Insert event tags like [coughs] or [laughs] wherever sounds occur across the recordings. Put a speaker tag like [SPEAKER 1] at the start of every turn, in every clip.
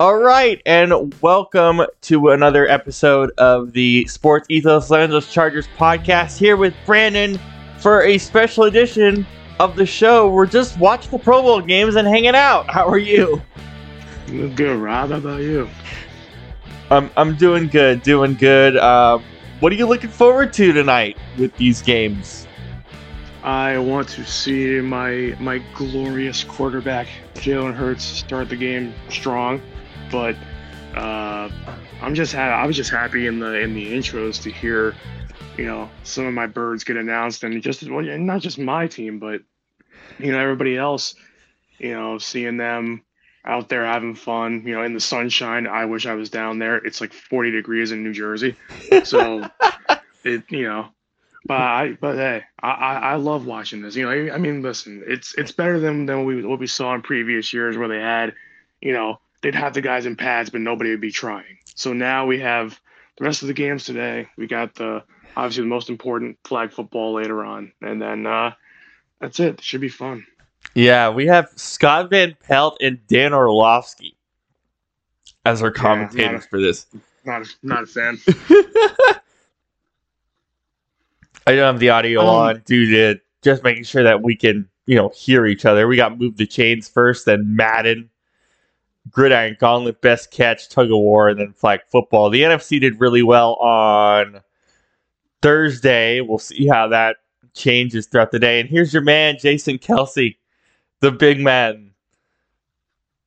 [SPEAKER 1] All right, and welcome to another episode of the Sports Ethos Los Angeles Chargers podcast. Here with Brandon for a special edition of the show. We're just watching the Pro Bowl games and hanging out. How are you?
[SPEAKER 2] I'm Good, Rob. How about you?
[SPEAKER 1] I'm I'm doing good, doing good. Uh, what are you looking forward to tonight with these games?
[SPEAKER 2] I want to see my my glorious quarterback Jalen Hurts start the game strong, but uh, I'm just ha- I was just happy in the in the intros to hear, you know, some of my birds get announced and just well, not just my team, but you know everybody else, you know, seeing them out there having fun, you know, in the sunshine. I wish I was down there. It's like 40 degrees in New Jersey, so [laughs] it you know but I, but hey, I, I love watching this. You know, I mean, listen, it's it's better than than what we what we saw in previous years where they had, you know, they'd have the guys in pads, but nobody would be trying. So now we have the rest of the games today. We got the obviously the most important flag football later on, and then uh, that's it. it should be fun.
[SPEAKER 1] Yeah, we have Scott Van Pelt and Dan Orlovsky as our commentators
[SPEAKER 2] a,
[SPEAKER 1] for this.
[SPEAKER 2] Not not a fan. [laughs]
[SPEAKER 1] I don't have the audio
[SPEAKER 2] Um,
[SPEAKER 1] on due to just making sure that we can, you know, hear each other. We got Move the Chains first, then Madden, Gridiron Gauntlet, Best Catch, Tug of War, and then Flag Football. The NFC did really well on Thursday. We'll see how that changes throughout the day. And here's your man, Jason Kelce, the big man,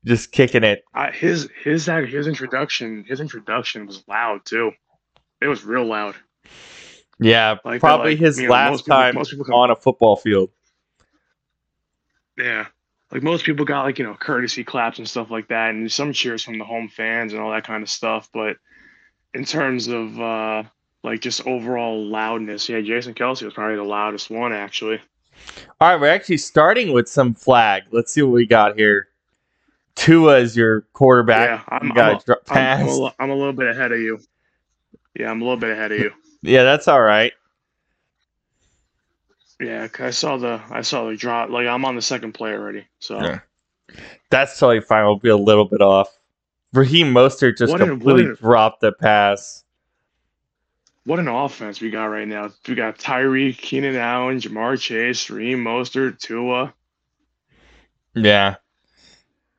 [SPEAKER 1] just kicking it.
[SPEAKER 2] I, his his uh, his introduction his introduction was loud too. It was real loud.
[SPEAKER 1] Yeah,
[SPEAKER 2] Like,
[SPEAKER 1] probably
[SPEAKER 2] like,
[SPEAKER 1] his
[SPEAKER 2] you know,
[SPEAKER 1] last
[SPEAKER 2] most people-
[SPEAKER 1] time
[SPEAKER 2] most people come-
[SPEAKER 1] on a football field.
[SPEAKER 2] Yeah. Like most people got like, you know, courtesy claps and stuff like that and some cheers from the home fans and all that kind of stuff, but in terms of uh like just overall loudness, yeah, Jason Kelce was probably the loudest one actually.
[SPEAKER 1] All right, we're actually starting with some flag. Let's see what we got here. Tua is your quarterback.
[SPEAKER 2] Yeah, I'm-
[SPEAKER 1] you
[SPEAKER 2] I'm
[SPEAKER 1] a
[SPEAKER 2] I'm, I'm, a, I'm a little bit ahead of you. Yeah, I'm a little bit ahead of you. [laughs]
[SPEAKER 1] yeah, that's all right.
[SPEAKER 2] Yeah, 'cause I saw the I saw the drop. Like I'm on the second play already. So
[SPEAKER 1] Yeah. That's totally fine. We'll be a little bit off. Raheem Mostert just
[SPEAKER 2] What
[SPEAKER 1] completely
[SPEAKER 2] an-
[SPEAKER 1] dropped the pass.
[SPEAKER 2] what an offense we got right now. We got Tyree, Keenan Allen, Ja'Marr Chase, Reem Mostert, Tua.
[SPEAKER 1] Yeah.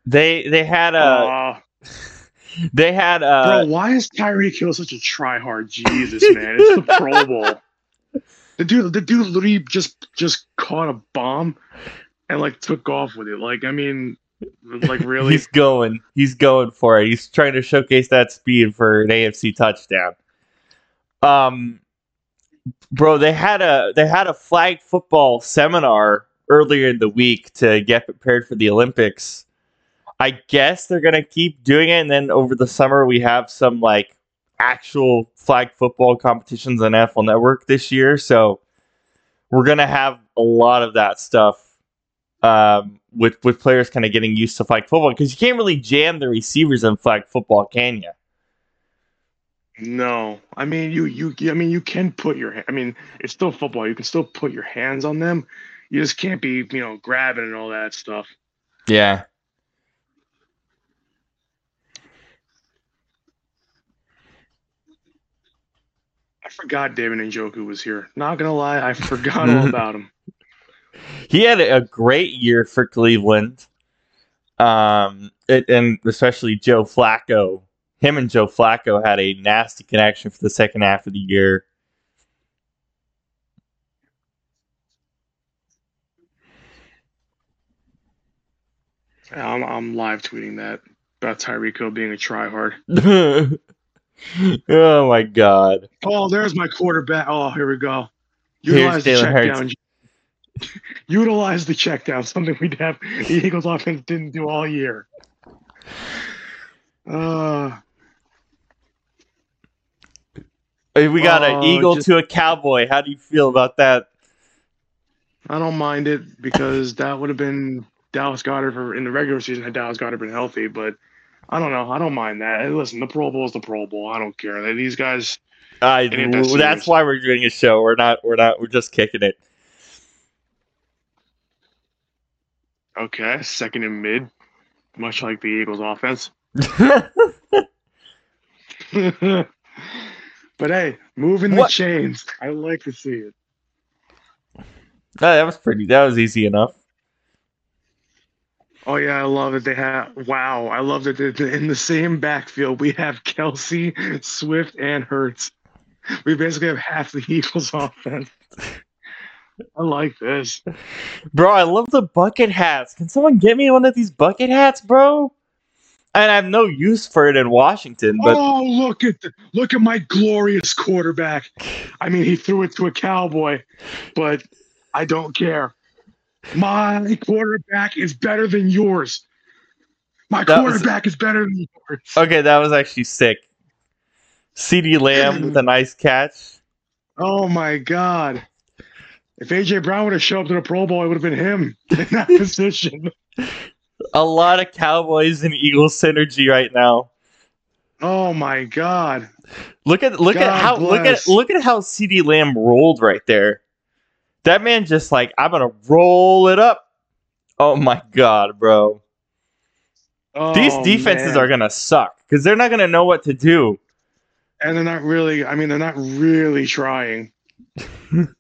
[SPEAKER 1] They they had a
[SPEAKER 2] Uh, [laughs]
[SPEAKER 1] they had
[SPEAKER 2] Bro,
[SPEAKER 1] a
[SPEAKER 2] why is Tyreek Hill such a tryhard? Jesus, man, it's the Pro Bowl. The dude, the dude literally just just caught a bomb and like took off with it. Like, I mean, like really? [laughs]
[SPEAKER 1] he's going. He's going for it. He's trying to showcase that speed for an AFC touchdown. Um bro, they had a they had a flag football seminar earlier in the week to get prepared for the Olympics. I guess they're gonna keep doing it, and then over the summer we have some like actual flag football competitions on NFL Network this year. So we're gonna have a lot of that stuff um, with with players kind of getting used to flag football because you can't really jam the receivers in flag football, can you?
[SPEAKER 2] no, I mean you you. I mean you can put your. I mean it's still football. You can still put your hands on them. You just can't be you know grabbing and all that stuff.
[SPEAKER 1] Yeah.
[SPEAKER 2] I forgot David Njoku was here. Not gonna lie, I forgot all [laughs] about him.
[SPEAKER 1] He had a great year for Cleveland. Um, it, and especially Joe Flacco. Him and Joe Flacco had a nasty connection for the second half of the year.
[SPEAKER 2] I'm I'm live tweeting that about Tyreek Hill being a tryhard. [laughs]
[SPEAKER 1] oh my god.
[SPEAKER 2] Oh, there's my quarterback. Oh, here we go.
[SPEAKER 1] Here's
[SPEAKER 2] Utilize the check
[SPEAKER 1] Hurts.
[SPEAKER 2] down. [laughs] Utilize the check down. Something we'd have the Eagles offense didn't do all year. Uh,
[SPEAKER 1] We got an
[SPEAKER 2] Oh,
[SPEAKER 1] eagle
[SPEAKER 2] just-
[SPEAKER 1] to a cowboy. How do you feel about that?
[SPEAKER 2] I don't mind it because that would have been Dallas Goedert for in the regular season had Dallas Goedert been healthy, but I don't know. I don't mind that. Listen, the Pro Bowl is the Pro Bowl. I don't care. These guys,
[SPEAKER 1] I, that's why we're doing a show. We're not. We're not. We're just kicking it.
[SPEAKER 2] okay, second and mid, much like the Eagles offense. [laughs] [laughs] but hey, moving the chains. I like to see it.
[SPEAKER 1] that was pretty. That was easy enough.
[SPEAKER 2] Oh yeah, I love it. They have wow. I love that in the same backfield we have Kelce, Swift, and Hurts. We basically have half the [laughs] Eagles offense. I like this.
[SPEAKER 1] Bro, I love the bucket hats. Can someone get me one of these bucket hats, bro? And I have no use for it in Washington, but
[SPEAKER 2] oh, look at the, look at my glorious quarterback. I mean, he threw it to a cowboy, but I don't care. My quarterback is better than yours. My
[SPEAKER 1] That was-
[SPEAKER 2] quarterback is better than yours.
[SPEAKER 1] okay, that was actually sick. CeeDee Lamb with a nice catch.
[SPEAKER 2] Oh my god. If AJ Brown would have showed up to the Pro Bowl, it would have been him [laughs] in that position.
[SPEAKER 1] A lot of Cowboys and Eagles synergy right now.
[SPEAKER 2] Oh my god.
[SPEAKER 1] Look at look at
[SPEAKER 2] God
[SPEAKER 1] how look at look at how CeeDee Lamb rolled right there. That man just like I'm gonna roll it up. Oh my god, bro.
[SPEAKER 2] Oh,
[SPEAKER 1] These defenses
[SPEAKER 2] man.
[SPEAKER 1] are gonna suck because they're not gonna know what to do.
[SPEAKER 2] and they're not really I mean they're not really trying. [laughs]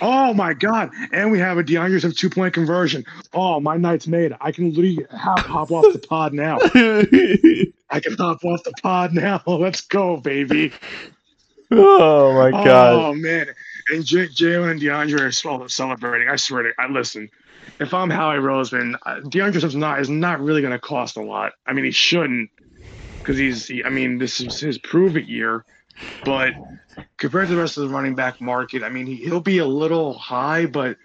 [SPEAKER 2] oh my god. And we have a DeAndre Swift two point conversion. Oh my night's made. I can literally hop, hop off the pod now. [laughs] I can hop off the pod now. [laughs] Let's go, baby.
[SPEAKER 1] oh my god.
[SPEAKER 2] Oh man, and J- Jalen and DeAndre are swell- celebrating. I swear to I listen. If I'm Howie Roseman, uh, DeAndre Swift's not is not really going to cost a lot. I mean, he shouldn't because he's. He, I mean, this is his prove it year, but compared to the rest of the running back market, I mean, he, he'll be a little high, but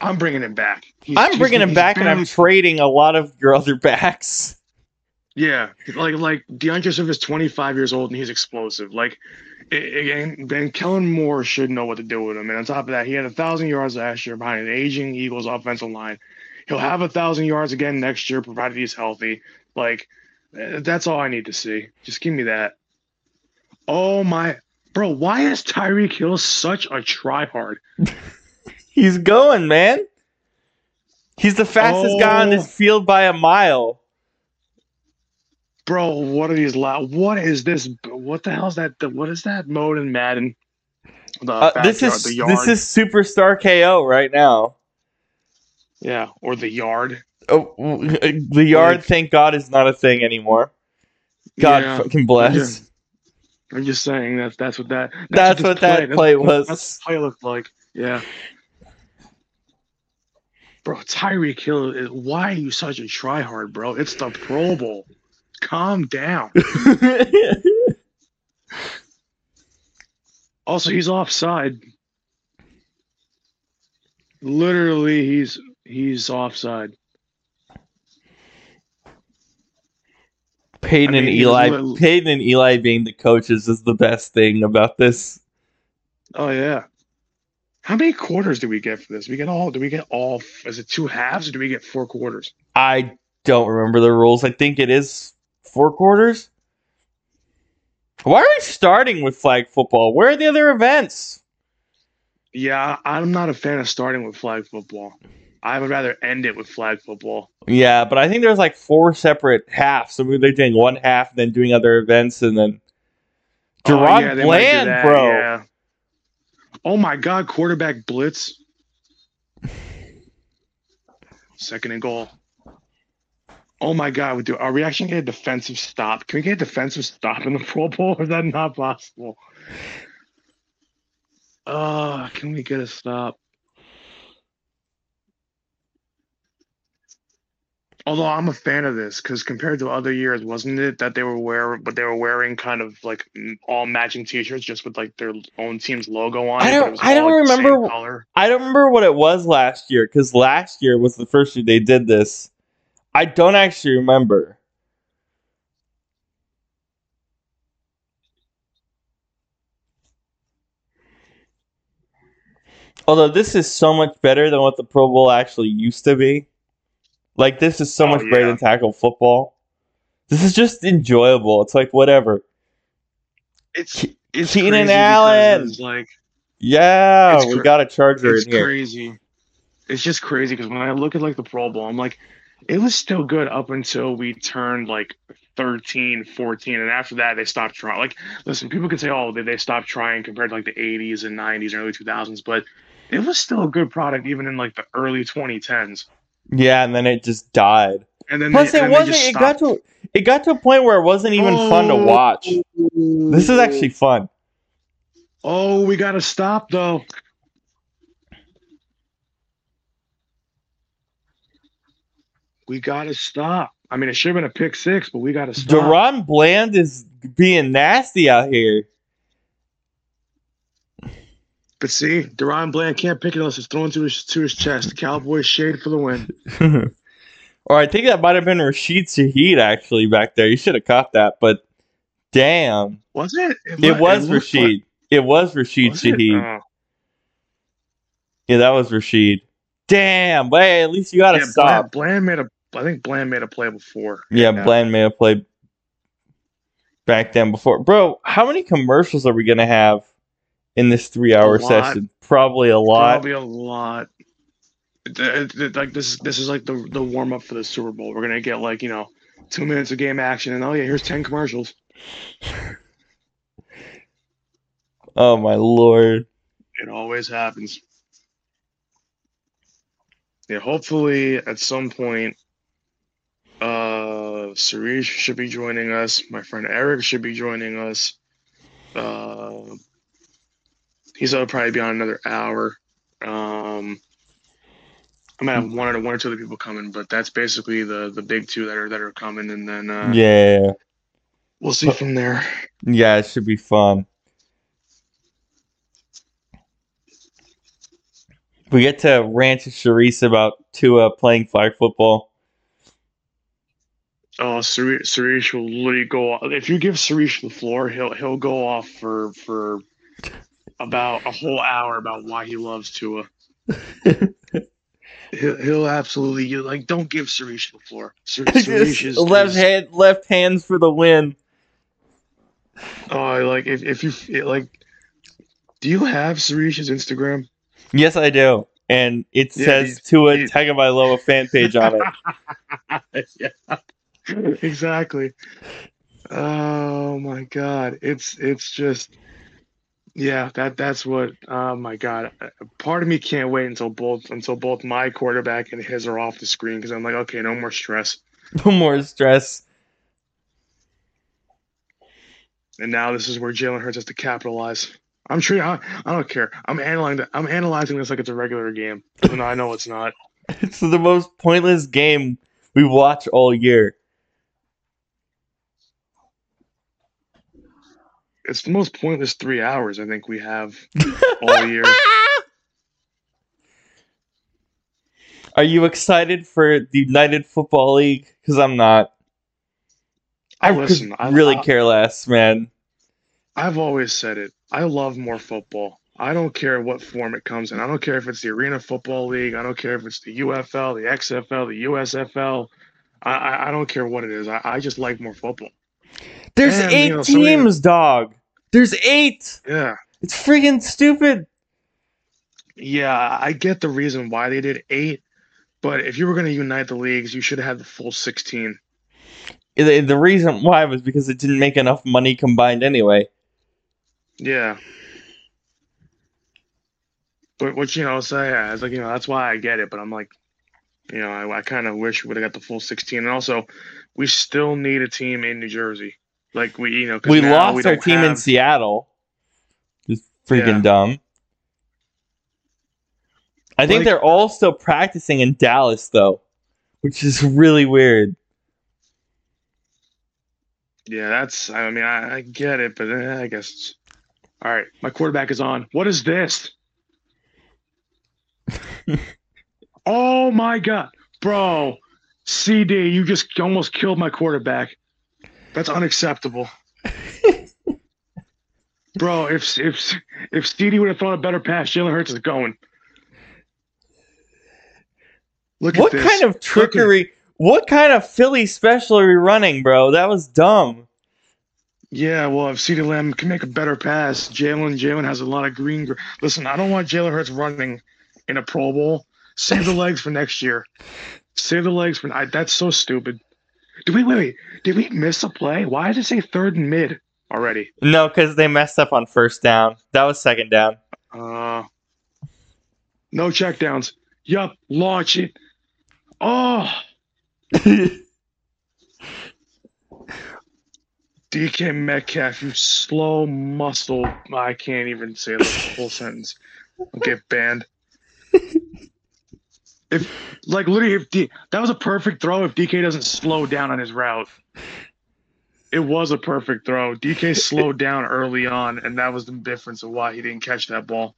[SPEAKER 2] I'm bringing him back. He's-
[SPEAKER 1] I'm bringing him back and I'm trading a lot of your other backs.
[SPEAKER 2] Yeah, like like DeAndre Swift is 25 years old and he's explosive. Like, a- and Ben Kellen Moore should know what to do with him. And on top of that, he had a thousand yards last year behind an aging Eagles offensive line. He'll have a thousand yards again next year, provided he's healthy. Like, eh, that's all I need to see. Just give me that. Oh my, bro! Why is Tyreek Hill such a tryhard? [laughs]
[SPEAKER 1] He's going, man. He's the fastest guy on
[SPEAKER 2] Oh.
[SPEAKER 1] this field by a mile.
[SPEAKER 2] Bro, what are these loud? What is this? What the hell's that? What is that mode in Madden? The
[SPEAKER 1] Uh, this
[SPEAKER 2] backyard,
[SPEAKER 1] is
[SPEAKER 2] the yard.
[SPEAKER 1] this is superstar KO right now.
[SPEAKER 2] Yeah, or the yard.
[SPEAKER 1] Oh, the yard,
[SPEAKER 2] Like-
[SPEAKER 1] thank God, is not a thing anymore. God
[SPEAKER 2] Yeah,
[SPEAKER 1] fucking bless.
[SPEAKER 2] I'm just saying that's that's what that
[SPEAKER 1] That's
[SPEAKER 2] this
[SPEAKER 1] what that play was.
[SPEAKER 2] That's what the play looked like. Yeah. Bro, Tyreek Hill is why are you such a tryhard, bro? It's the Pro Bowl. Calm down. [laughs] Also, he's offside. Literally, he's he's offside.
[SPEAKER 1] Peyton
[SPEAKER 2] I
[SPEAKER 1] and Eli,
[SPEAKER 2] li-
[SPEAKER 1] Peyton and Eli being the coaches is the best thing about this.
[SPEAKER 2] Oh yeah. How many quarters do we get for this? We get all. Do we get all? Is it two halves or do we get four quarters?
[SPEAKER 1] I don't remember the rules. I think it is four quarters. Why are we starting with flag football? Where are the other events?
[SPEAKER 2] Yeah, I'm not a fan of starting with flag football. I would rather end it with flag football.
[SPEAKER 1] Yeah, but I think there's like four separate halves. So they're doing one half, then doing other events, and then Gerard
[SPEAKER 2] Oh, yeah, they might do
[SPEAKER 1] Bland,
[SPEAKER 2] that,
[SPEAKER 1] bro.
[SPEAKER 2] Yeah. Oh my God, quarterback blitz. Second and goal. Oh my God, we do. Are we actually getting a defensive stop? Can we get a defensive stop in the Pro Bowl? Or is that not possible? Uh, can we get a stop? Although I'm a fan of this because compared to other years, wasn't it that they were wear, but they were wearing kind of like all matching T-shirts just with like their own team's logo on.
[SPEAKER 1] I don't-
[SPEAKER 2] it
[SPEAKER 1] I don't
[SPEAKER 2] like,
[SPEAKER 1] remember- I don't remember what it was last year because last year was the first year they did this. I don't actually remember. Although this is so much better than what the Pro Bowl actually used to be. Like this is so
[SPEAKER 2] Oh,
[SPEAKER 1] much better than tackle football. This is just enjoyable. It's like whatever.
[SPEAKER 2] It's it's
[SPEAKER 1] Keenan Allen.
[SPEAKER 2] It's like
[SPEAKER 1] Yeah, we got a charger
[SPEAKER 2] it's
[SPEAKER 1] in here.
[SPEAKER 2] crazy. It's just crazy because when I look at like the Pro Bowl, I'm like, it was still good up until we turned like 13, 14, and after that they stopped trying. Like, listen, people can say, "Oh, they, they stopped trying" compared to like the 80s and 90s and early 2000s, but it was still a good product even in like the early 2010s.
[SPEAKER 1] Yeah, and then it just died.
[SPEAKER 2] And then
[SPEAKER 1] Plus,
[SPEAKER 2] they,
[SPEAKER 1] it
[SPEAKER 2] and then they
[SPEAKER 1] wasn't. It got to it got to a point where it wasn't even fun to watch. This is actually fun.
[SPEAKER 2] Oh, we gotta stop though. We gotta stop. I mean, it should have been a pick six, but we gotta stop.
[SPEAKER 1] DaRon Bland is being nasty out here.
[SPEAKER 2] But see, DaRon Bland can't pick it unless it's thrown to his to his chest. Cowboys shade for the win. [laughs]
[SPEAKER 1] or I think that might have been Rashid Shaheed actually back there. You should have caught that, but damn,
[SPEAKER 2] Was it?
[SPEAKER 1] it
[SPEAKER 2] looked-
[SPEAKER 1] was
[SPEAKER 2] like-
[SPEAKER 1] Rashid. It was Rashid
[SPEAKER 2] was it?
[SPEAKER 1] Shaheed.
[SPEAKER 2] Oh.
[SPEAKER 1] Yeah, that was Rashid. Damn, but hey, at least you gotta
[SPEAKER 2] Yeah,
[SPEAKER 1] stop.
[SPEAKER 2] Bland, Bland made a. I think Bland made a play before.
[SPEAKER 1] Yeah,
[SPEAKER 2] Yeah.
[SPEAKER 1] Bland may have played back then before. Bro, how many commercials are we gonna have in this three hour session? Probably a lot.
[SPEAKER 2] Probably a lot. It- it- it- like this, this is like the the warm up for the Super Bowl. We're gonna get like you know two minutes of game action, and oh yeah, here's ten commercials. [laughs]
[SPEAKER 1] Oh my lord.
[SPEAKER 2] It always happens. Yeah, hopefully at some point, Sarish should be joining us. My friend Eric should be joining us. Uh, he's gonna probably be on another hour. Um, I might have one or one or two other people coming, but that's basically the the big two that are that are coming, and then uh,
[SPEAKER 1] Yeah.
[SPEAKER 2] we'll see from there.
[SPEAKER 1] Yeah, it should be fun. We get to rant to Sharice about Tua playing flag football.
[SPEAKER 2] Oh, Sarish will literally go. off- If you give Sarish the floor, he'll he'll go off for for about a whole hour about why he loves Tua. [laughs] he'll, he'll absolutely you like. Don't give Sarish the floor. Sar- Sarish [laughs] is
[SPEAKER 1] left
[SPEAKER 2] is-
[SPEAKER 1] hand, left hands for the win.
[SPEAKER 2] Oh, like if if you like, do you have Sarish's Instagram?
[SPEAKER 1] Yes, I do, and it
[SPEAKER 2] Yeah,
[SPEAKER 1] says Tua
[SPEAKER 2] he's-
[SPEAKER 1] Tagovailoa fan page on it. [laughs]
[SPEAKER 2] yeah, [laughs] exactly. Oh my god, it's it's just yeah, that that's what oh my god. Part of me can't wait until both until both my quarterback and his are off the screen because I'm like, okay, no more stress. [laughs]
[SPEAKER 1] No more stress.
[SPEAKER 2] And now this is where Jalen Hurts has to capitalize. I'm sure I, I don't care. I'm analyzing I'm analyzing this like it's a regular game. Though I know it's not. [laughs]
[SPEAKER 1] It's the most pointless game we watch all year.
[SPEAKER 2] It's the most pointless three hours I think we have [laughs] all year.
[SPEAKER 1] Are you excited for the United Football League? Because I'm not. I could
[SPEAKER 2] Listen, I-
[SPEAKER 1] really
[SPEAKER 2] I-
[SPEAKER 1] care less, man.
[SPEAKER 2] I've always said it. I love more football. I don't care what form it comes in. I don't care if it's the Arena Football League. I don't care if it's the UFL, the XFL, the USFL. I, I, I don't care what it is. I, I just like more football.
[SPEAKER 1] There's
[SPEAKER 2] And,
[SPEAKER 1] eight
[SPEAKER 2] you know, some of the-
[SPEAKER 1] teams, dog. There's eight.
[SPEAKER 2] Yeah.
[SPEAKER 1] It's freaking stupid.
[SPEAKER 2] Yeah, I get the reason why they did eight, but if you were going to unite the leagues, you should have had the full 16.
[SPEAKER 1] The, the reason why was because it didn't make enough money combined anyway.
[SPEAKER 2] Yeah. But what you know, so yeah, it's like you know that's why I get it. But I'm like, you know, I, I kind of wish we would have got the full 16. And also, we still need a team in New Jersey. Like we, you know,
[SPEAKER 1] We lost
[SPEAKER 2] we
[SPEAKER 1] our team in Seattle. Just freaking
[SPEAKER 2] Yeah.
[SPEAKER 1] dumb. I think
[SPEAKER 2] Like-
[SPEAKER 1] they're all still practicing in Dallas though, which is really weird.
[SPEAKER 2] Yeah, that's. I mean, I, I get it, but eh, I guess. All right, my quarterback is on. What is this? [laughs] oh my god, bro! CeeDee, you just almost killed my quarterback. That's unacceptable. [laughs] Bro, if if if CeeDee would have thrown a better pass, Jalen Hurts is going. Look
[SPEAKER 1] What
[SPEAKER 2] at this.
[SPEAKER 1] kind of trickery? What kind of Philly special are we running, bro? That was dumb.
[SPEAKER 2] Yeah, well, if CeeDee Lamb can make a better pass, Jalen Jalen has a lot of green. gr- Listen, I don't want Jalen Hurts running in a Pro Bowl. Save the legs for next year. Save the legs for I, that's so stupid. Did we wait, wait? Did we miss a play? Why did it say third and mid already?
[SPEAKER 1] No, because they messed up on first down. That was second down.
[SPEAKER 2] Uh, no checkdowns. Yup, launch it. Oh, [laughs] DK Metcalf, you slow muscle. I can't even say the whole sentence. I'll get banned. If like literally, if D, that was a perfect throw. If DK doesn't slow down on his route, it was a perfect throw. DK slowed down early on, and that was the difference of why he didn't catch that ball.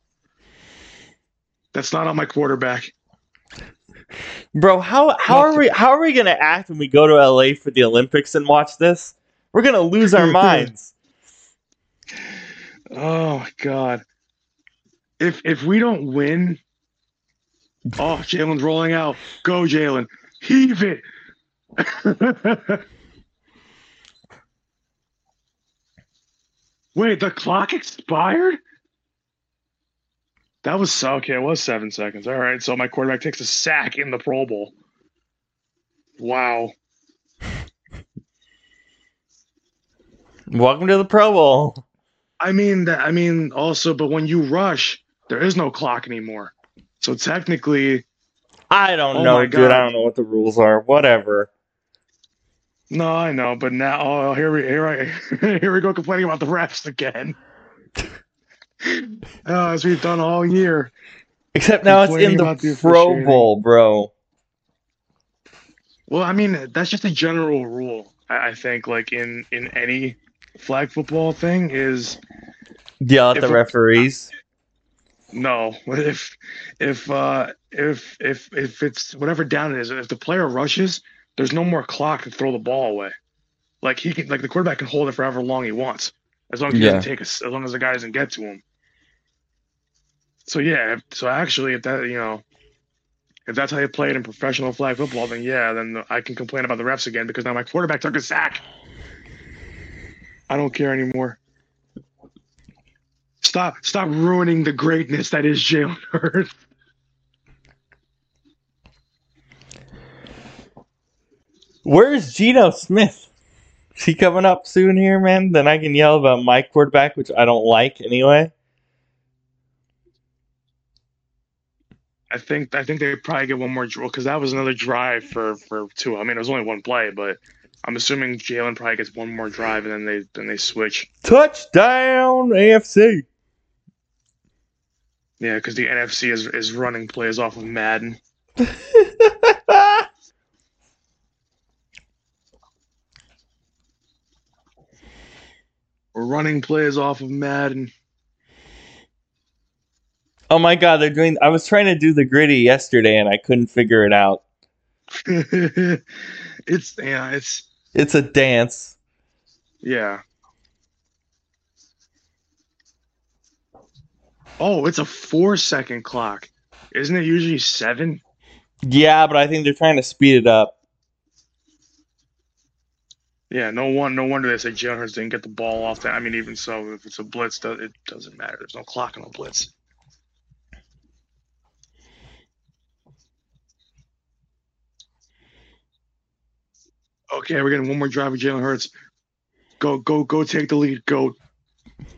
[SPEAKER 2] That's not on my quarterback.
[SPEAKER 1] Bro, how how are we how are we gonna act when we go to LA for the Olympics and watch this? We're gonna lose our [laughs] minds.
[SPEAKER 2] Oh my god. If if we don't win, oh Jalen's rolling out. Go Jalen. Heave it. [laughs] Wait, the clock expired? That was okay. It was seven seconds. All right. So my quarterback takes a sack in the Pro Bowl. Wow.
[SPEAKER 1] Welcome to the Pro Bowl.
[SPEAKER 2] I mean that. I mean also, but when you rush, there is no clock anymore. So technically,
[SPEAKER 1] I don't
[SPEAKER 2] Oh
[SPEAKER 1] know, dude.
[SPEAKER 2] God.
[SPEAKER 1] I don't know what the rules are. Whatever.
[SPEAKER 2] no, I know. But now, oh, here we here I [laughs] here we go complaining about the refs again. [laughs] oh, as we've done all year.
[SPEAKER 1] Except now it's in the
[SPEAKER 2] the
[SPEAKER 1] Pro. Bowl, bro.
[SPEAKER 2] Well, I mean, that's just a general rule. I, I think, like in in any flag football thing, is If
[SPEAKER 1] the referees.
[SPEAKER 2] No. If if uh if if if it's whatever down it is, if the player rushes, there's no more clock to throw the ball away. Like he can, like the quarterback can hold it for however long he wants, as long as he
[SPEAKER 1] Yeah.
[SPEAKER 2] doesn't take us, as long as the guy doesn't get to him. So yeah, if, so actually, if that you know, if that's how you play it in professional flag football, then yeah, then I can complain about the refs again because now my quarterback took a sack. I don't care anymore. Stop! Stop ruining the greatness that is Jalen Hurts.
[SPEAKER 1] Where's Geno Smith? Is he coming up soon here, man? Then I can yell about my quarterback, which I don't like anyway.
[SPEAKER 2] I think I think they probably get one more drill because that was another drive for for two. I mean, it was only one play, but I'm assuming Jalen probably gets one more drive and then they then they switch.
[SPEAKER 1] Touchdown, AFC.
[SPEAKER 2] Yeah, because the NFC is is running plays off of Madden. [laughs] We're running plays off of Madden.
[SPEAKER 1] oh my god, they're doing. I was trying to do the gritty yesterday and I couldn't figure it out. [laughs]
[SPEAKER 2] it's yeah, it's
[SPEAKER 1] It's a dance.
[SPEAKER 2] yeah. Oh, it's a four second clock. Isn't it usually seven?
[SPEAKER 1] Yeah, but I think they're trying to speed it up.
[SPEAKER 2] Yeah, no one, no wonder they said Jalen Hurts didn't get the ball off that. I mean, even so, if it's a blitz, it doesn't matter. There's no clock on a blitz. Okay, we're getting one more drive with Jalen Hurts. Go, go, go! Take the lead. Go,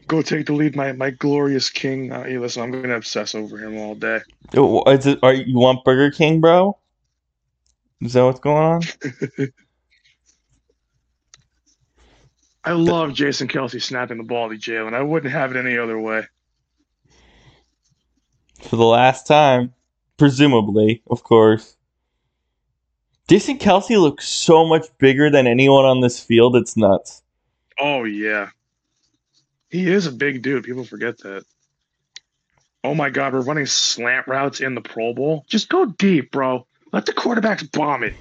[SPEAKER 2] go! Take the lead, my my glorious king. Uh, hey, listen, I'm gonna obsess over him all day.
[SPEAKER 1] Is it, are you want Burger King, bro? Is that what's going on? [laughs]
[SPEAKER 2] I love Jason Kelce snapping the ball to Jalen. I wouldn't have it any other way.
[SPEAKER 1] For the last time, presumably, of course. Jason Kelce looks so much bigger than anyone on this field. It's nuts.
[SPEAKER 2] Oh yeah. He is a big dude. People forget that. Oh my god, we're running slant routes in the Pro Bowl. Just go deep, bro. Let the quarterbacks bomb it.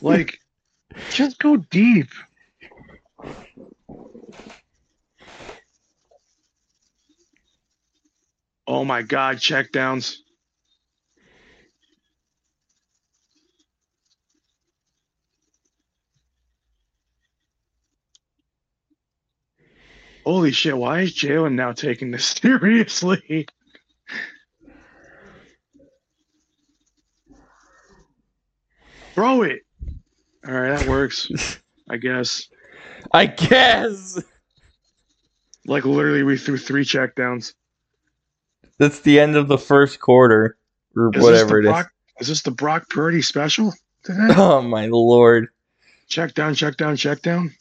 [SPEAKER 2] Like, [laughs] just go deep. Oh my god, checkdowns. Holy shit, why is Jalen now taking this [laughs] seriously? Throw it. All right, that works. I guess.
[SPEAKER 1] I guess
[SPEAKER 2] Like literally, we threw three checkdowns.
[SPEAKER 1] that's the end of the first quarter or
[SPEAKER 2] Is
[SPEAKER 1] whatever it is.
[SPEAKER 2] Brock, is this the Brock Purdy special today? [laughs]
[SPEAKER 1] Oh my lord!
[SPEAKER 2] check down, check down, check down.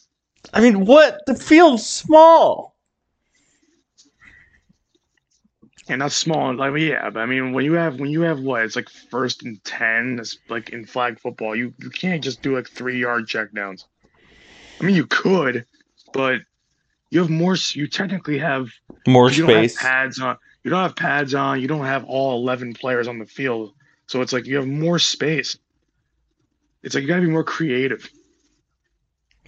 [SPEAKER 1] I mean, what? The field's small.
[SPEAKER 2] And that's small. Like yeah, but I mean, when you have when you have what it's like first and ten, it's like in flag football, you you can't just do like three yard checkdowns. I mean, you could, but you have more. You technically have
[SPEAKER 1] More
[SPEAKER 2] you don't have
[SPEAKER 1] space.
[SPEAKER 2] pads on. You don't have pads on. You don't have all eleven players on the field, so it's like you have more space. It's like you got to be more creative.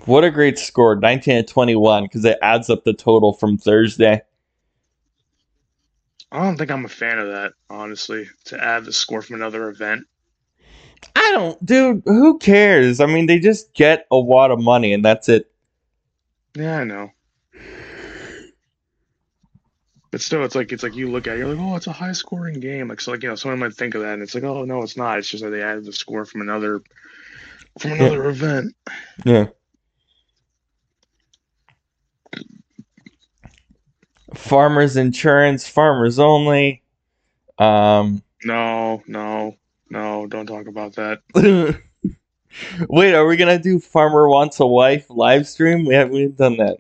[SPEAKER 1] What a great score, 19 to 21, because it adds up the total from Thursday.
[SPEAKER 2] I don't think I'm a fan of that, honestly. To add the score from another event.
[SPEAKER 1] I don't, dude. Who cares? I mean, they just get a wad of money, and that's it.
[SPEAKER 2] Yeah, I know. But still, it's like it's like you look at it, you're like, oh, it's a high scoring game. Like so, like you know, someone might think of that, and it's like, oh no, it's not. It's just that they added the score from another from another event.
[SPEAKER 1] Yeah. Farmers insurance, farmers only. Um,
[SPEAKER 2] No, no, no, don't talk about that. [laughs]
[SPEAKER 1] wait, are we gonna do farmer wants a wife live stream? We haven't, we haven't done that.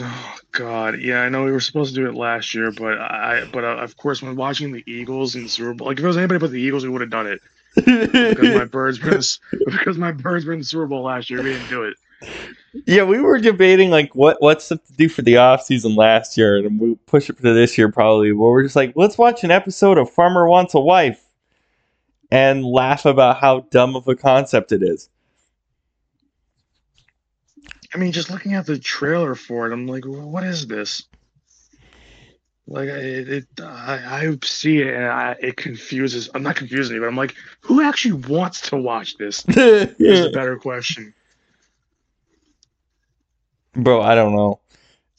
[SPEAKER 2] Oh God, yeah, I know we were supposed to do it last year, but I, but uh, of course, when watching the Eagles in the Super Bowl, like if it was anybody but the Eagles, we would have done it [laughs] because my birds were in [laughs] because my birds were in the Super Bowl last year. We didn't do it.
[SPEAKER 1] Yeah, we were debating like what what stuff to do for the off season last year, and we push it to this year probably. Where we're just like, let's watch an episode of Farmer Wants a Wife, and laugh about how dumb of a concept it is.
[SPEAKER 2] I mean, just looking at the trailer for it, I'm like, what is this? Like, it, it I, I see it and I, it confuses. I'm not confusing me, but I'm like, who actually wants to watch this? [laughs] Is a better question.
[SPEAKER 1] Bro, I don't know.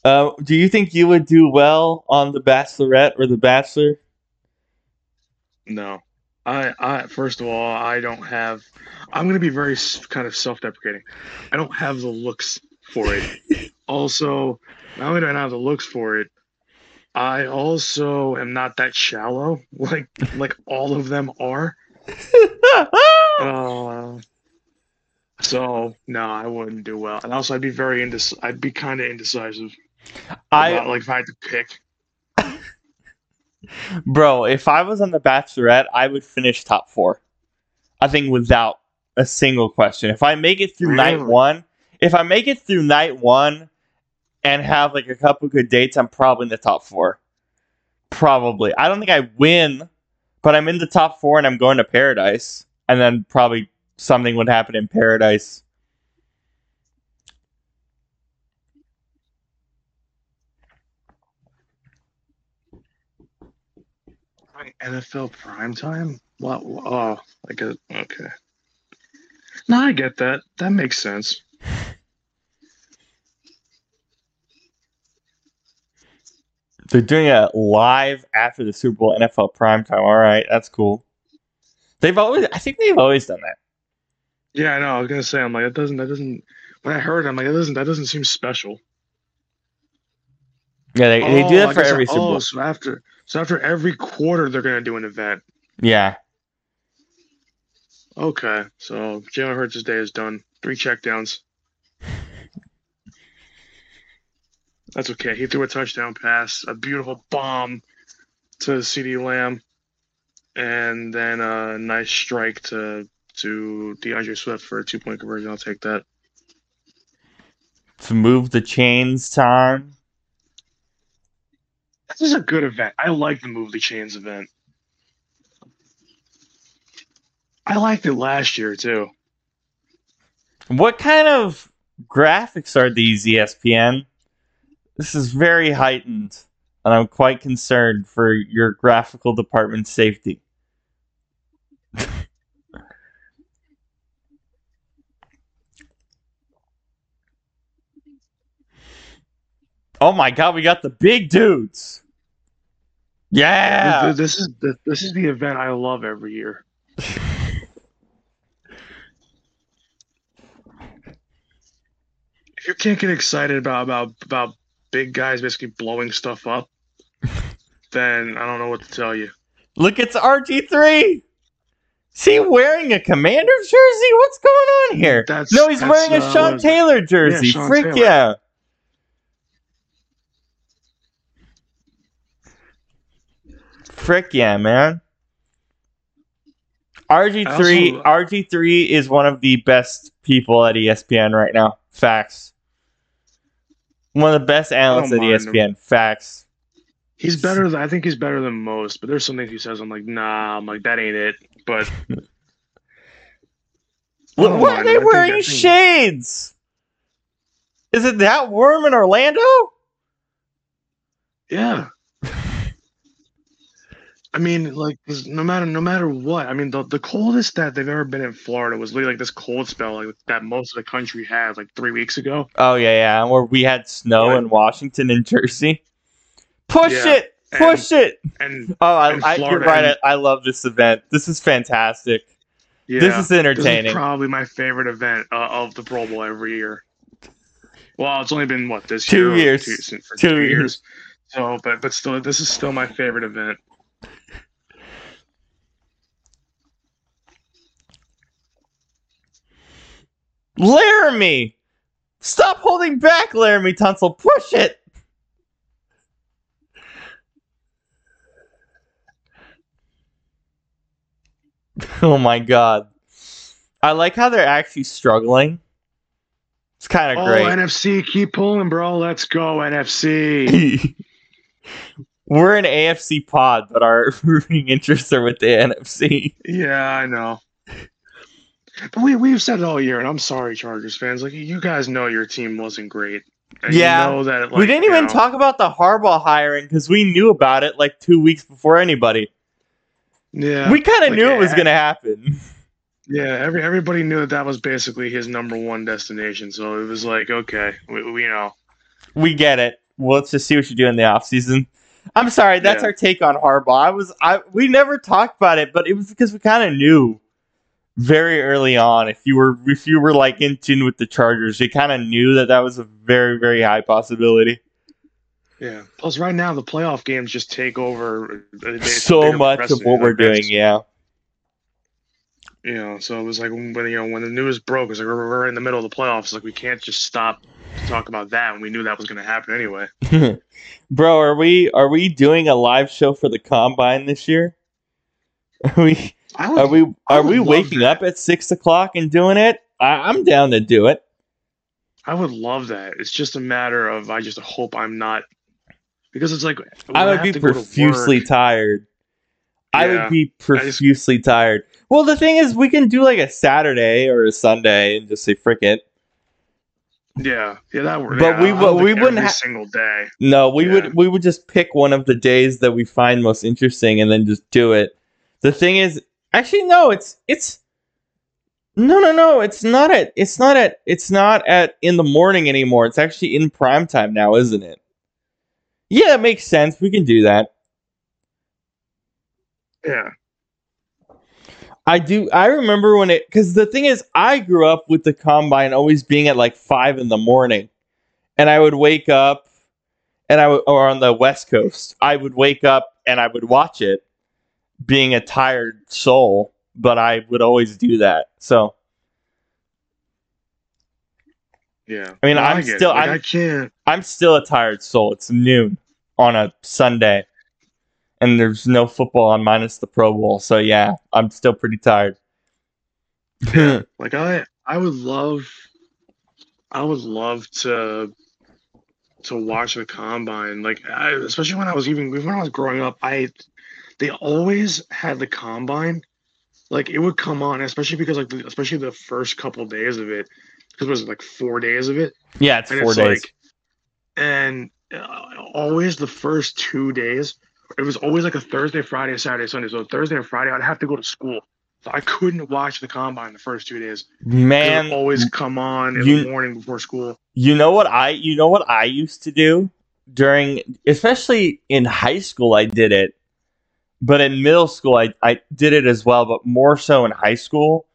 [SPEAKER 1] Uh, do you think you would do well on The Bachelorette or The Bachelor?
[SPEAKER 2] No, I, I first of all, I don't have. I'm gonna be very kind of self-deprecating. I don't have the looks for it. [laughs] also, not only do I not have the looks for it, I also am not that shallow. Like, like all of them are. [laughs] Uh, so no, I wouldn't do well, and also I'd be very indec- I'd be kind of indecisive.
[SPEAKER 1] I
[SPEAKER 2] about, like if I had to pick. [laughs]
[SPEAKER 1] Bro, if I was on The Bachelorette, I would finish top four. I think without a single question. If I make it through night one, if I make it through night one and have like a couple good dates, I'm probably in the top four. Probably. I don't think I win, but I'm in the top four and I'm going to paradise. And then probably something would happen in paradise.
[SPEAKER 2] NFL primetime? What? Oh, like a okay. No, I get that. That makes sense.
[SPEAKER 1] They're doing it live after the Super Bowl NFL primetime. All right, that's cool. They've always, I think they've always done that.
[SPEAKER 2] Yeah, I know. I was gonna say, I'm like, that doesn't. That doesn't. When I heard, it, I'm like, that doesn't. That doesn't seem special.
[SPEAKER 1] Yeah, they, they do
[SPEAKER 2] Oh,
[SPEAKER 1] that for every
[SPEAKER 2] Oh, so after, so after every quarter, they're gonna do an event.
[SPEAKER 1] Yeah.
[SPEAKER 2] Okay, so Jalen Hurts' day is done. Three checkdowns. [laughs] That's okay. He threw a touchdown pass, a beautiful bomb to CeeDee Lamb, and then a nice strike to to DeAndre Swift for a two point conversion. I'll take that.
[SPEAKER 1] To move the chains time.
[SPEAKER 2] This is a good event. I like the Move the Chains event. I liked it last year too.
[SPEAKER 1] What kind of graphics are these, ESPN? This is very heightened, and I'm quite concerned for your graphical department's safety. Oh my god, we got the big dudes. Yeah,
[SPEAKER 2] this, this is the, this is the event I love every year. if you can't get excited about about about big guys basically blowing stuff up, then I don't know what to tell you.
[SPEAKER 1] Look, it's RG three. Is he wearing a commander jersey? What's going on here?
[SPEAKER 2] That's,
[SPEAKER 1] no, he's wearing a Sean
[SPEAKER 2] uh,
[SPEAKER 1] Taylor jersey.
[SPEAKER 2] Yeah, Sean
[SPEAKER 1] Freak
[SPEAKER 2] Taylor.
[SPEAKER 1] yeah. Frick yeah, man. RG3
[SPEAKER 2] also-
[SPEAKER 1] RG3 is one of the best people at ESPN right now. Facts. One of the best analysts at ESPN. Facts.
[SPEAKER 2] He's better. Than, I think he's better than most. But there's something he says. I'm like, nah. I'm like, that ain't it. But [laughs] What,
[SPEAKER 1] Wh- are they.
[SPEAKER 2] I
[SPEAKER 1] wearing shades? Is it that warm in Orlando?
[SPEAKER 2] yeah. I mean, like no matter no matter what. I mean, the the coldest that they've ever been in Florida was literally like this cold spell like that most of the country had like three weeks ago.
[SPEAKER 1] Oh yeah, yeah. Where we had snow
[SPEAKER 2] What?
[SPEAKER 1] in Washington and Jersey. Push
[SPEAKER 2] Yeah,
[SPEAKER 1] it, push it.
[SPEAKER 2] And
[SPEAKER 1] Oh, I,
[SPEAKER 2] and
[SPEAKER 1] I, you're right.
[SPEAKER 2] and-
[SPEAKER 1] I, I love this event. This is fantastic.
[SPEAKER 2] yeah,
[SPEAKER 1] This is
[SPEAKER 2] This
[SPEAKER 1] entertaining.
[SPEAKER 2] is probably my favorite event uh, of the Pro Bowl every year. Well, it's only been what this
[SPEAKER 1] Two
[SPEAKER 2] year,
[SPEAKER 1] years.
[SPEAKER 2] two,
[SPEAKER 1] Two
[SPEAKER 2] two,
[SPEAKER 1] years.
[SPEAKER 2] years. So, but but still, this is still my favorite event.
[SPEAKER 1] Laremy, stop holding back, Laremy Tunsil. Push it. [laughs] Oh my god. I like how they're actually struggling. It's kind of
[SPEAKER 2] Oh,
[SPEAKER 1] great.
[SPEAKER 2] NFC, keep pulling, bro. Let's go, NFC. [laughs]
[SPEAKER 1] We're an AFC pod, but our [laughs] rooting interests are with the NFC.
[SPEAKER 2] yeah, I know. But we we've said it all year, and I'm sorry, Chargers fans. Like you guys know your team wasn't great. And
[SPEAKER 1] Yeah.
[SPEAKER 2] you know that. Like,
[SPEAKER 1] we didn't even
[SPEAKER 2] know,
[SPEAKER 1] talk about the Harbaugh hiring because we knew about it like two weeks before anybody.
[SPEAKER 2] Yeah,
[SPEAKER 1] we kind of
[SPEAKER 2] like,
[SPEAKER 1] knew it was
[SPEAKER 2] eh,
[SPEAKER 1] going to happen.
[SPEAKER 2] yeah. Every everybody knew that that was basically his number one destination. So it was like, okay, we, we know,
[SPEAKER 1] We get it. Well, let's just see what you do in the offseason. I'm sorry, that's
[SPEAKER 2] Yeah.
[SPEAKER 1] our take on Harbaugh. I was I we never talked about it, but it was because we kind of knew very early on if you were if you were like in tune with the Chargers, you kind of knew that that was a very very high possibility.
[SPEAKER 2] yeah. Plus, right now the playoff games just take over they- [laughs]
[SPEAKER 1] so much of what we're doing, yeah.
[SPEAKER 2] You know, so it was like when you know when the news broke, it was like we're, we're in the middle of the playoffs. Like we can't just stop to talk about that, and we knew that was going to happen anyway. [laughs]
[SPEAKER 1] Bro, are we are we doing a live show for the combine this year? [laughs] Are we
[SPEAKER 2] I would,
[SPEAKER 1] are we are we waking
[SPEAKER 2] that.
[SPEAKER 1] up at six o'clock and doing it? I, I'm down to do it.
[SPEAKER 2] I would love that. It's just a matter of I just hope I'm not because it's like
[SPEAKER 1] I would
[SPEAKER 2] have
[SPEAKER 1] be
[SPEAKER 2] to go to
[SPEAKER 1] profusely tired. I would be
[SPEAKER 2] just-
[SPEAKER 1] profusely tired. Well, the thing is, we can do like a Saturday or a Sunday and just say frick it.
[SPEAKER 2] Yeah, yeah, that would.
[SPEAKER 1] But
[SPEAKER 2] yeah,
[SPEAKER 1] we
[SPEAKER 2] I don't
[SPEAKER 1] we wouldn't
[SPEAKER 2] every
[SPEAKER 1] ha-
[SPEAKER 2] single day.
[SPEAKER 1] No, we
[SPEAKER 2] Yeah.
[SPEAKER 1] would we would just pick one of the days that we find most interesting and then just do it. The thing is, actually, no, it's it's no, no, no. It's not at it's not at it's not at in the morning anymore. It's actually in prime time now, isn't it? Yeah, it makes sense. We can do that.
[SPEAKER 2] Yeah,
[SPEAKER 1] I do. I remember when it because the thing is, I grew up with the combine always being at like five in the morning, and I would wake up, and I would, or on the West Coast, I would wake up and I would watch it, being a tired soul, but I would always do that. So
[SPEAKER 2] yeah.
[SPEAKER 1] I mean,
[SPEAKER 2] No,
[SPEAKER 1] I'm
[SPEAKER 2] it.
[SPEAKER 1] still-
[SPEAKER 2] Like,
[SPEAKER 1] I'm-
[SPEAKER 2] I can't.
[SPEAKER 1] I'm still a tired soul. It's noon on a Sunday, and there's no football on minus the Pro Bowl. So yeah, I'm still pretty tired. [laughs]
[SPEAKER 2] Like I, I would love, I would love to, to watch the combine. Like I, especially when I was even when I was growing up, I, they always had the combine. Like it would come on, especially because like the, especially the first couple days of it, because it was like four days of it.
[SPEAKER 1] yeah, it's
[SPEAKER 2] and
[SPEAKER 1] four
[SPEAKER 2] it's
[SPEAKER 1] days.
[SPEAKER 2] like and uh, always the first two days it was always like a thursday friday saturday sunday so thursday and friday i'd have to go to school so i couldn't watch the combine the first two days
[SPEAKER 1] Man,
[SPEAKER 2] would always come on in
[SPEAKER 1] you-
[SPEAKER 2] the morning before school
[SPEAKER 1] You know what I you know what I used to do during especially in high school I did it. But in middle school I, I did it as well, but more so in high school.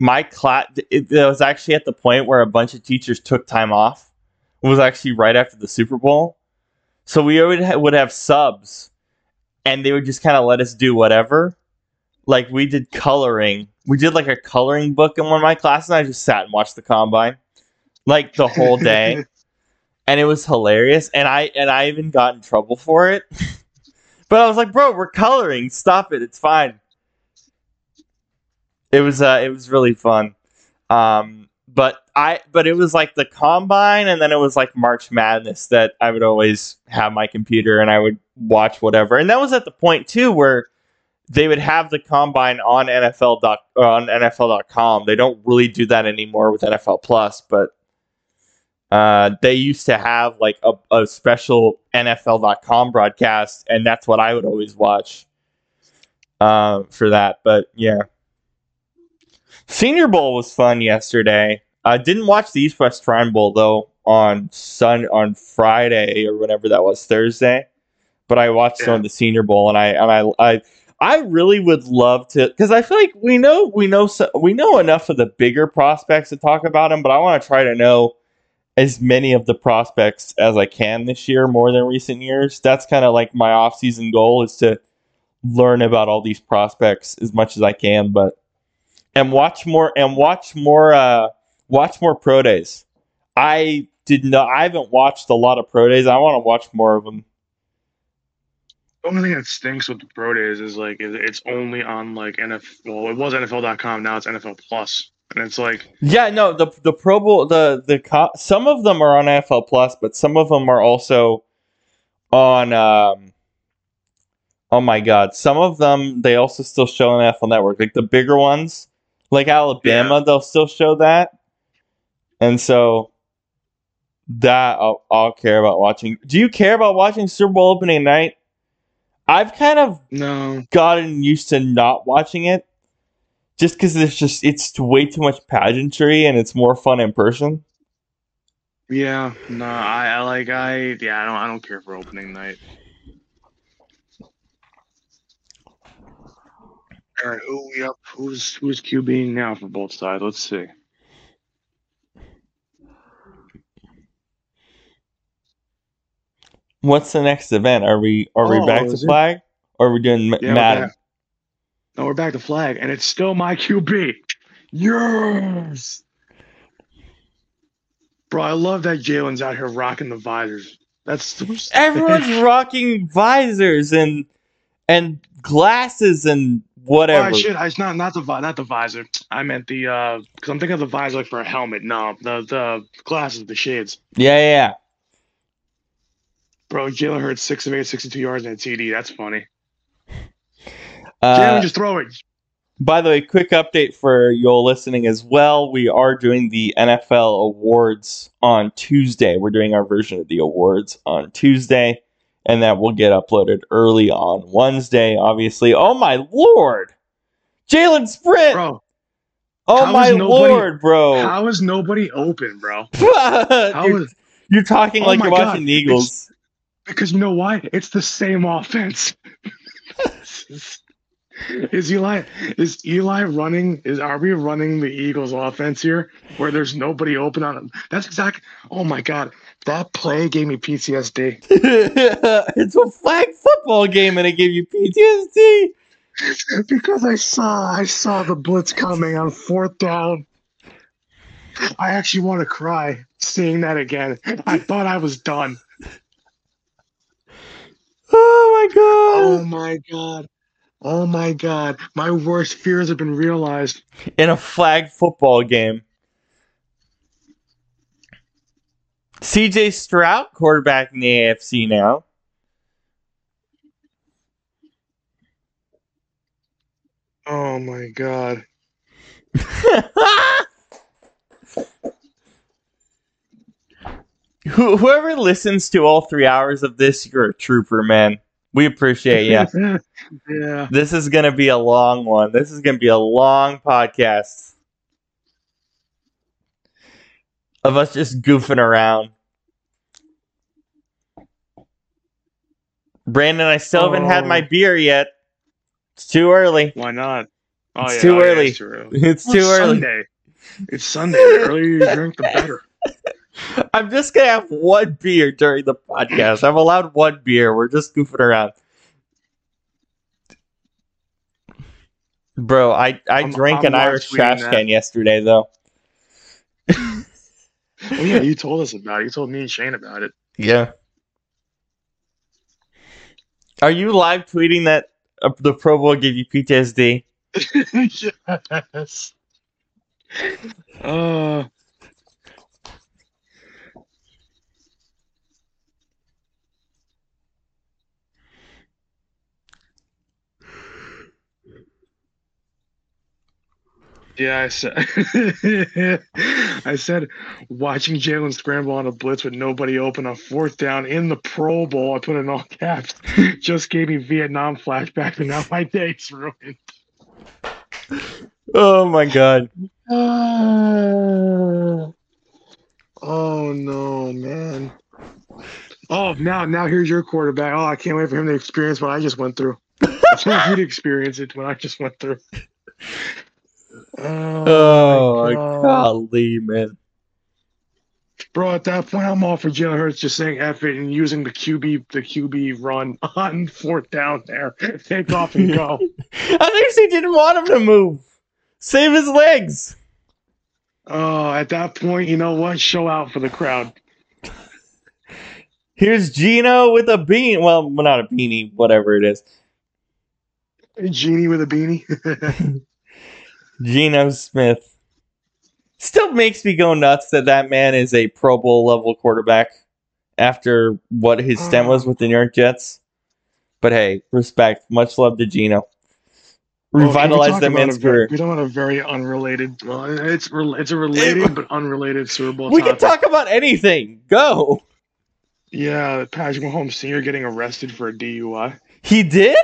[SPEAKER 1] My class it, it was actually at the point where a bunch of teachers took time off It was actually right after the Super Bowl. So we would ha- would have subs, and they would just kind of let us do whatever. Like we did coloring. We did like a coloring book in one of my classes. And I just sat and watched the combine, like the whole day, [laughs] and it was hilarious. And I and I even got in trouble for it. [laughs] but I was like, "Bro, we're coloring. Stop it. It's fine." It was uh, it was really fun. Um, but I but it was like the combine and then it was like March Madness that I would always have my computer and I would watch whatever. And that was at the point too where they would have the combine on NFL doc, on NFL.com. They don't really do that anymore with NFL Plus, but uh, they used to have like a, a special NFL.com broadcast, and that's what I would always watch uh, for that. But yeah, Senior Bowl was fun yesterday. I didn't watch the East West Shrine Bowl though on Sun on Friday or whatever that was Thursday, but I watched some
[SPEAKER 2] Yeah.
[SPEAKER 1] of the Senior Bowl and I and I I I really would love to because I feel like we know we know so, we know enough of the bigger prospects to talk about them, but I want to try to know as many of the prospects as I can this year more than recent years. That's kind of like my off-season goal is to learn about all these prospects as much as I can, but and watch more and watch more uh watch more pro days. I did not I haven't watched a lot of pro days. I want to watch more of them.
[SPEAKER 2] The only thing that stinks with the pro days is like it's only on like NFL. Well, it was NFL.com. Now it's NFL Plus, and it's like
[SPEAKER 1] Yeah, no, the the Pro Bowl the the co- some of them are on NFL Plus, but some of them are also on um Oh my god, some of them they also still show on NFL Network. Like the bigger ones, like Alabama, they'll still show that. And so that I'll, I'll care about watching. Do you care about watching Super Bowl opening night? I've kind of
[SPEAKER 2] no,
[SPEAKER 1] gotten used to not watching it just because it's just it's way too much pageantry and it's more fun in person
[SPEAKER 2] yeah, no. I, I like I yeah. I don't I don't care for opening night. All right, who we up? Who's who's QBing now for both sides? Let's see.
[SPEAKER 1] what's the next event are we are we
[SPEAKER 2] Oh,
[SPEAKER 1] back to
[SPEAKER 2] it?
[SPEAKER 1] flag or are we doing
[SPEAKER 2] Yeah,
[SPEAKER 1] madden
[SPEAKER 2] back. No, we're back to flag, and it's still my QB. Yes, bro. I love that Jalen's out here rocking the visors. That's
[SPEAKER 1] everyone's [laughs] rocking visors and and glasses and whatever
[SPEAKER 2] Oh shit! I, it's not not the not the visor. I meant the uh, because I'm thinking of the visor like for a helmet. No, the the glasses, the shades.
[SPEAKER 1] yeah yeah, yeah.
[SPEAKER 2] Bro, Jalen Hurts six of eight, 62 yards and a TD. That's funny.
[SPEAKER 1] Uh,
[SPEAKER 2] Jalen, just throw it.
[SPEAKER 1] By the way, quick update for you all listening as well. We are doing the NFL awards on Tuesday. We're doing our version of the awards on Tuesday, and that will get uploaded early on Wednesday, obviously. Oh my lord! Jalen Sprint!
[SPEAKER 2] Bro,
[SPEAKER 1] oh my
[SPEAKER 2] nobody-
[SPEAKER 1] lord, bro!
[SPEAKER 2] how is nobody open, bro? [laughs]
[SPEAKER 1] You're,
[SPEAKER 2] is
[SPEAKER 1] you're talking
[SPEAKER 2] Oh
[SPEAKER 1] like you're
[SPEAKER 2] God,
[SPEAKER 1] the Eagles.
[SPEAKER 2] because you know why? It's the same offense. [laughs] is Eli is Eli running? Is are we running the Eagles offense here where there's nobody open on them? That's exact. Oh my god, that play gave me PTSD. [laughs]
[SPEAKER 1] it's a flag football game, and it gave you PTSD.
[SPEAKER 2] because I saw I saw the blitz coming on fourth down. I actually want to cry seeing that again. I thought I was done. [laughs]
[SPEAKER 1] Oh my god!
[SPEAKER 2] Oh my god. Oh my god. My worst fears have been realized.
[SPEAKER 1] in a flag football game. CJ Stroud, quarterback in the AFC now.
[SPEAKER 2] Oh my god. [laughs]
[SPEAKER 1] Whoever listens to all three hours of this, you're a trooper, man. We appreciate you. [laughs]
[SPEAKER 2] yeah.
[SPEAKER 1] this is going to be a long one. This is going to be a long podcast of us just goofing around. Brandon, I still haven't had
[SPEAKER 2] Oh.
[SPEAKER 1] my beer yet. It's too early.
[SPEAKER 2] Why not? Oh,
[SPEAKER 1] It's
[SPEAKER 2] yeah,
[SPEAKER 1] too
[SPEAKER 2] oh, yeah,
[SPEAKER 1] early.
[SPEAKER 2] it's too early.
[SPEAKER 1] It's
[SPEAKER 2] Well,
[SPEAKER 1] too
[SPEAKER 2] it's
[SPEAKER 1] early.
[SPEAKER 2] Sunday. It's Sunday. The earlier you drink, the better. [laughs]
[SPEAKER 1] I'm just gonna have one beer during the podcast. I'm allowed one beer. We're just goofing around. Bro, I, I
[SPEAKER 2] I'm-
[SPEAKER 1] drank
[SPEAKER 2] I'm
[SPEAKER 1] an Irish trash
[SPEAKER 2] that.
[SPEAKER 1] can yesterday though. [laughs]
[SPEAKER 2] Oh yeah, you told us about it. You told me and Shane about it.
[SPEAKER 1] Yeah. Are you live tweeting that uh, the Pro Bowl gave you PTSD? [laughs]
[SPEAKER 2] yes. Uh, yeah, I said. [laughs] I said, watching Jalen scramble on a blitz with nobody open on fourth down in the Pro Bowl. I put in all caps. [laughs] Just gave me Vietnam flashback, and now my day's ruined.
[SPEAKER 1] Oh my god.
[SPEAKER 2] Uh, [sighs] oh no, man. Oh, now now here's your quarterback. Oh, I can't wait for him to experience what I just went through. [laughs] I can't wait you to experience it when I just went through. Oh,
[SPEAKER 1] Oh,
[SPEAKER 2] my God.
[SPEAKER 1] golly, man.
[SPEAKER 2] bro! At that point, I'm all for Jalen Hurts just saying "F it" and using the QB the QB run on [laughs] fourth down there. [laughs] Take off and go. [laughs]
[SPEAKER 1] I think he didn't want him to move. Save his legs.
[SPEAKER 2] Oh, at that point, you know what? Show out for the crowd.
[SPEAKER 1] Here's Geno with a bean. Well, not a beanie, whatever it is.
[SPEAKER 2] Genie with a beanie.
[SPEAKER 1] Geno Smith. Still makes me go nuts that that man is a Pro Bowl level quarterback after what his stint was mm. with the New York Jets. But hey, respect. Much love to Geno.
[SPEAKER 2] Well,
[SPEAKER 1] Revitalized
[SPEAKER 2] we
[SPEAKER 1] that man's career.
[SPEAKER 2] We talk about a very unrelated. Well, it's it's a related but unrelated Super Bowl.
[SPEAKER 1] We can talk about anything. Go.
[SPEAKER 2] Yeah, Patrick Mahomes Senior getting arrested for a DUI.
[SPEAKER 1] He did?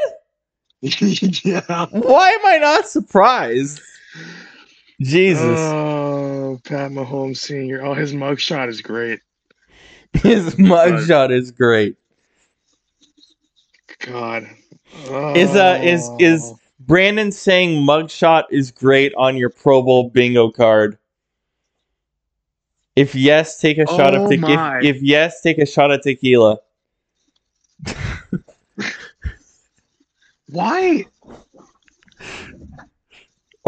[SPEAKER 1] [laughs]
[SPEAKER 2] yeah.
[SPEAKER 1] Why am I not surprised? Jesus.
[SPEAKER 2] Oh, Pat Mahomes Senior. Oh, his mugshot is great.
[SPEAKER 1] His mugshot is great.
[SPEAKER 2] God.
[SPEAKER 1] Is, uh, is- is-
[SPEAKER 2] Oh.
[SPEAKER 1] Brandon saying mugshot is great on your Pro Bowl bingo card. If yes, take a shot
[SPEAKER 2] Oh
[SPEAKER 1] of tequila. If, if yes, take a shot of tequila. [laughs]
[SPEAKER 2] why?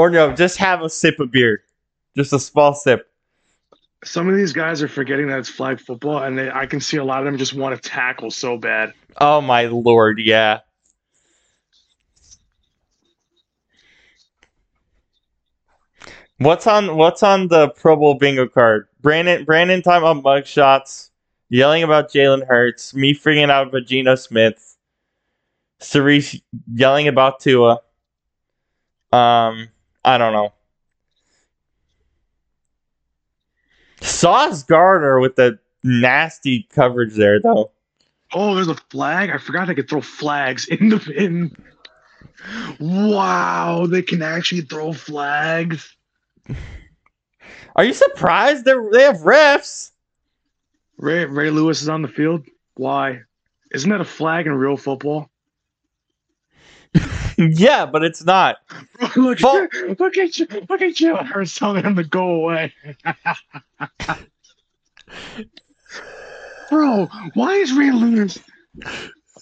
[SPEAKER 1] Or no, just have a sip of beer. Just a small sip.
[SPEAKER 2] Some of these guys are forgetting that it's flag football, and they, I can see a lot of them just want to tackle so bad.
[SPEAKER 1] Oh my lord, yeah. What's on what's on the Pro Bowl bingo card? Brandon Brandon time about mug shots, yelling about Jalen Hurts, me freaking out about Geno Smith, Cerise yelling about Tua. Um, I don't know. Sauce Gardner with the nasty coverage there though.
[SPEAKER 2] Oh, there's a flag. I forgot they could throw flags in the in. Wow, they can actually throw flags.
[SPEAKER 1] Are you surprised they they have refs?
[SPEAKER 2] Ray Ray Lewis is on the field. Why? Isn't that a flag in real football?
[SPEAKER 1] Yeah, but it's not. [laughs]
[SPEAKER 2] look, look at you, look at you! Jalen Hurts telling him to go away. Bro, why is Ray Lewis?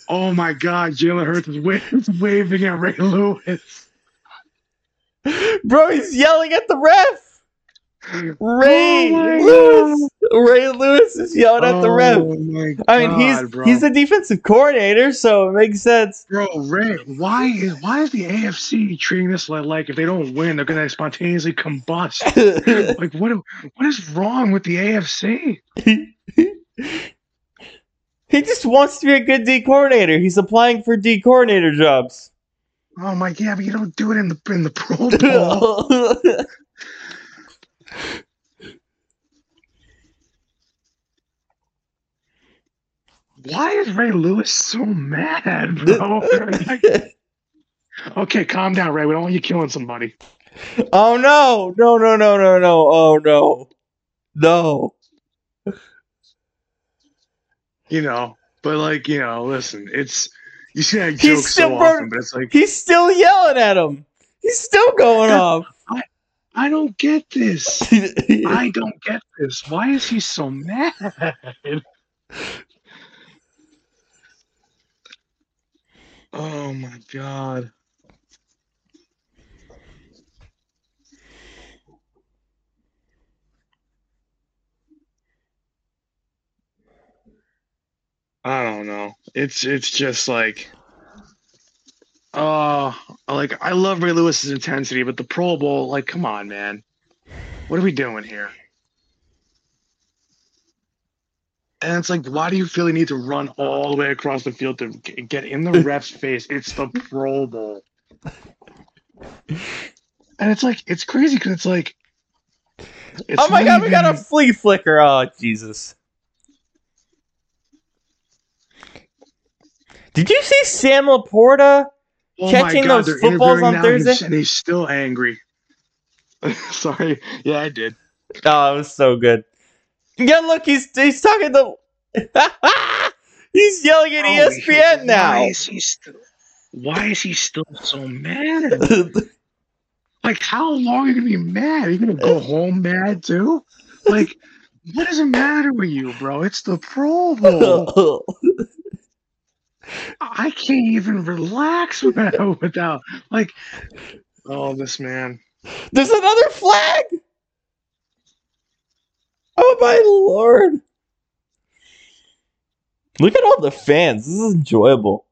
[SPEAKER 2] Oh my God, Jalen Hurts is, wa- waving at Ray Lewis.
[SPEAKER 1] Bro, he's yelling at the ref. Oh Ray
[SPEAKER 2] Oh
[SPEAKER 1] Lewis. Ray Lewis is yelling at the oh ref.
[SPEAKER 2] Oh my
[SPEAKER 1] I mean, he's
[SPEAKER 2] God, bro.
[SPEAKER 1] he's the defensive coordinator, so it makes sense.
[SPEAKER 2] Bro, Ray, why is why is the AFC treating this like, like if they don't win, they're gonna spontaneously combust? [laughs] like what what is wrong with the AFC?
[SPEAKER 1] he just wants to be a good D coordinator. He's applying for D coordinator jobs.
[SPEAKER 2] Oh my yeah, but you don't do it in the in the Pro [laughs] Bowl. [laughs] why is Ray Lewis so mad, [laughs] bro? [laughs] Okay, calm down, Ray. We don't want you killing somebody.
[SPEAKER 1] oh no, no, no, no, no, no. Oh no, no.
[SPEAKER 2] You know, but like you know, listen, it's you see that
[SPEAKER 1] He's
[SPEAKER 2] joke
[SPEAKER 1] still
[SPEAKER 2] so
[SPEAKER 1] bur-
[SPEAKER 2] often, but it's like
[SPEAKER 1] He's still yelling at him. He's still going off.
[SPEAKER 2] I I don't get this. [laughs] I don't get this. Why is he so mad? Oh my god. I don't know. It's it's just like uh like I love Ray Lewis's intensity, but the Pro Bowl, like, come on, man. What are we doing here? And it's like, why do you feel you need to run all the way across the field to get in the [laughs] ref's face? It's the Pro Bowl. And it's like, it's crazy because it's like, it's
[SPEAKER 1] oh my god, we got a flea flicker. Oh Jesus. Did you see Sam LaPorta?
[SPEAKER 2] Oh
[SPEAKER 1] catching those footballs on Thursday?
[SPEAKER 2] and he's still angry. [laughs] Sorry, yeah, I did.
[SPEAKER 1] Oh, it was so good. Yeah, look, he's he's talking to. [laughs] he's yelling at
[SPEAKER 2] Oh, he-
[SPEAKER 1] ESPN now.
[SPEAKER 2] Why is he still? Why is he still so mad? [laughs] Like, how long are you gonna be mad? Are you gonna go home mad too? Like, what does it matter with you, bro? It's the Pro Bowl. I can't even relax [laughs] without, without like, oh, this man.
[SPEAKER 1] There's another flag. Oh my lord! Look at all the fans. This is enjoyable.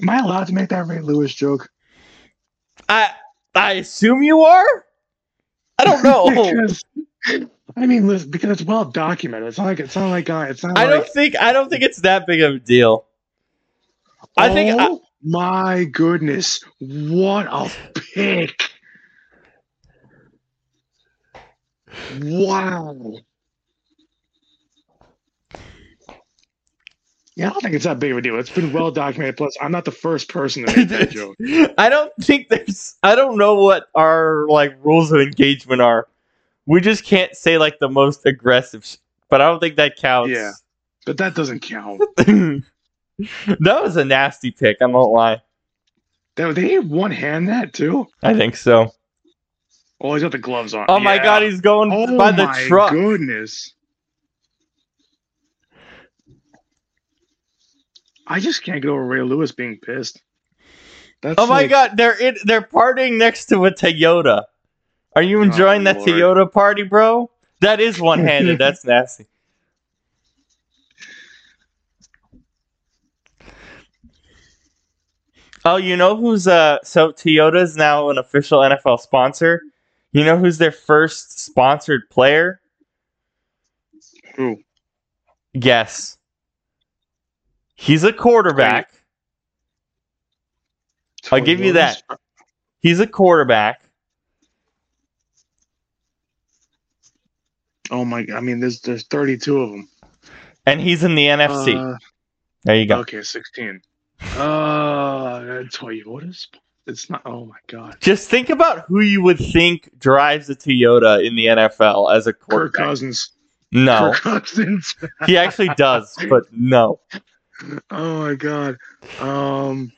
[SPEAKER 2] Am I allowed to make that Ray Lewis joke?
[SPEAKER 1] I I assume you are. I don't know. [laughs]
[SPEAKER 2] because, I mean, listen, because it's well documented. It's not like it's not like uh, it's not
[SPEAKER 1] I
[SPEAKER 2] like.
[SPEAKER 1] don't think I don't think it's that big of a deal. I think I-
[SPEAKER 2] Oh my goodness, what a pick! Wow. Yeah, I don't think it's that big of a deal. It's been well documented. Plus, I'm not the first person to make that [laughs] joke.
[SPEAKER 1] I don't think there's. I don't know what our like rules of engagement are. We just can't say like the most aggressive, sh- but I don't think that counts.
[SPEAKER 2] Yeah. But that doesn't count. [laughs]
[SPEAKER 1] that was a nasty pick. I won't lie.
[SPEAKER 2] They, they one hand that too.
[SPEAKER 1] I think so.
[SPEAKER 2] Oh, he's got the gloves on.
[SPEAKER 1] Oh my god, he's going
[SPEAKER 2] Oh
[SPEAKER 1] by the truck.
[SPEAKER 2] goodness. I just can't get over Ray Lewis being pissed. That's
[SPEAKER 1] Oh my
[SPEAKER 2] like-
[SPEAKER 1] god, they're in, they're partying next to a Toyota. Are you enjoying that
[SPEAKER 2] Oh, Lord.
[SPEAKER 1] Toyota party, bro? That is one handed. [laughs] That's nasty. Oh, you know who's uh so Toyota is now an official NFL sponsor. You know who's their first sponsored player?
[SPEAKER 2] Who?
[SPEAKER 1] Guess. He's a quarterback. I'll give you that. He's a quarterback.
[SPEAKER 2] Oh my! God, I mean, there's there's 32 of them.
[SPEAKER 1] And he's in the NFC.
[SPEAKER 2] Uh,
[SPEAKER 1] there you go.
[SPEAKER 2] okay, 16. Uh, Toyotas. It's not. Oh my god.
[SPEAKER 1] Just think about who you would think drives a Toyota in the NFL as a
[SPEAKER 2] Kirk. Cousins.
[SPEAKER 1] No,
[SPEAKER 2] Kirk Cousins. [laughs]
[SPEAKER 1] he actually does, but no.
[SPEAKER 2] oh my god. Um.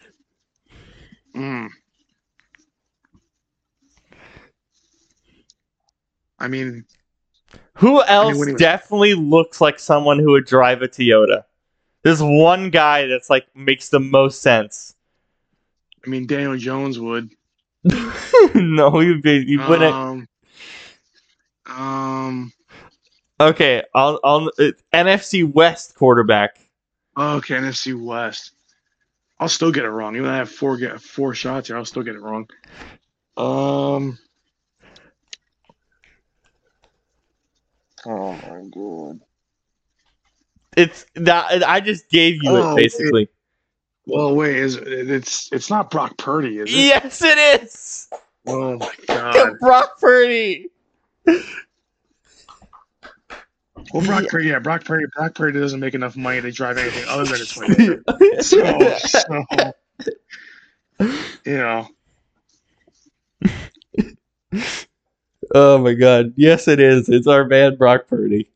[SPEAKER 2] mm. I mean,
[SPEAKER 1] Who else
[SPEAKER 2] he was-
[SPEAKER 1] definitely looks like someone who would drive a Toyota? There's one guy that's like makes the most sense.
[SPEAKER 2] I mean, Daniel Jones would. [laughs]
[SPEAKER 1] no, be. He wouldn't.
[SPEAKER 2] Um. Um.
[SPEAKER 1] Okay, I'll. I'll uh, NFC West quarterback.
[SPEAKER 2] Okay, NFC West. I'll still get it wrong. Even though I have four get four shots here, I'll still get it wrong. Um. Oh my god.
[SPEAKER 1] It's that. I just gave you
[SPEAKER 2] Oh,
[SPEAKER 1] it basically.
[SPEAKER 2] Well, wait, is it's it's not Brock Purdy, is it?
[SPEAKER 1] Yes, it is.
[SPEAKER 2] Oh my [laughs] god.
[SPEAKER 1] Brock Purdy.
[SPEAKER 2] Well, Brock Purdy, yeah, Brock Purdy, Brock Purdy doesn't make enough money to drive anything other than a [laughs] Toyota. so, so, you know,
[SPEAKER 1] Oh my god. Yes, it is. It's our man Brock Purdy.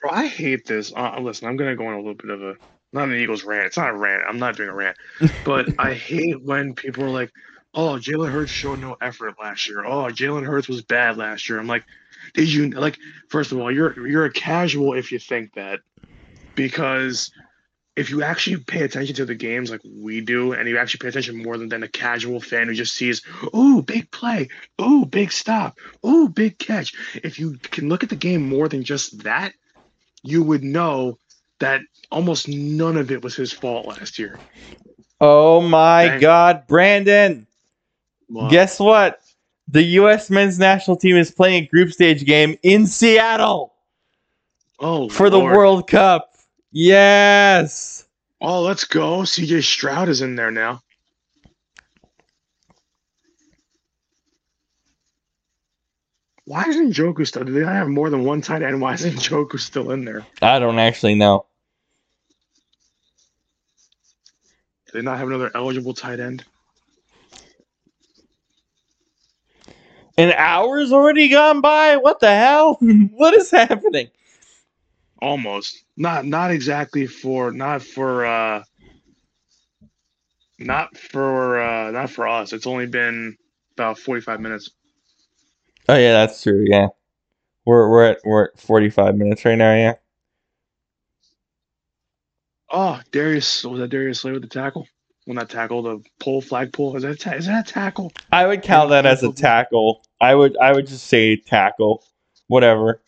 [SPEAKER 2] Bro, I hate this. Uh, listen, I'm gonna go on a little bit of a not an Eagles rant. It's not a rant. I'm not doing a rant. But [laughs] I hate when people are like, "Oh, Jalen Hurts showed no effort last year. Oh, Jalen Hurts was bad last year." I'm like, did you like? First of all, you're you're a casual if you think that, because if you actually pay attention to the games like we do, and you actually pay attention more than, than a casual fan who just sees, oh, big play, oh, big stop, oh, big catch. If you can look at the game more than just that, you would know that almost none of it was his fault last year.
[SPEAKER 1] Oh my
[SPEAKER 2] Dang.
[SPEAKER 1] God, Brandon! Guess what? The U.S. men's national team is playing a group stage game in Seattle
[SPEAKER 2] oh,
[SPEAKER 1] for the World Cup. Yes.
[SPEAKER 2] Oh, let's go. CJ Stroud is in there now. Why isn't Njoku still? Do they not have more than one tight end? Why isn't Njoku still in there?
[SPEAKER 1] I don't actually know.
[SPEAKER 2] Do they not have another eligible tight end?
[SPEAKER 1] An hour's already gone by. What the hell? [laughs] what is happening?
[SPEAKER 2] Almost. Not not exactly for not for uh not for uh not for us. It's only been about 45 minutes.
[SPEAKER 1] Oh yeah, that's true. Yeah, we're we're at we're at forty five minutes right now. Yeah.
[SPEAKER 2] Oh, Darius was that Darius Slay with the tackle? When that tackle, the pull flag pull is that ta- is that a tackle?
[SPEAKER 1] I would count that as a tackle. I would I would just say tackle, whatever.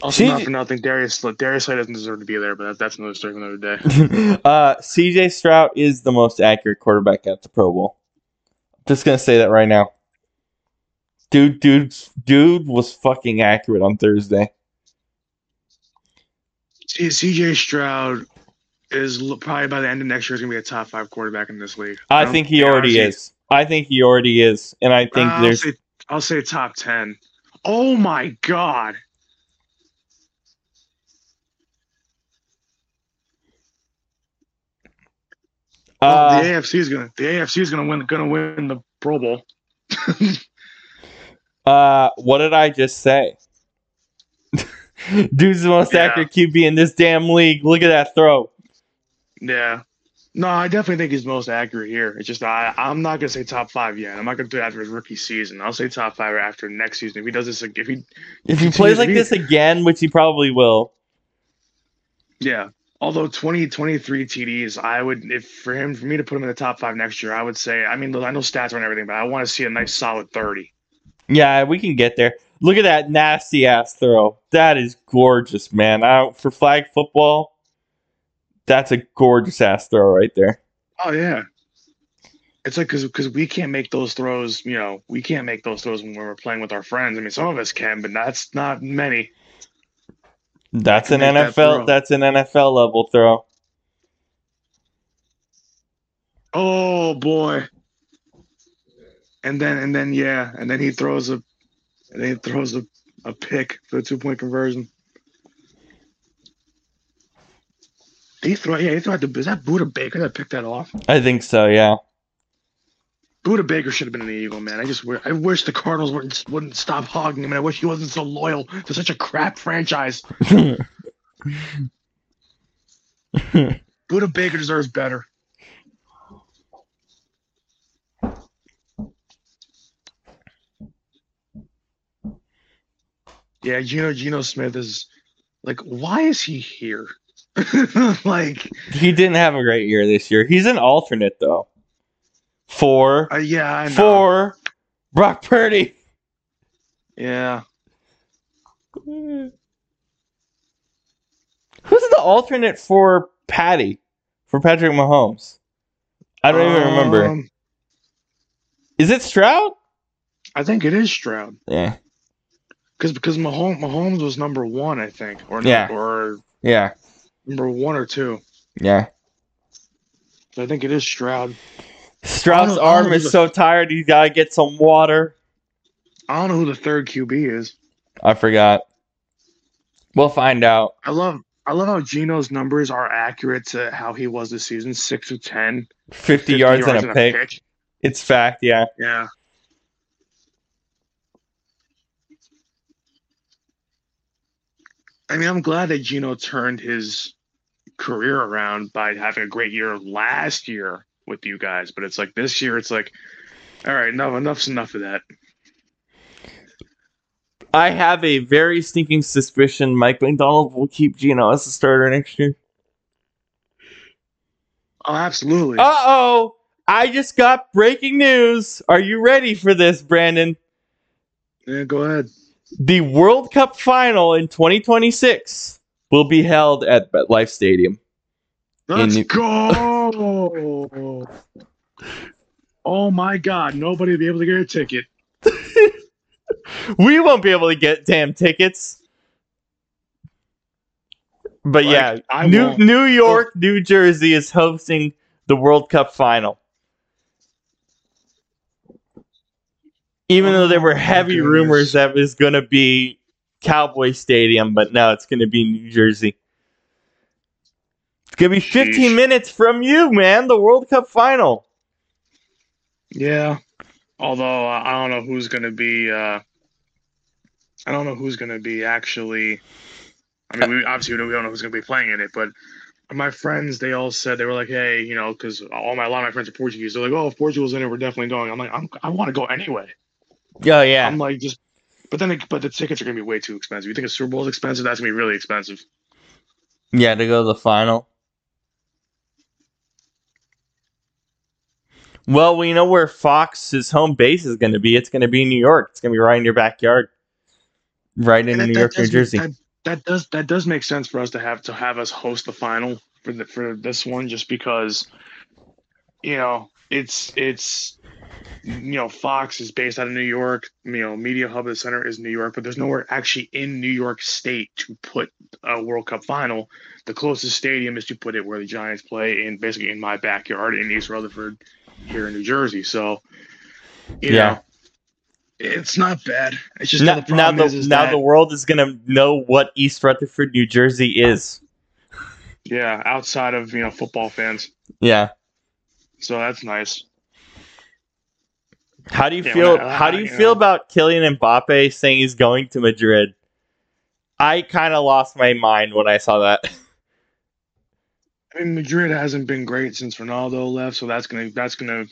[SPEAKER 2] Also,
[SPEAKER 1] See-
[SPEAKER 2] not for nothing, Darius Slay, Darius Slay doesn't deserve to be there, but that, that's another story for another day. [laughs] [laughs]
[SPEAKER 1] uh, C.J. Stroud is the most accurate quarterback at the Pro Bowl. Just gonna say that right now. Dude, dude, dude was fucking accurate on Thursday.
[SPEAKER 2] CJ Stroud is probably by the end of next year is gonna be a top five quarterback in this league.
[SPEAKER 1] I
[SPEAKER 2] don't-
[SPEAKER 1] think he already
[SPEAKER 2] honestly,
[SPEAKER 1] is. I think he already is, and I think
[SPEAKER 2] I'll
[SPEAKER 1] there's
[SPEAKER 2] say, I'll say top ten. Oh my god!
[SPEAKER 1] Uh,
[SPEAKER 2] the AFC is gonna the AFC is gonna win gonna win the Pro Bowl. [laughs]
[SPEAKER 1] uh, what did I just say? [laughs] Dude's the most
[SPEAKER 2] Yeah.
[SPEAKER 1] accurate QB in this damn league. Look at that throw.
[SPEAKER 2] Yeah. No, I definitely think he's most accurate here. It's just I I'm not gonna say top five yet. I'm not gonna do it after his rookie season. I'll say top five after next season. If he does this, if he
[SPEAKER 1] If he plays like this again, which he probably will,
[SPEAKER 2] yeah. Although 20, 23 TDs, I would if for him for me to put him in the top five next year, I would say I mean I know stats aren't everything, but I want to see a nice solid thirty.
[SPEAKER 1] Yeah, we can get there. Look at that nasty ass throw. That is gorgeous, man. I, for flag football, that's a gorgeous ass throw right there.
[SPEAKER 2] Oh yeah. It's like because because we can't make those throws, you know, we can't make those throws when we're playing with our friends. I mean, some of us can, but that's not many.
[SPEAKER 1] That's an
[SPEAKER 2] make that
[SPEAKER 1] NFL. that's an NFL level throw.
[SPEAKER 2] Oh boy. And then and then yeah, and then he throws a and then he throws a, a pick for the two point conversion. Did he throw yeah, he threw at the is that Budda Baker that picked that off?
[SPEAKER 1] I think so. Yeah.
[SPEAKER 2] Budda Baker should have been an Eagle, man. I just I wish the Cardinals wouldn't wouldn't stop hogging him, and I wish he wasn't so loyal to such a crap franchise. [laughs] Budda Baker deserves better. Yeah, Geno Geno Smith is like, why is he here? [laughs] like,
[SPEAKER 1] he didn't have a great year this year. He's an alternate though. For
[SPEAKER 2] uh, yeah, I know.
[SPEAKER 1] for Brock Purdy.
[SPEAKER 2] yeah,
[SPEAKER 1] Who's the alternate for Patty? For Patrick Mahomes? I don't even remember.
[SPEAKER 2] Um,
[SPEAKER 1] Is it Stroud?
[SPEAKER 2] I think it is Stroud
[SPEAKER 1] Yeah.
[SPEAKER 2] because because Mahomes, Mahomes was number one, I think, or
[SPEAKER 1] Yeah.
[SPEAKER 2] or
[SPEAKER 1] Yeah.
[SPEAKER 2] Number one or two.
[SPEAKER 1] Yeah.
[SPEAKER 2] I think it is Stroud.
[SPEAKER 1] Stroud's
[SPEAKER 2] I don't- I don't
[SPEAKER 1] arm is
[SPEAKER 2] the-
[SPEAKER 1] so tired he's gotta get some water.
[SPEAKER 2] I don't know who the third QB is.
[SPEAKER 1] I forgot. We'll find out.
[SPEAKER 2] I love I love how Geno's numbers are accurate to how he was this season, six of 10,
[SPEAKER 1] 50, yards, and a pick. It's fact, yeah.
[SPEAKER 2] Yeah. I mean, I'm glad that Geno turned his career around by having a great year last year with you guys, but it's like this year, it's like, all right, no, enough's enough of that.
[SPEAKER 1] I have a very stinking suspicion Mike Macdonald will keep Geno as the starter next year.
[SPEAKER 2] Oh, absolutely.
[SPEAKER 1] Uh oh! I just got breaking news. Are you ready for this, Brandon?
[SPEAKER 2] Yeah, go ahead.
[SPEAKER 1] The World Cup final in 2026 will be held at MetLife Stadium.
[SPEAKER 2] Let's
[SPEAKER 1] In-
[SPEAKER 2] go. [laughs] oh my God! Nobody will be able to get a ticket. [laughs]
[SPEAKER 1] We won't be able to get damn tickets. But
[SPEAKER 2] Like,
[SPEAKER 1] yeah,
[SPEAKER 2] I
[SPEAKER 1] New
[SPEAKER 2] won't.
[SPEAKER 1] New oh. York, New Jersey is hosting the World Cup final. Even though there
[SPEAKER 2] Oh
[SPEAKER 1] were heavy rumors that it was going to be Cowboy Stadium, but no, it's going to be New Jersey. It's going to be 15
[SPEAKER 2] Sheesh.
[SPEAKER 1] minutes from you, man. The World Cup final.
[SPEAKER 2] Yeah. Although uh, I don't know who's going to be. Uh, I don't know who's going to be actually. I mean, we obviously we don't know who's going to be playing in it, but my friends they all said they were like, "Hey, you know, because all my a lot of my friends are Portuguese. They're like, oh, if Portugal's in it, we're definitely going." I'm like, I'm, I want to go anyway.
[SPEAKER 1] Oh, yeah.
[SPEAKER 2] I'm like, just. But then, but the tickets are going to be way too expensive. You think a Super Bowl is expensive? That's going to be really expensive.
[SPEAKER 1] Yeah, to go to the final. Well, we know where Fox's home base is going to be. It's going to be in New York. It's going to be right in your backyard, right in
[SPEAKER 2] that-
[SPEAKER 1] New
[SPEAKER 2] that
[SPEAKER 1] York, New Jersey.
[SPEAKER 2] That, that does that does make sense for us to have to have us host the final for the for this one, just because you know it's it's you know Fox is based out of New York. You know, Media Hub, of the center is New York, but there's nowhere actually in New York State to put a World Cup final. The closest stadium is to put it where the Giants play, in basically in my backyard in East Rutherford, here in New Jersey. So, you
[SPEAKER 1] Yeah.
[SPEAKER 2] know, it's not bad. It's just
[SPEAKER 1] Now,
[SPEAKER 2] the
[SPEAKER 1] now, the,
[SPEAKER 2] is, is
[SPEAKER 1] now the world is going to know what East Rutherford, New Jersey is.
[SPEAKER 2] Yeah, outside of you know football fans,
[SPEAKER 1] Yeah.
[SPEAKER 2] so that's nice.
[SPEAKER 1] How do you
[SPEAKER 2] Yeah,
[SPEAKER 1] feel?
[SPEAKER 2] when I-
[SPEAKER 1] how do you
[SPEAKER 2] you
[SPEAKER 1] feel
[SPEAKER 2] know.
[SPEAKER 1] about Kylian Mbappe saying he's going to Madrid? I kind of lost my mind when I saw that. [laughs]
[SPEAKER 2] I mean, Madrid hasn't been great since Ronaldo left, so that's gonna that's gonna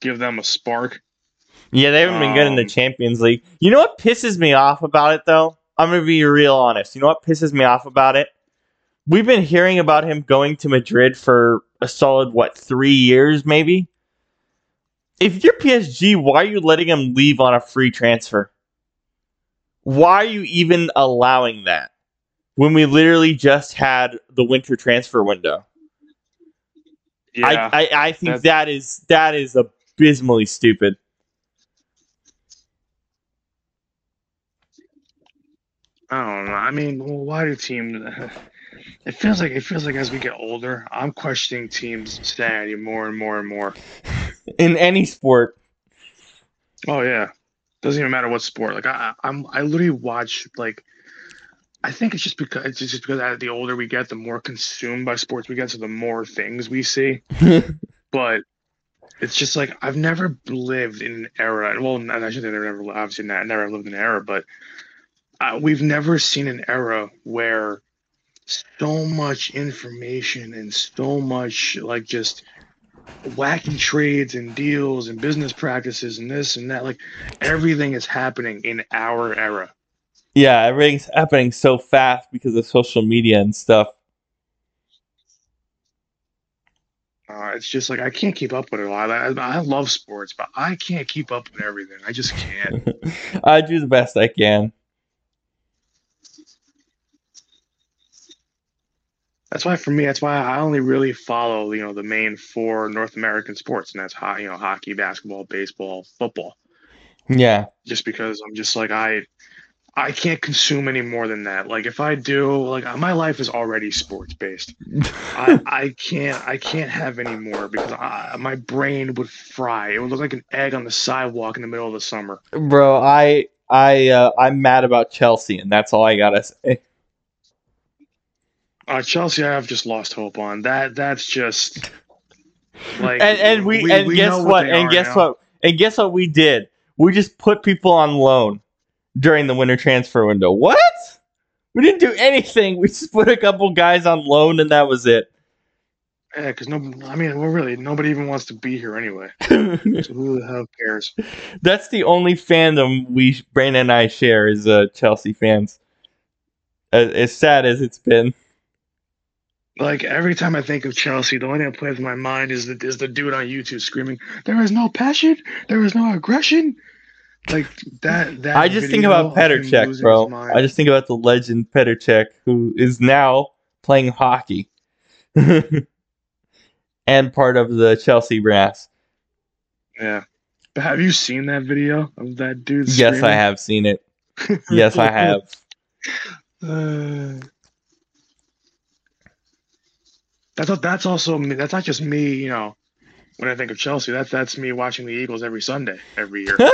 [SPEAKER 2] give them a spark.
[SPEAKER 1] Yeah, they haven't been good in the
[SPEAKER 2] Um,
[SPEAKER 1] Champions League. You know what pisses me off about it, though? I'm going to be real honest. You know what pisses me off about it? We've been hearing about him going to Madrid for a solid, what, three years, maybe? If you're PSG, why are you letting him leave on a free transfer? Why are you even allowing that when we literally just had the winter transfer window?
[SPEAKER 2] Yeah,
[SPEAKER 1] I, I, I think
[SPEAKER 2] that-
[SPEAKER 1] is that is abysmally stupid.
[SPEAKER 2] I don't know. I mean, well, why do teams? [laughs] It feels like it feels like as we get older, I'm questioning teams staying more and more and more.
[SPEAKER 1] In any sport,
[SPEAKER 2] Oh yeah, doesn't even matter what sport. Like I, I'm, I literally watch like. I think it's just because it's just because the older we get, the more consumed by sports we get, so the more things we see. [laughs] but it's just like I've never lived in an era. Well, I shouldn't say never. Obviously, not, never lived in an era, but uh, we've never seen an era where so much information and so much like just wacky trades and deals and business practices and this and that. Like everything is happening in our era.
[SPEAKER 1] Yeah, everything's happening so fast because of social media and stuff.
[SPEAKER 2] Uh, it's just like I can't keep up with it a lot. I, I love sports, but I can't keep up with everything. I just can't. [laughs]
[SPEAKER 1] I do the best I can.
[SPEAKER 2] That's why for me, that's why I only really follow, you know, the main four North American sports, and that's ho- you know, hockey, basketball, baseball, football.
[SPEAKER 1] Yeah.
[SPEAKER 2] Just because I'm just like I, I can't consume any more than that. Like if I do, like my life is already sports based. I, [laughs] I can't, I can't have any more because I, my brain would fry. It would look like an egg on the sidewalk in the middle of the summer.
[SPEAKER 1] Bro, I I uh, I'm mad about Chelsea and that's all I got to [laughs] say.
[SPEAKER 2] Uh, Chelsea, I have just lost hope on that. That's just like
[SPEAKER 1] And and we, and
[SPEAKER 2] we
[SPEAKER 1] guess
[SPEAKER 2] know
[SPEAKER 1] what? And guess
[SPEAKER 2] now.
[SPEAKER 1] what? And guess what we did? We just put people on loan during the winter transfer window. What? We didn't do anything. We just put a couple guys on loan, and that was it.
[SPEAKER 2] Yeah, because no, I mean, we're really nobody even wants to be here anyway. [laughs] So who the hell cares?
[SPEAKER 1] That's the only fandom we Brandon and I share is uh, Chelsea fans. As, as sad as it's been.
[SPEAKER 2] Like every time I think of Chelsea, the only thing that plays in my mind is the is the dude on YouTube screaming, "There is no passion, there is no aggression." Like that. That
[SPEAKER 1] I just think about
[SPEAKER 2] of him
[SPEAKER 1] Petr
[SPEAKER 2] losing
[SPEAKER 1] bro. I just think about the legend Petr Cech, who is now playing hockey [laughs] and part of the Chelsea brass.
[SPEAKER 2] Yeah. But have you seen that video of that dude?
[SPEAKER 1] Yes, I have seen it. [laughs] Yes, I have. [laughs]
[SPEAKER 2] Uh, that's. That's also me. That's not just me. You know, when I think of Chelsea, that's that's me watching the Eagles every Sunday, every year. [laughs]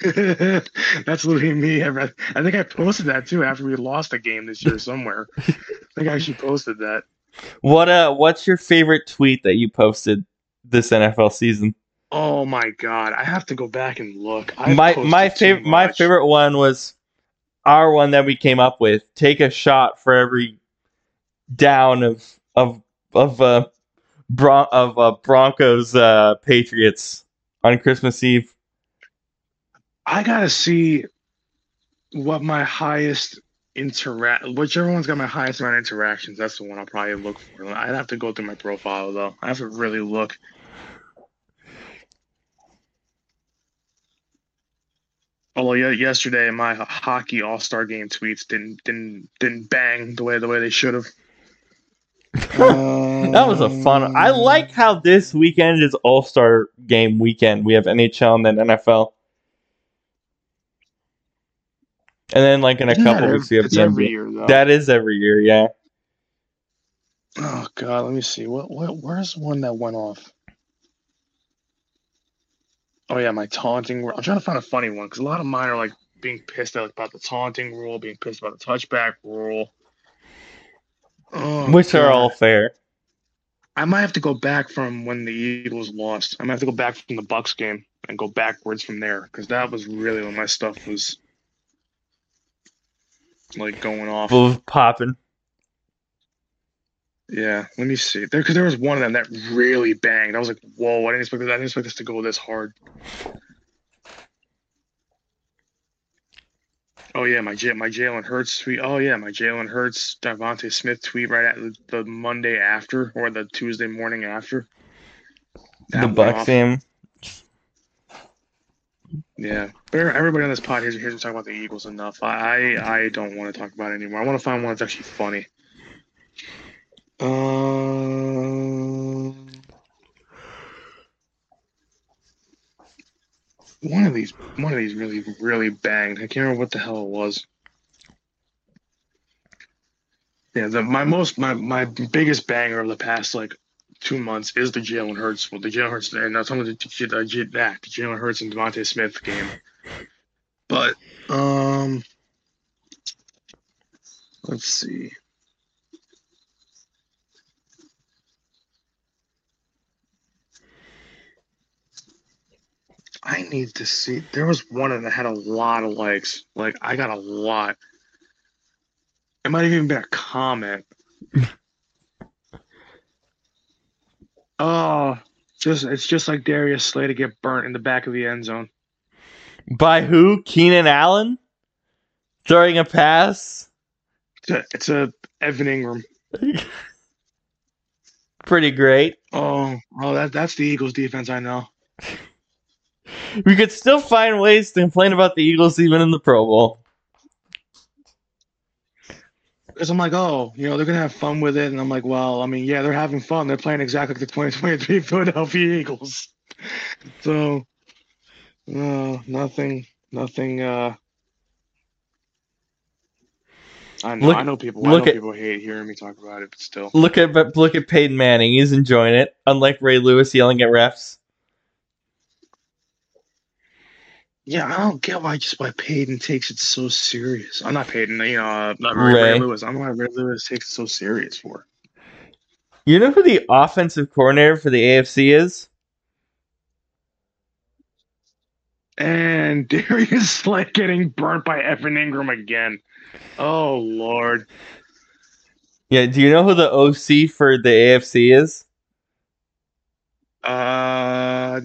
[SPEAKER 2] [laughs] that's literally me. I think I posted that too after we lost a game this year somewhere. [laughs] I think I actually posted that.
[SPEAKER 1] what uh what's your favorite tweet that you posted this NFL season?
[SPEAKER 2] Oh my god, I have to go back and look. I
[SPEAKER 1] my my favorite my favorite one was our one that we came up with. Take a shot for every down of of of uh Bron- of uh, Broncos uh Patriots on Christmas Eve.
[SPEAKER 2] I gotta see what my highest interact, whichever one's got my highest amount of interactions. That's the one I'll probably look for. I'd have to go through my profile though. I have to really look. Although yesterday my hockey All Star Game tweets didn't didn't didn't bang the way the way they should have.
[SPEAKER 1] That was a fun. I um, like how this weekend is All Star Game weekend. We have NHL and then NFL, and then like in a couple weeks we have
[SPEAKER 2] it's every year though.
[SPEAKER 1] That is every year, yeah.
[SPEAKER 2] Oh God, let me see. What what where's the one that went off? Oh yeah, my taunting. rule. I'm trying to find a funny one because a lot of mine are like being pissed at about the taunting rule, being pissed about the touchback rule. Oh,
[SPEAKER 1] Which are all fair.
[SPEAKER 2] I might have to go back from when the Eagles lost. I might have to go back from the Bucks game and go backwards from there because that was really when my stuff was like going off.
[SPEAKER 1] Popping.
[SPEAKER 2] Yeah, let me see. There, because there was one of them that really banged. I was like, "Whoa! I didn't expect this. I didn't expect this to go this hard." Oh yeah, my J- my Jalen Hurts tweet. Oh yeah, my Jalen Hurts DeVonta Smith tweet right at the, the Monday after or the Tuesday morning after. That
[SPEAKER 1] the Bucks game.
[SPEAKER 2] Yeah, but everybody on this pod hears, hears me talk about the Eagles enough. I I, I don't want to talk about it anymore. I want to find one that's actually funny. Um, one of these, one of these really, really banged. I can't remember what the hell it was. Yeah, the my most my my biggest banger of the past like two months is the Jalen Hurts. Well, the Jalen Hurts and that's some of the the, that, the Jalen Hurts and DeVonta Smith game. But um, let's see. I need to see. There was one that had a lot of likes. Like I got a lot. It might have even been a comment. [laughs] oh, just it's just like Darius Slay to get burnt in the back of the end zone.
[SPEAKER 1] By who? Keenan Allen? Throwing a pass?
[SPEAKER 2] It's a, it's a Evan Engram. [laughs]
[SPEAKER 1] Pretty great.
[SPEAKER 2] Oh, oh, that that's the Eagles defense. I know. [laughs]
[SPEAKER 1] We could still find ways to complain about the Eagles even in the Pro Bowl.
[SPEAKER 2] Because I'm like, oh, you know, they're gonna have fun with it, and I'm like, well, I mean, yeah, they're having fun. They're playing exactly like the 2023 [laughs] Philadelphia Eagles. [laughs] So, no, nothing, nothing. uh I know,
[SPEAKER 1] Look-
[SPEAKER 2] I know people. I know
[SPEAKER 1] at-
[SPEAKER 2] people hate hearing me talk about it, but still.
[SPEAKER 1] Look at but look at Peyton Manning. He's enjoying it. Unlike Ray Lewis yelling at refs.
[SPEAKER 2] Yeah, I don't get why just why Peyton takes it so serious. I'm not Peyton, you know, not Ray, Ray
[SPEAKER 1] Ray.
[SPEAKER 2] Lewis. I'm not know why Ray Lewis takes it so serious for.
[SPEAKER 1] You know who the offensive coordinator for the AFC is?
[SPEAKER 2] And [laughs] Darius Slay getting burnt by Evan Engram again. Oh Lord.
[SPEAKER 1] Yeah, do you know who the OC for the AFC is?
[SPEAKER 2] Uh,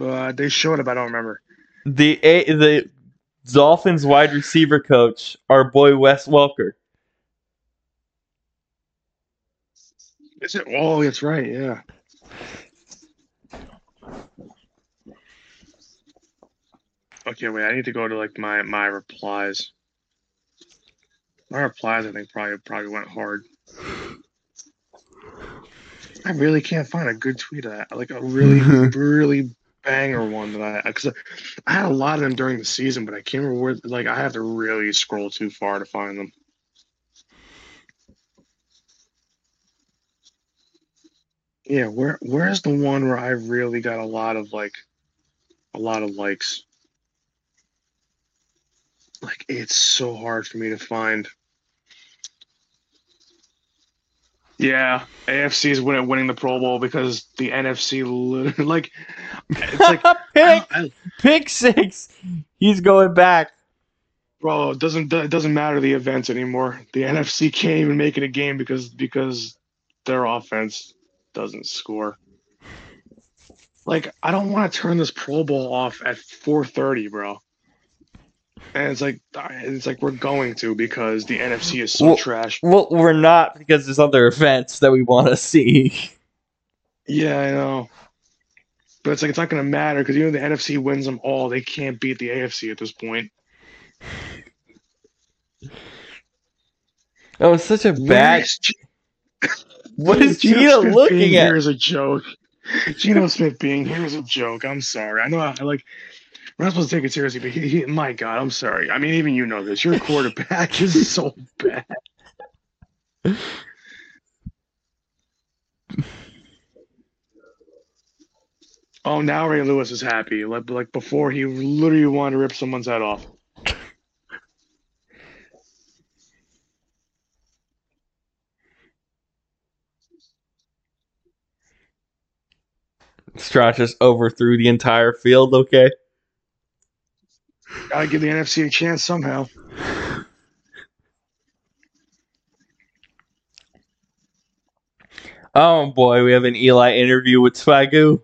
[SPEAKER 2] uh they showed up. I don't remember.
[SPEAKER 1] The A- the Dolphins wide receiver coach, our boy Wes Welker.
[SPEAKER 2] Is it? Oh, that's right. Yeah. Okay, wait. I need to go to like my my replies. My replies, I think probably probably went hard. I really can't find a good tweet of that. Like a really [laughs] really banger one that I because I had a lot of them during the season, but I can't remember where. Like I have to really scroll too far to find them. Yeah, where where's the one where I really got a lot of like a lot of likes? Like it's so hard for me to find. Yeah, AFC is winning winning the Pro Bowl because the NFC lit- [laughs] like it's like [laughs]
[SPEAKER 1] pick
[SPEAKER 2] I-
[SPEAKER 1] pick six. He's going back.
[SPEAKER 2] bro, it doesn't it doesn't matter the events anymore. The NFC can't even make it a game because because their offense doesn't score. Like I don't want to turn this Pro Bowl off at 4:30, bro. And it's like it's like we're going to because the NFC is so
[SPEAKER 1] Well-
[SPEAKER 2] trash.
[SPEAKER 1] Well, we're not because there's other events that we want to see.
[SPEAKER 2] Yeah, I know. But it's like it's not going to matter because even if the NFC wins them all, they can't beat the AFC at this point.
[SPEAKER 1] That was such a bad. [laughs] What is [laughs]
[SPEAKER 2] Geno
[SPEAKER 1] Gino
[SPEAKER 2] Smith
[SPEAKER 1] looking
[SPEAKER 2] here
[SPEAKER 1] at?
[SPEAKER 2] is a joke. Geno Smith being here is a joke. I'm sorry. I know I like. We're not supposed to take it seriously, but he, he, my God, I'm sorry. I mean, even you know this. Your quarterback is [laughs] so bad. Oh, now Ray Lewis is happy. Like, like before, he literally wanted to rip someone's head off.
[SPEAKER 1] Stroud just overthrew the entire field. Okay.
[SPEAKER 2] Gotta give the NFC a chance somehow.
[SPEAKER 1] Oh boy, we have an Eli interview with Swagoo.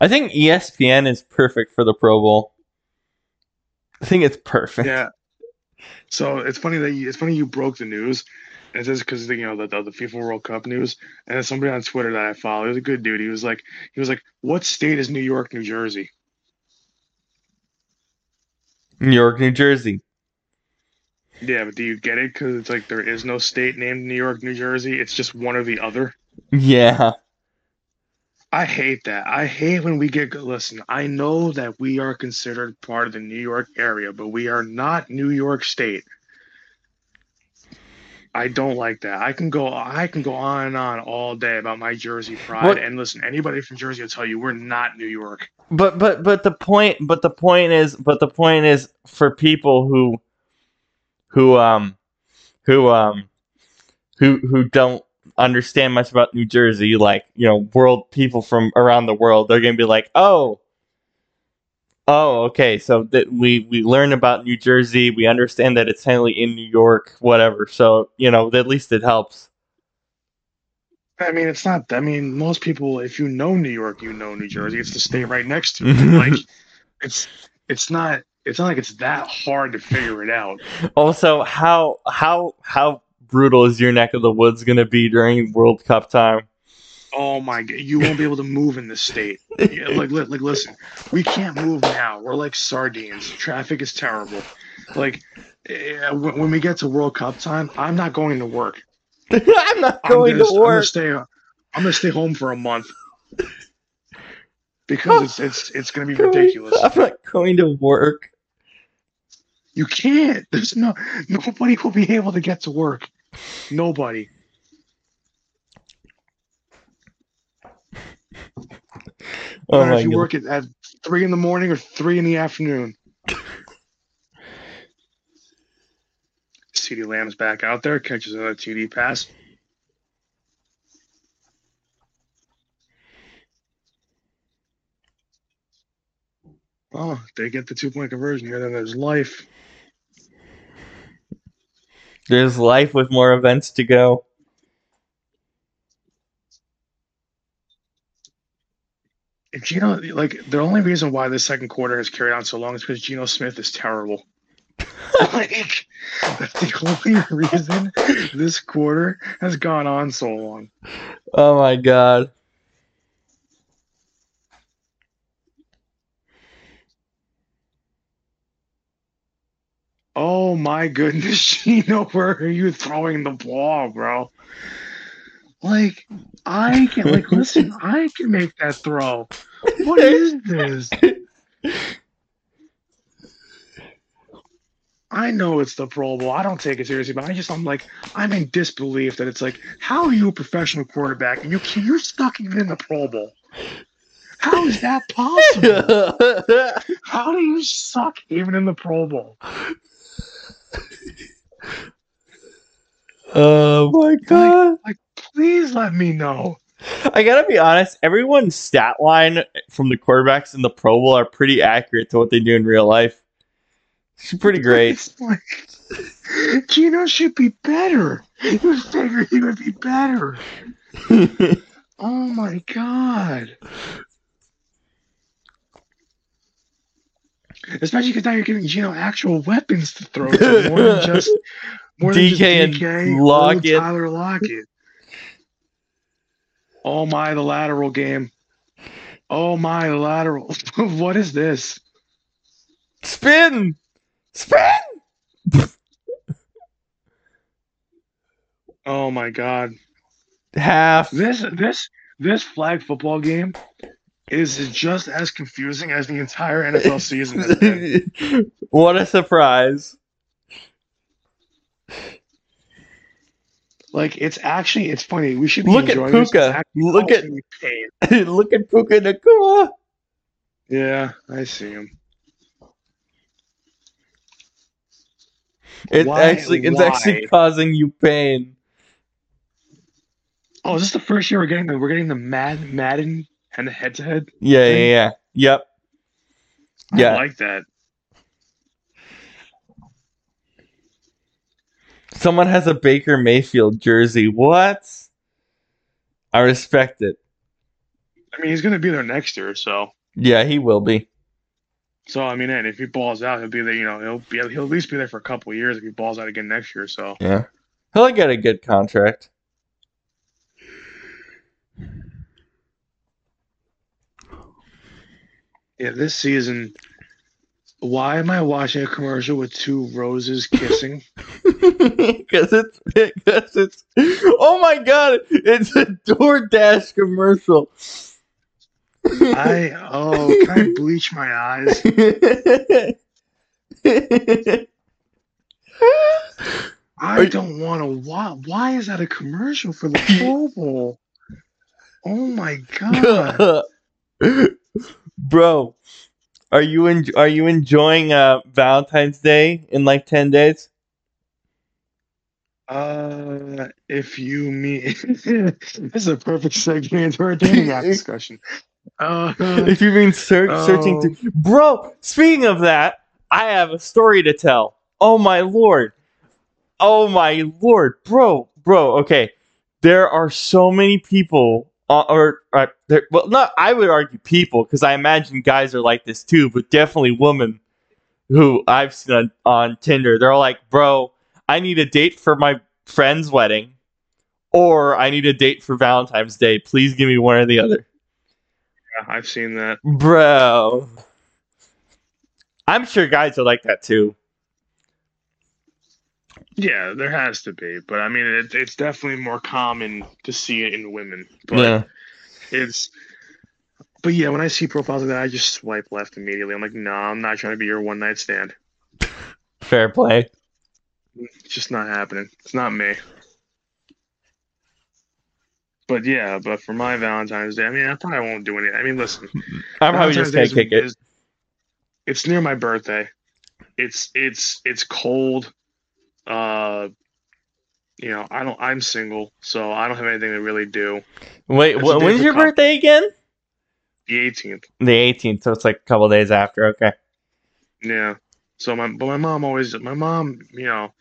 [SPEAKER 1] I think ESPN is perfect for the Pro Bowl. I think it's perfect.
[SPEAKER 2] Yeah. So it's funny that you, it's funny you broke the news. And it's just because you know the, the the FIFA World Cup news, and then somebody on Twitter that I follow, he was a good dude. He was like, he was like, "What state is New York, New Jersey?"
[SPEAKER 1] New York, New Jersey.
[SPEAKER 2] Yeah, but do you get it? Because it's like there is no state named New York, New Jersey. It's just one or the other.
[SPEAKER 1] Yeah.
[SPEAKER 2] I hate that. I hate when we get. Listen, I know that we are considered part of the New York area, but we are not New York State. I don't like that. I can go. I can go on and on all day about my Jersey pride.
[SPEAKER 1] What-
[SPEAKER 2] And listen, anybody from Jersey will tell you we're not New York.
[SPEAKER 1] But but but the point but the point is but the point is for people who who um who um who who don't understand much about New Jersey, like, you know, world people from around the world, they're gonna be like, Oh Oh, okay. So that we we learn about New Jersey, we understand that it's technically in New York, whatever. So, you know, at least it helps.
[SPEAKER 2] I mean, it's not. I mean, most people, if you know New York, you know New Jersey. It's the state right next to it. [laughs] like, it's it's not. It's not like it's that hard to figure it out.
[SPEAKER 1] Also, how how how brutal is your neck of the woods gonna be during World Cup time?
[SPEAKER 2] Oh my god, you won't be able to move in this state. Yeah, [laughs] like, li- like, listen, we can't move now. We're like sardines. Traffic is terrible. Like, when when we get to World Cup time, I'm not going to work. [laughs]
[SPEAKER 1] I'm not
[SPEAKER 2] I'm
[SPEAKER 1] going
[SPEAKER 2] gonna,
[SPEAKER 1] to
[SPEAKER 2] I'm gonna
[SPEAKER 1] work.
[SPEAKER 2] stay. I'm gonna stay home for a month because it's it's it's gonna be ridiculous. [laughs]
[SPEAKER 1] I'm not going to work.
[SPEAKER 2] You can't. There's no nobody will be able to get to work. Nobody.
[SPEAKER 1] Oh
[SPEAKER 2] No matter
[SPEAKER 1] my
[SPEAKER 2] if you
[SPEAKER 1] god.
[SPEAKER 2] work at, at three in the morning or three in the afternoon. [laughs] CeeDee Lamb's back out there, catches another TD pass. Oh, they get the two point conversion here, then there's life.
[SPEAKER 1] There's life with more events to go.
[SPEAKER 2] Geno, like, the only reason why the second quarter has carried on so long is because Geno Smith is terrible. [laughs] like, that's the only reason this quarter has gone on so long.
[SPEAKER 1] Oh my god.
[SPEAKER 2] Oh my goodness, [laughs] Geno, where are you throwing the ball, bro? Like, I can like listen, [laughs] I can make that throw. What is this? I know it's the Pro Bowl. I don't take it seriously, but I just I'm like I'm in disbelief that it's like, how are you a professional quarterback and you you're stuck even in the Pro Bowl? How is that possible? [laughs] How do you suck even in the Pro Bowl?
[SPEAKER 1] oh my god.
[SPEAKER 2] Please let me know.
[SPEAKER 1] I gotta be honest, everyone's stat line from the quarterbacks in the Pro Bowl are pretty accurate to what they do in real life. It's pretty great.
[SPEAKER 2] Like, Geno should be better. You would figure he would be better. [laughs] Oh my god. Especially because now you're giving Geno actual weapons to throw to more than just more than just
[SPEAKER 1] DK and
[SPEAKER 2] DK,
[SPEAKER 1] Lockett.
[SPEAKER 2] Tyler Lockett. Oh my, the lateral game. Oh my, the lateral. [laughs] what is this?
[SPEAKER 1] Spin! Spin! [laughs]
[SPEAKER 2] Oh my god.
[SPEAKER 1] Half.
[SPEAKER 2] This this this flag football game is just as confusing as the entire NFL season [laughs]
[SPEAKER 1] what a surprise.
[SPEAKER 2] Like it's actually it's funny. We should be
[SPEAKER 1] Look at
[SPEAKER 2] enjoying this. It's
[SPEAKER 1] Puka. Look at-
[SPEAKER 2] causing me pain. [laughs]
[SPEAKER 1] Look at Puka Nacua.
[SPEAKER 2] Yeah, I see him.
[SPEAKER 1] It's
[SPEAKER 2] Why-
[SPEAKER 1] actually it's
[SPEAKER 2] why?
[SPEAKER 1] actually causing you pain.
[SPEAKER 2] Oh, is this the first year we're getting the we're getting the Mad Madden and the head to head?
[SPEAKER 1] Yeah, yeah,
[SPEAKER 2] Thing?
[SPEAKER 1] yeah. Yep. Yeah.
[SPEAKER 2] I like that.
[SPEAKER 1] Someone has a Baker Mayfield jersey. What? I respect it.
[SPEAKER 2] I mean, he's gonna be there next year, so
[SPEAKER 1] Yeah, he will be.
[SPEAKER 2] so I mean, and if he balls out, he'll be there. You know, he'll be he'll at least be there for a couple years if he balls out again next year. So
[SPEAKER 1] Yeah. He'll get a good contract.
[SPEAKER 2] yeah, this season. Why am I watching a commercial with two roses kissing? [laughs]
[SPEAKER 1] Because it's because it's oh my god, it's a DoorDash commercial.
[SPEAKER 2] I oh, can I bleach my eyes? [laughs] I
[SPEAKER 1] you-
[SPEAKER 2] don't want to. Why? Why is that a commercial for the Pro Bowl? Oh my [laughs] god!
[SPEAKER 1] Bro, are you en- are you enjoying uh, Valentine's Day in like 10 days?
[SPEAKER 2] Uh, if you mean [laughs] this is a perfect segue into our dating app [laughs] discussion. Uh,
[SPEAKER 1] if you mean search, searching
[SPEAKER 2] Oh.
[SPEAKER 1] to Bro, speaking of that, I have a story to tell. Oh my lord. Oh my lord, bro, bro. Okay, there are so many people, uh, or, or there, well, not. I would argue people because I imagine guys are like this too, but definitely women who I've seen on, on Tinder. They're all like, bro, I need a date for my friend's wedding, or I need a date for Valentine's Day. Please give me one or the other, Yeah,
[SPEAKER 2] I've seen that.
[SPEAKER 1] bro. I'm sure guys are like that too.
[SPEAKER 2] Yeah, there has to be, but I mean, it, it's definitely more common to see it in women. But
[SPEAKER 1] yeah.
[SPEAKER 2] It's, but yeah, when I see profiles like that, I just swipe left immediately. I'm like, no, I'm not trying to be your one night stand.
[SPEAKER 1] Fair play.
[SPEAKER 2] It's just not happening. It's not me. But yeah, but for my Valentine's Day, I mean, I probably won't do anything. I mean, listen, [laughs]
[SPEAKER 1] I'm probably just gonna
[SPEAKER 2] is-
[SPEAKER 1] kick it.
[SPEAKER 2] is- It's near my birthday. It's it's it's cold. Uh, you know, I don't. I'm single, so I don't have anything to really do.
[SPEAKER 1] Wait, wh- when's your birthday again?
[SPEAKER 2] The 18th.
[SPEAKER 1] The 18th, so it's like a couple days after. Okay.
[SPEAKER 2] Yeah. So my but my mom always my mom you know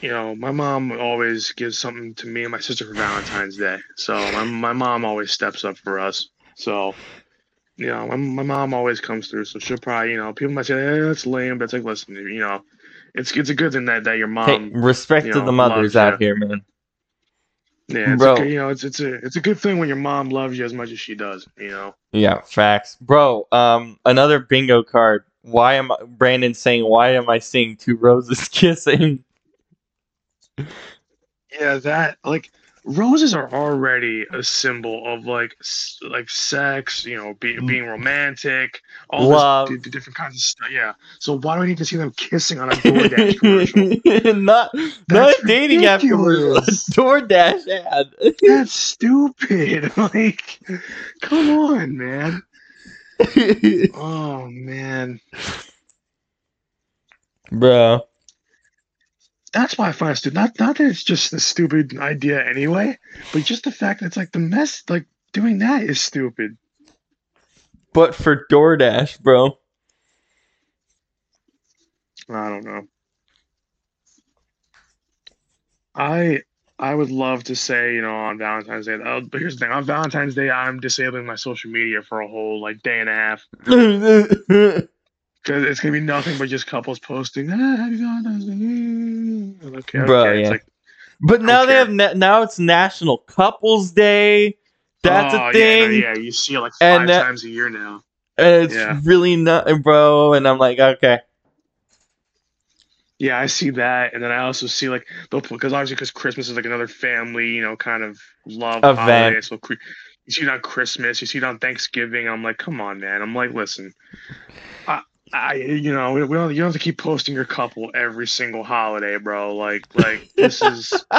[SPEAKER 2] you know my mom always gives something to me and my sister for Valentine's Day. So my my mom always steps up for us. So you know my, my mom always comes through. So she'll probably you know people might say hey, that's lame, but it's like listen you know it's it's a good thing that that your mom
[SPEAKER 1] hey, respect
[SPEAKER 2] you
[SPEAKER 1] to
[SPEAKER 2] know,
[SPEAKER 1] the mothers out
[SPEAKER 2] ya.
[SPEAKER 1] here, man.
[SPEAKER 2] yeah it's
[SPEAKER 1] bro.
[SPEAKER 2] okay, you know it's it's a it's a good thing when your mom loves you as much as she does. You know.
[SPEAKER 1] Yeah, facts, bro. Um, another bingo card. Why am I, Brandon saying? Why am I seeing two roses kissing?
[SPEAKER 2] Yeah, that like roses are already a symbol of like like sex, you know, be, mm. being romantic, all
[SPEAKER 1] Love.
[SPEAKER 2] this d- d- different kinds of stuff. Yeah. So why do I need to see them kissing on a DoorDash commercial?
[SPEAKER 1] not [laughs] not
[SPEAKER 2] That's
[SPEAKER 1] a dating app commercial, a. DoorDash ad.
[SPEAKER 2] That's stupid. [laughs] Like, come on, man. [laughs] Oh man,
[SPEAKER 1] bro.
[SPEAKER 2] That's why I find it stupid. Not not that it's just a stupid idea anyway, but just the fact that it's like the mess. Like doing that is stupid.
[SPEAKER 1] But for DoorDash, bro.
[SPEAKER 2] I don't know. I I would love to say, you know, on Valentine's Day. Oh, but here's the thing: on Valentine's Day, I'm disabling my social media for a whole like day and a half [laughs] because it's gonna be nothing but just couples posting. Ah, happy Valentine's Day. Okay,
[SPEAKER 1] Bro,
[SPEAKER 2] okay. It's like,
[SPEAKER 1] but now they have na- now it's National Couples Day. That's
[SPEAKER 2] oh,
[SPEAKER 1] a
[SPEAKER 2] Yeah,
[SPEAKER 1] thing.
[SPEAKER 2] no, yeah, you see it like five
[SPEAKER 1] that-
[SPEAKER 2] times a year now.
[SPEAKER 1] And it's
[SPEAKER 2] Yeah.
[SPEAKER 1] really not, bro. And I'm like, okay,
[SPEAKER 2] Yeah, I see that, and then I also see like because obviously because Christmas is like another family, you know, kind of love
[SPEAKER 1] Event.
[SPEAKER 2] holiday. So you see it on Christmas, you see it on Thanksgiving. I'm like, come on, man. I'm like, listen, I, I you know, we, we don't you don't have to keep posting your couple every single holiday, bro. Like, like this is [laughs]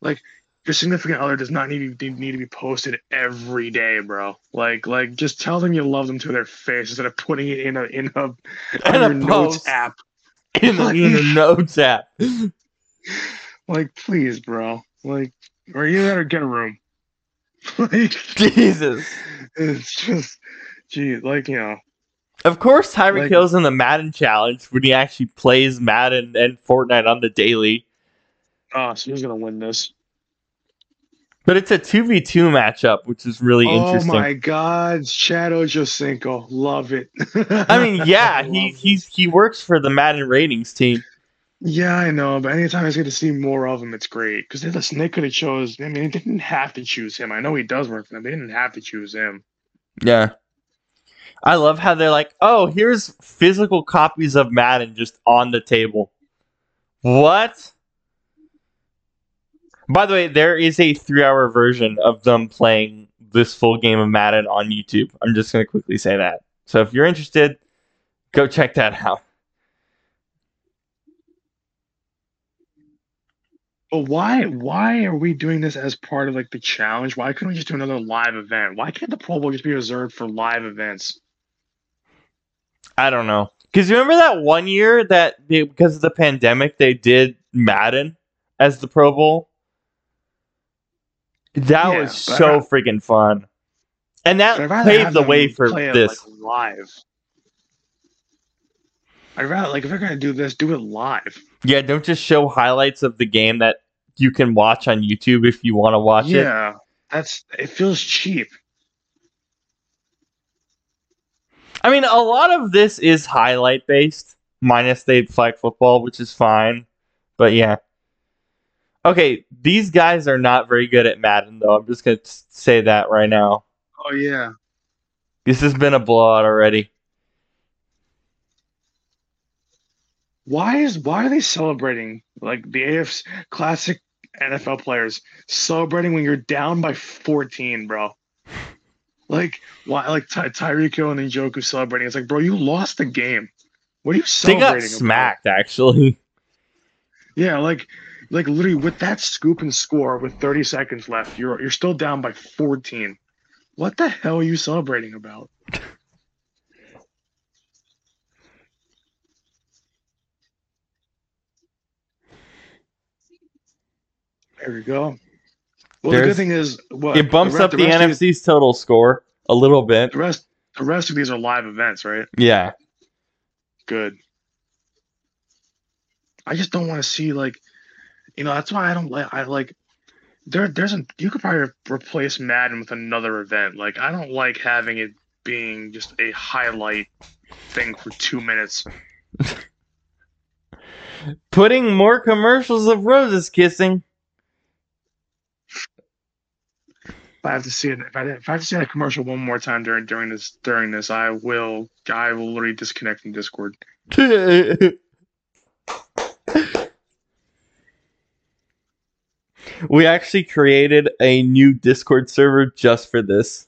[SPEAKER 2] like your significant other does not need to need to be posted every day, bro. Like, like just tell them you love them to their face instead of putting it in a in a
[SPEAKER 1] In a
[SPEAKER 2] your notes app.
[SPEAKER 1] in the, in the [laughs] notes app.
[SPEAKER 2] Like, please, bro. Like, or you better get a room. [laughs] like,
[SPEAKER 1] Jesus.
[SPEAKER 2] it's just, gee, like, you know,
[SPEAKER 1] Of course, Tyreek
[SPEAKER 2] Like-
[SPEAKER 1] Hill's in the Madden challenge when he actually plays Madden and Fortnite on the daily.
[SPEAKER 2] oh, so he's gonna win this.
[SPEAKER 1] But it's a 2v2 matchup, which is really
[SPEAKER 2] oh
[SPEAKER 1] interesting.
[SPEAKER 2] Oh my God, Shadow Josinko, love it.
[SPEAKER 1] I mean, [laughs] yeah,
[SPEAKER 2] Love
[SPEAKER 1] he he's he works for the Madden ratings team.
[SPEAKER 2] Yeah, I know, but anytime I get to see more of him, it's great. Because they listen, they could have chose. I mean, they didn't have to choose him. I know he does work for them. They didn't have to choose him.
[SPEAKER 1] Yeah. I love how they're like, "Oh, here's physical copies of Madden just on the table." What? By the way, there is a 3-hour version of them playing this full game of Madden on YouTube. I'm just going to quickly say that. So if you're interested, go check that out.
[SPEAKER 2] But why? Why are we doing this as part of like the challenge? Why couldn't we just do another live event? Why can't the Pro Bowl just be reserved for live events?
[SPEAKER 1] I don't know. You remember that one year that they, because of the pandemic they did Madden as the Pro Bowl? That
[SPEAKER 2] Yeah,
[SPEAKER 1] was
[SPEAKER 2] but I
[SPEAKER 1] so freaking fun. And that
[SPEAKER 2] But I'd rather
[SPEAKER 1] paved the way for
[SPEAKER 2] play it,
[SPEAKER 1] this.
[SPEAKER 2] like, live. I'd rather like if they're gonna do this, do it live.
[SPEAKER 1] Yeah, don't just show highlights of the game that you can watch on YouTube if you want to watch it.
[SPEAKER 2] yeah, that's it. Feels cheap.
[SPEAKER 1] I mean, a lot of this is highlight based, minus they flag football, which is fine. But yeah. Okay, these guys are not very good at Madden, though. I'm just going to say that right now.
[SPEAKER 2] Oh yeah.
[SPEAKER 1] This has been a blowout already.
[SPEAKER 2] Why is why are they celebrating like the AFC classic NFL players celebrating when you're down by 14, bro? Like why? Like Ty- Tyreek and Njoku celebrating. It's like, bro, you lost the game. What are you celebrating?
[SPEAKER 1] They
[SPEAKER 2] got
[SPEAKER 1] smacked, about? actually. [laughs]
[SPEAKER 2] Yeah, like, like literally with that scoop and score with 30 seconds left, you're you're still down by 14. What the hell are you celebrating about? [laughs] There we go. Well, the good thing is, what
[SPEAKER 1] It bumps
[SPEAKER 2] the
[SPEAKER 1] up the,
[SPEAKER 2] rest of these-
[SPEAKER 1] NFC's total score a little bit.
[SPEAKER 2] The rest, the rest of these are live events, right?
[SPEAKER 1] Yeah.
[SPEAKER 2] Good. I just don't want to see like, you know, that's why I don't like. I like. There, there's a. You could probably replace Madden with another event. Like, I don't like having it being just a highlight thing for two minutes. [laughs]
[SPEAKER 1] Putting more commercials of roses kissing.
[SPEAKER 2] If I have to see it, if I, if I have to see that commercial one more time during during this during this, I will. I will literally disconnect from Discord. [laughs]
[SPEAKER 1] we actually created a new Discord server just for this.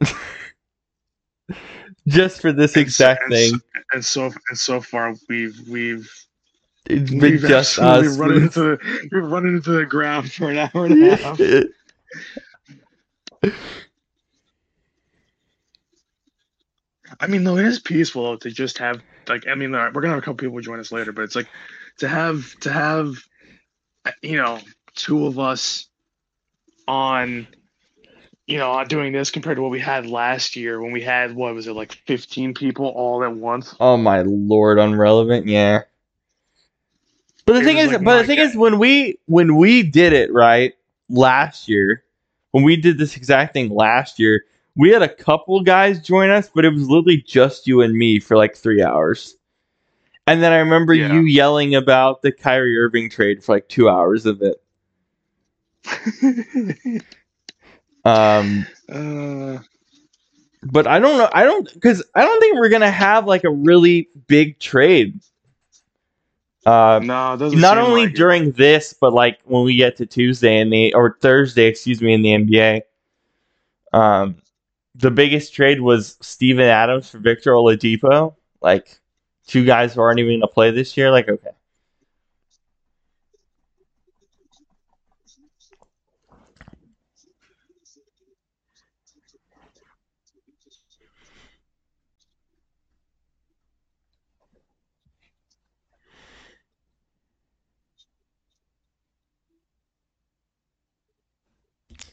[SPEAKER 1] [laughs] just for this
[SPEAKER 2] And so-
[SPEAKER 1] exact
[SPEAKER 2] and so-
[SPEAKER 1] thing.
[SPEAKER 2] And so and so far, we've we've
[SPEAKER 1] It's been
[SPEAKER 2] we've
[SPEAKER 1] just us.
[SPEAKER 2] run into we've run into the ground for an hour and a half. [laughs] I mean, though it is peaceful though, to just have like I mean, we're gonna have a couple people join us later, but it's like to have to have you know two of us on you know on doing this compared to what we had last year when we had what was it like 15 people all at once.
[SPEAKER 1] oh my lord, unrelevant, yeah. But the
[SPEAKER 2] It
[SPEAKER 1] thing is,
[SPEAKER 2] like
[SPEAKER 1] but the thing
[SPEAKER 2] guy.
[SPEAKER 1] is, when we when we did it right last year, when we did this exact thing last year, we had a couple guys join us, but it was literally just you and me for like three hours. And then I remember
[SPEAKER 2] Yeah.
[SPEAKER 1] you yelling about the Kyrie Irving trade for like two hours of it. [laughs] Um,
[SPEAKER 2] uh,
[SPEAKER 1] but I don't know. I don't because I don't think we're gonna have like a really big trade. Uh,
[SPEAKER 2] no,
[SPEAKER 1] not only
[SPEAKER 2] like it.
[SPEAKER 1] during this, but like when we get to Tuesday in the or Thursday, excuse me, in the NBA. Um, the biggest trade was Steven Adams for Victor Oladipo. Like two guys who aren't even gonna play this year. Like okay,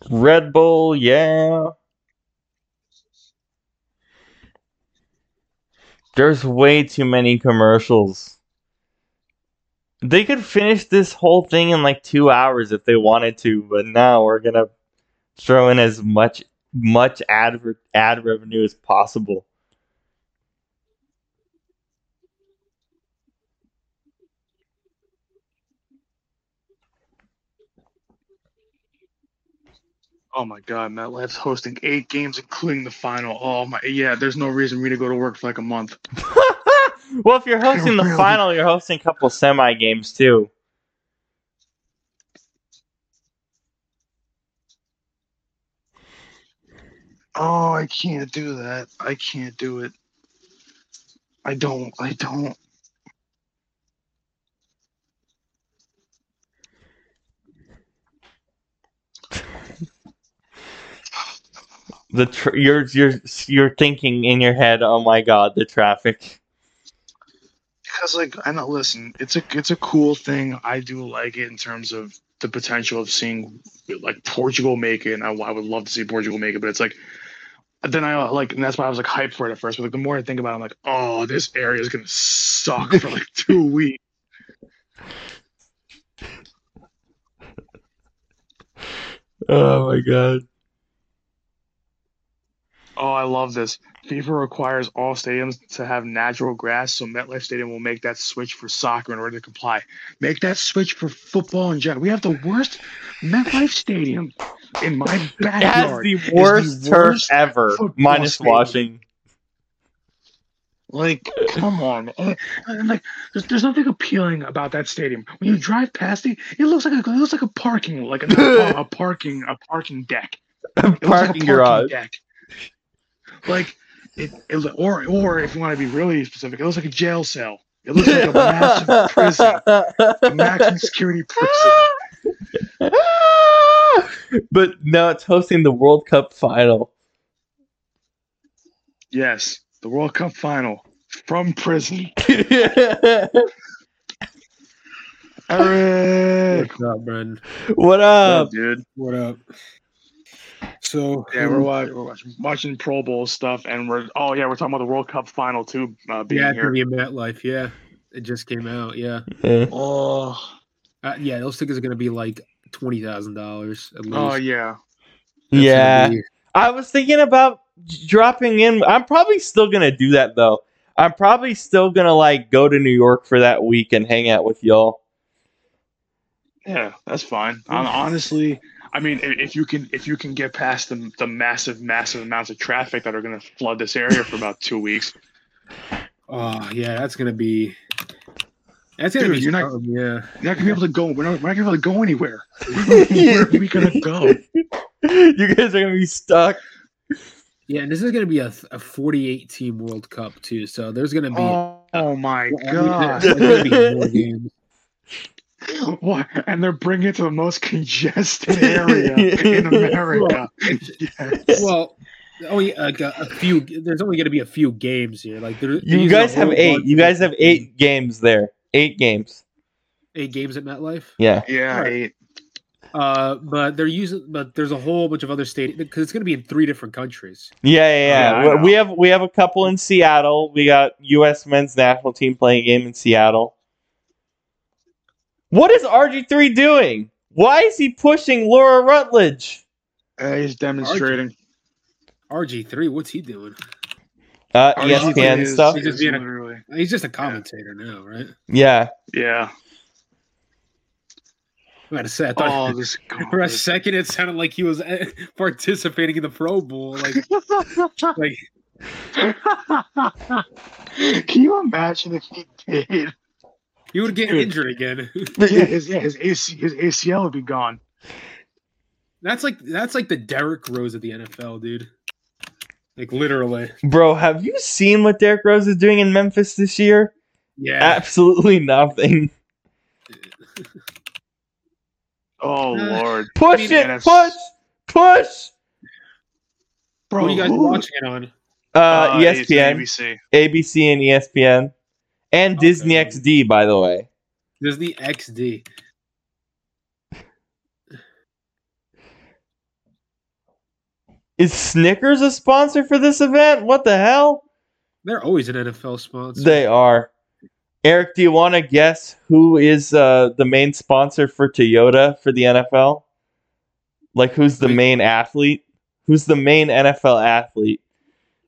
[SPEAKER 1] Red Bull, yeah. There's way too many commercials. They could finish this whole thing in like two hours if they wanted to, but now we're gonna throw in as much much ad ad revenue as possible.
[SPEAKER 2] Oh my god, MetLife's hosting eight games, including the final. Oh my, yeah. There's no reason for me to go to work for like a month. [laughs]
[SPEAKER 1] well, if you're hosting the
[SPEAKER 2] Really?
[SPEAKER 1] final, you're hosting a couple semi games too.
[SPEAKER 2] Oh, I can't do that. I can't do it. I don't. I don't.
[SPEAKER 1] The tr- you're you're you're thinking in your head, oh my god, the traffic.
[SPEAKER 2] Because like I know. Listen, it's a it's a cool thing. I do like it in terms of the potential of seeing like Portugal make it. And I, I would love to see Portugal make it, but it's like. Then I like, and that's why I was like hyped for it at first. But like, the more I think about it, I'm like, oh, this area is gonna suck for like [laughs] two weeks.
[SPEAKER 1] Oh my god.
[SPEAKER 2] Oh, I love this. FIFA requires all stadiums to have natural grass, so MetLife Stadium will make that switch for soccer in order to comply. Make that switch for football in general. We have the worst MetLife Stadium in my backyard.
[SPEAKER 1] It
[SPEAKER 2] the
[SPEAKER 1] worst
[SPEAKER 2] the
[SPEAKER 1] turf
[SPEAKER 2] worst
[SPEAKER 1] ever, minus
[SPEAKER 2] stadium.
[SPEAKER 1] washing.
[SPEAKER 2] Like, come on. And, like, there's, there's nothing appealing about that stadium. When you drive past it, it looks like a it looks like a parking like a, [laughs] a parking a parking deck. It looks like a
[SPEAKER 1] Parking garage.
[SPEAKER 2] deck. Like it, it, or or if you want to be really specific, it looks like a jail cell. It looks like a massive [laughs] prison, a maximum security prison. [laughs]
[SPEAKER 1] but now it's hosting the World Cup final.
[SPEAKER 2] Yes, the World Cup final from prison. [laughs] Eric.
[SPEAKER 3] What's up, Brendan?
[SPEAKER 1] What up?
[SPEAKER 2] dude?
[SPEAKER 3] What up? So
[SPEAKER 2] Yeah, we're, wa- we're watching, watching Pro Bowl stuff, and we're oh yeah, we're talking about the World Cup final too. Uh, being
[SPEAKER 3] yeah,
[SPEAKER 2] here.
[SPEAKER 3] gonna be MetLife. Yeah, it just came out. Yeah,
[SPEAKER 1] Yeah.
[SPEAKER 2] Oh,
[SPEAKER 3] uh, yeah, those tickets are gonna be like twenty thousand dollars at least.
[SPEAKER 2] oh yeah.
[SPEAKER 3] That's
[SPEAKER 1] Yeah. I was thinking about dropping in. I'm probably still gonna do that though. I'm probably still gonna like go to New York for that week and hang out with y'all.
[SPEAKER 2] Yeah, that's fine. Hon- honestly, I mean, if you can, if you can get past the the massive, massive amounts of traffic that are going to flood this area for about two weeks,
[SPEAKER 3] Oh yeah, that's gonna be. That's gonna
[SPEAKER 2] Dude,
[SPEAKER 3] be.
[SPEAKER 2] you're not-
[SPEAKER 3] something, yeah.
[SPEAKER 2] you're not going to be able to go. We're not, we're not going to be able to go anywhere. Where are we going [laughs] to go?
[SPEAKER 1] you guys are gonna be stuck.
[SPEAKER 3] Yeah, and this is gonna be a, a 48 team World Cup too. So there's gonna be.
[SPEAKER 2] Oh, oh my god!
[SPEAKER 3] there's gonna be more [laughs] games.
[SPEAKER 2] What? And they're bringing it to the most congested [laughs] area in America. Yes.
[SPEAKER 3] Well, only like a, a few. There's only gonna be a few games here. Like there,
[SPEAKER 1] You guys have eight. You guys have eight games there. Eight games.
[SPEAKER 3] eight games at MetLife.
[SPEAKER 1] Yeah.
[SPEAKER 2] Yeah,
[SPEAKER 3] Right.
[SPEAKER 2] eight.
[SPEAKER 3] Uh, but they're using, but there's a whole bunch of other stadiums because it's going to be in three different countries.
[SPEAKER 1] Yeah, yeah,
[SPEAKER 2] Yeah, I
[SPEAKER 1] yeah. we have we have a couple in Seattle. We got U.S. men's national team playing a game in Seattle. What is RG three doing? Why is he pushing Laura Rutledge?
[SPEAKER 2] Uh, he's demonstrating.
[SPEAKER 3] RG three, what's he doing?
[SPEAKER 1] Uh,
[SPEAKER 2] RG3
[SPEAKER 1] ESPN
[SPEAKER 2] is-
[SPEAKER 1] stuff.
[SPEAKER 3] He's just being a- He's just a commentator now, right?
[SPEAKER 1] Yeah.
[SPEAKER 2] Yeah.
[SPEAKER 3] I gotta say, I thought
[SPEAKER 2] Oh, [laughs] this.
[SPEAKER 3] for a second it sounded like he was eh, [laughs] participating in the Pro Bowl. Like, [laughs] like
[SPEAKER 2] Can you imagine if he did?
[SPEAKER 3] He would get
[SPEAKER 2] Dude.
[SPEAKER 3] injured again. [laughs]
[SPEAKER 2] Yeah, his yeah, his, AC, his ACL would be gone.
[SPEAKER 3] That's like that's like the Derrick Rose of the NFL, dude. Like literally.
[SPEAKER 1] Bro, have you seen what Derrick Rose is doing in Memphis this year?
[SPEAKER 3] Yeah.
[SPEAKER 1] Absolutely nothing. [laughs]
[SPEAKER 2] Oh
[SPEAKER 3] Uh,
[SPEAKER 2] lord,
[SPEAKER 1] Push
[SPEAKER 2] mean,
[SPEAKER 1] it,
[SPEAKER 2] and
[SPEAKER 1] push, push.
[SPEAKER 2] bro!
[SPEAKER 3] what are you guys
[SPEAKER 2] who-
[SPEAKER 3] watching it on?
[SPEAKER 1] Uh,
[SPEAKER 2] it's
[SPEAKER 1] ESPN,
[SPEAKER 2] ABC.
[SPEAKER 1] ABC, and ESPN, and
[SPEAKER 3] Okay.
[SPEAKER 1] Disney XD, by the way.
[SPEAKER 3] Disney XD.
[SPEAKER 1] Is Snickers a sponsor for this event? What the hell?
[SPEAKER 3] They're always an NFL sponsor.
[SPEAKER 1] They are. Eric, do you want to guess who is uh, the main sponsor for Toyota for the NFL? Like, who's the main athlete? Who's the main NFL athlete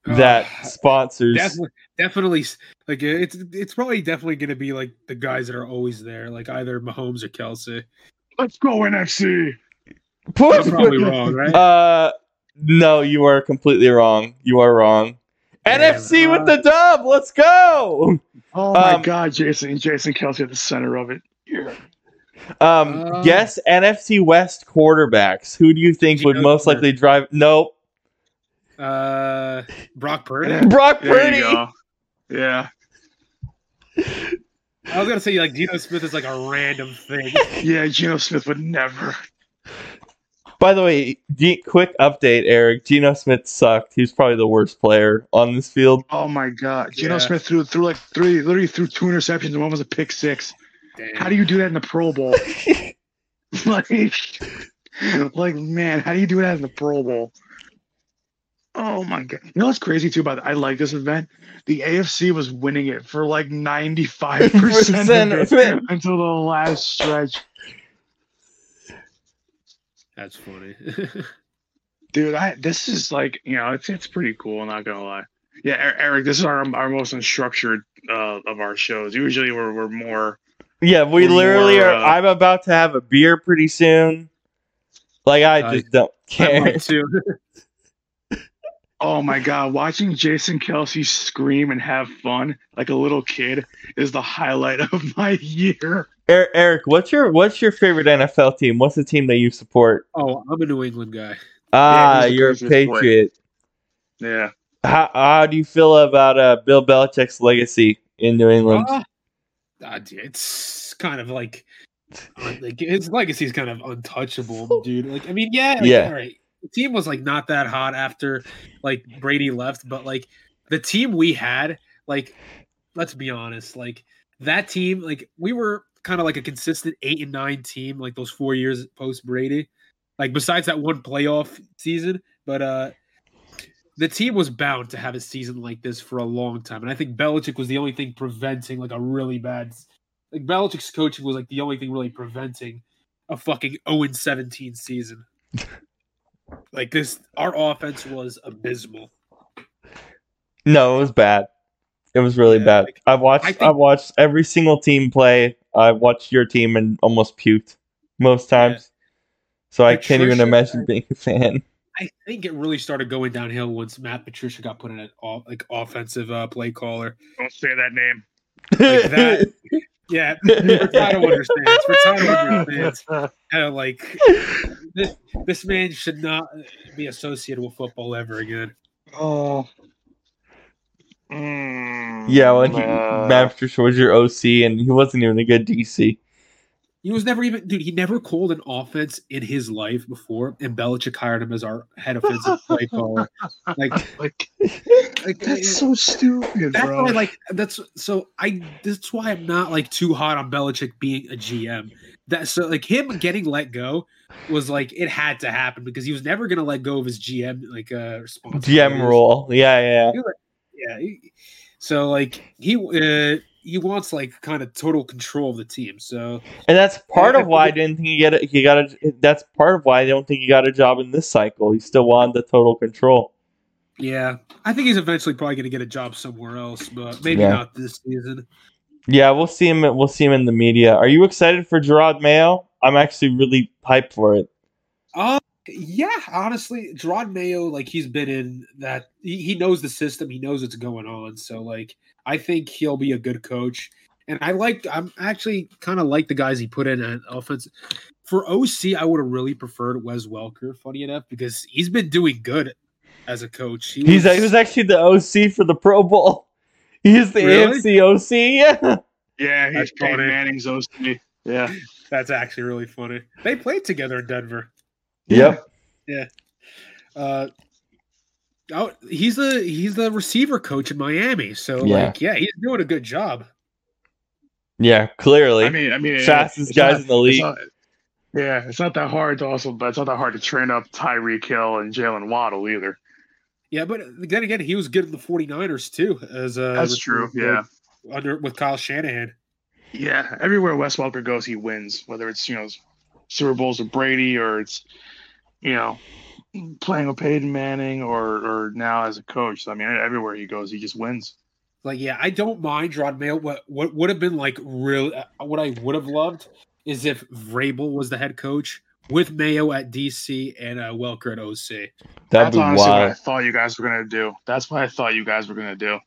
[SPEAKER 1] that
[SPEAKER 3] Uh, [sighs]
[SPEAKER 1] sponsors?
[SPEAKER 3] definitely, definitely, like it's it's probably definitely going to be like the guys that are always there, like either Mahomes or Kelce.
[SPEAKER 2] Let's go NFC.
[SPEAKER 1] Push,
[SPEAKER 3] I'm probably wrong, right?
[SPEAKER 1] Uh, no, you are completely wrong. You are wrong.
[SPEAKER 3] Damn,
[SPEAKER 1] NFC with
[SPEAKER 3] uh,
[SPEAKER 1] the dub. Let's go.
[SPEAKER 2] Oh my
[SPEAKER 1] Um,
[SPEAKER 2] God, Jason! Jason Kelce at the center of it. Yeah.
[SPEAKER 1] Um,
[SPEAKER 3] Uh,
[SPEAKER 1] guess NFC West quarterbacks. Who do you think would most likely drive? Nope.
[SPEAKER 3] Uh, Brock Purdy.
[SPEAKER 2] Yeah. [laughs]
[SPEAKER 1] Brock
[SPEAKER 2] There
[SPEAKER 1] Purdy.
[SPEAKER 2] you go. Yeah.
[SPEAKER 3] I was gonna say like Geno Smith is like a random thing. [laughs]
[SPEAKER 2] Yeah. Geno Smith would never.
[SPEAKER 1] By the way, G- quick update, Eric. Geno Smith sucked. He's probably the worst player on this field.
[SPEAKER 2] Oh my God, Geno
[SPEAKER 3] Yeah.
[SPEAKER 2] Smith threw threw like three, literally threw two interceptions and one was a pick six.
[SPEAKER 3] Damn.
[SPEAKER 2] How do you do that in the Pro Bowl? [laughs] like, like man, how do you do that in the Pro Bowl? Oh my god! You know what's crazy too about I like this event? The AFC was winning it for like ninety five percent [laughs]
[SPEAKER 1] Percent
[SPEAKER 2] of it until the last stretch.
[SPEAKER 3] That's funny. [laughs]
[SPEAKER 2] Dude, I this is like you know it's it's pretty cool. Not gonna lie. Yeah, Er- Eric, this is our our most unstructured uh, of our shows. Usually we're we're more
[SPEAKER 1] Yeah, we literally
[SPEAKER 2] more,
[SPEAKER 1] are.
[SPEAKER 2] uh,
[SPEAKER 1] I'm about to have a beer pretty soon. Like I
[SPEAKER 3] I-
[SPEAKER 1] just don't
[SPEAKER 3] I
[SPEAKER 1] care. [laughs]
[SPEAKER 3] might too.
[SPEAKER 2] Oh my god, watching Jason Kelce scream and have fun like a little kid is the highlight of [laughs] my year.
[SPEAKER 1] Er- Eric, what's your what's your favorite NFL team? What's the team that you support?
[SPEAKER 3] Oh, I'm a New England guy.
[SPEAKER 1] Ah,
[SPEAKER 2] he's a
[SPEAKER 1] you're a
[SPEAKER 2] Patriots boy.
[SPEAKER 1] Patriot.
[SPEAKER 2] Yeah.
[SPEAKER 1] How, how do you feel about uh, Bill Belichick's legacy in New England?
[SPEAKER 3] Uh, it's kind of like, like his legacy is kind of untouchable, dude. Like, I mean, yeah, like,
[SPEAKER 1] Yeah.
[SPEAKER 3] all right. The team was like not that hot after like Brady left, but like the team we had, like, let's be honest, like that team, like we were kind of like a consistent eight and nine team, like those four years post Brady. Like besides that one playoff season, but uh the team was bound to have a season like this for a long time, and I think Belichick was the only thing preventing like a really bad. Like Belichick's coaching was like the only thing really preventing a fucking 0 17 season. [laughs] like this, our offense was abysmal.
[SPEAKER 1] No, it was bad. It was really
[SPEAKER 3] Yeah,
[SPEAKER 1] bad.
[SPEAKER 3] like,
[SPEAKER 1] I've watched.
[SPEAKER 3] I
[SPEAKER 1] I've watched every single team play. I watched your team and almost puked most times. So I can't even
[SPEAKER 3] Patricia-
[SPEAKER 1] imagine being a fan.
[SPEAKER 3] I think it really started going downhill once Matt Patricia got put in an off, like offensive uh, play caller.
[SPEAKER 2] Don't say that name.
[SPEAKER 3] Like that. [laughs] Yeah, [laughs] Furtado understands. Furtado understands. [laughs] How, like this, this man should not be associated with football ever again.
[SPEAKER 2] Oh. Mm,
[SPEAKER 1] yeah, when he,
[SPEAKER 2] uh,
[SPEAKER 1] Matt Patricia was your OC, and he wasn't even a good DC.
[SPEAKER 3] He was never even, dude. He never called an offense in his life before, and Belichick hired him as our head offensive play [laughs] caller. Like,
[SPEAKER 2] like
[SPEAKER 3] like
[SPEAKER 2] that's so stupid,
[SPEAKER 3] That's
[SPEAKER 2] bro.
[SPEAKER 3] why, like, that's so I. That's why I'm not like too hot on Belichick being a GM. That so like him getting let go was like it had to happen because he was never gonna let go of his GM like uh responsibilities.
[SPEAKER 1] GM role. Yeah, yeah.
[SPEAKER 3] Yeah. he- so like he uh he wants like kind of total control of the team. So
[SPEAKER 1] And that's part
[SPEAKER 3] I
[SPEAKER 1] of why I didn't think he get a, he got a. That's part of why I don't think he got a job in this cycle. He still wanted the total control.
[SPEAKER 3] yeah, I think he's eventually probably gonna get a job somewhere else, but maybe
[SPEAKER 1] Yeah.
[SPEAKER 3] not this season.
[SPEAKER 1] Yeah, we'll see him. We'll see him in the media. Are you excited for Jerod Mayo? I'm actually really hyped for it.
[SPEAKER 3] Uh yeah, honestly, Jerod Mayo, like he's been in that he, he knows the system, he knows what's going on. So like I think he'll be a good coach. And I like I'm actually kind of like the guys he put in at offense. For OC, I would have really preferred Wes Welker, funny enough, because he's been doing good as a coach. He
[SPEAKER 1] He's he was actually the OC for the Pro Bowl. [laughs] He's the
[SPEAKER 3] Really?
[SPEAKER 1] AFC OC. Yeah.
[SPEAKER 2] yeah, he's
[SPEAKER 3] That's
[SPEAKER 2] Peyton. Manning's OC. Yeah,
[SPEAKER 3] that's actually really funny. They played together in Denver.
[SPEAKER 1] Yep. Yeah.
[SPEAKER 3] Uh Oh, he's the he's the receiver coach in Miami. So
[SPEAKER 1] Yeah.
[SPEAKER 3] like, yeah, he's doing a good job.
[SPEAKER 1] Yeah. Clearly.
[SPEAKER 2] I mean, I mean,
[SPEAKER 1] Fastest
[SPEAKER 2] it's
[SPEAKER 1] guys
[SPEAKER 2] not-
[SPEAKER 1] in the league.
[SPEAKER 2] it's not- yeah, it's not that hard to also, but it's not that hard to train up Tyreek Hill and Jaylen Waddle either.
[SPEAKER 3] Yeah, but then again, he was good in the 49ers too. As a
[SPEAKER 2] That's true. Yeah,
[SPEAKER 3] under with Kyle Shanahan.
[SPEAKER 2] yeah. Everywhere Wes Welker goes, he wins. Whether it's you know Super Bowls with Brady or it's you know playing with Peyton Manning or or now as a coach. So, I mean, everywhere he goes, he just wins.
[SPEAKER 3] Like, yeah, I don't mind Rod Mayo. What what would have been like real? uh, What I would have loved is if Vrabel was the head coach with Mayo at DC and uh, Welker at OC.
[SPEAKER 1] That'd
[SPEAKER 2] That's
[SPEAKER 1] be
[SPEAKER 2] honestly what I thought you guys were gonna do. That's what I thought you guys were gonna do.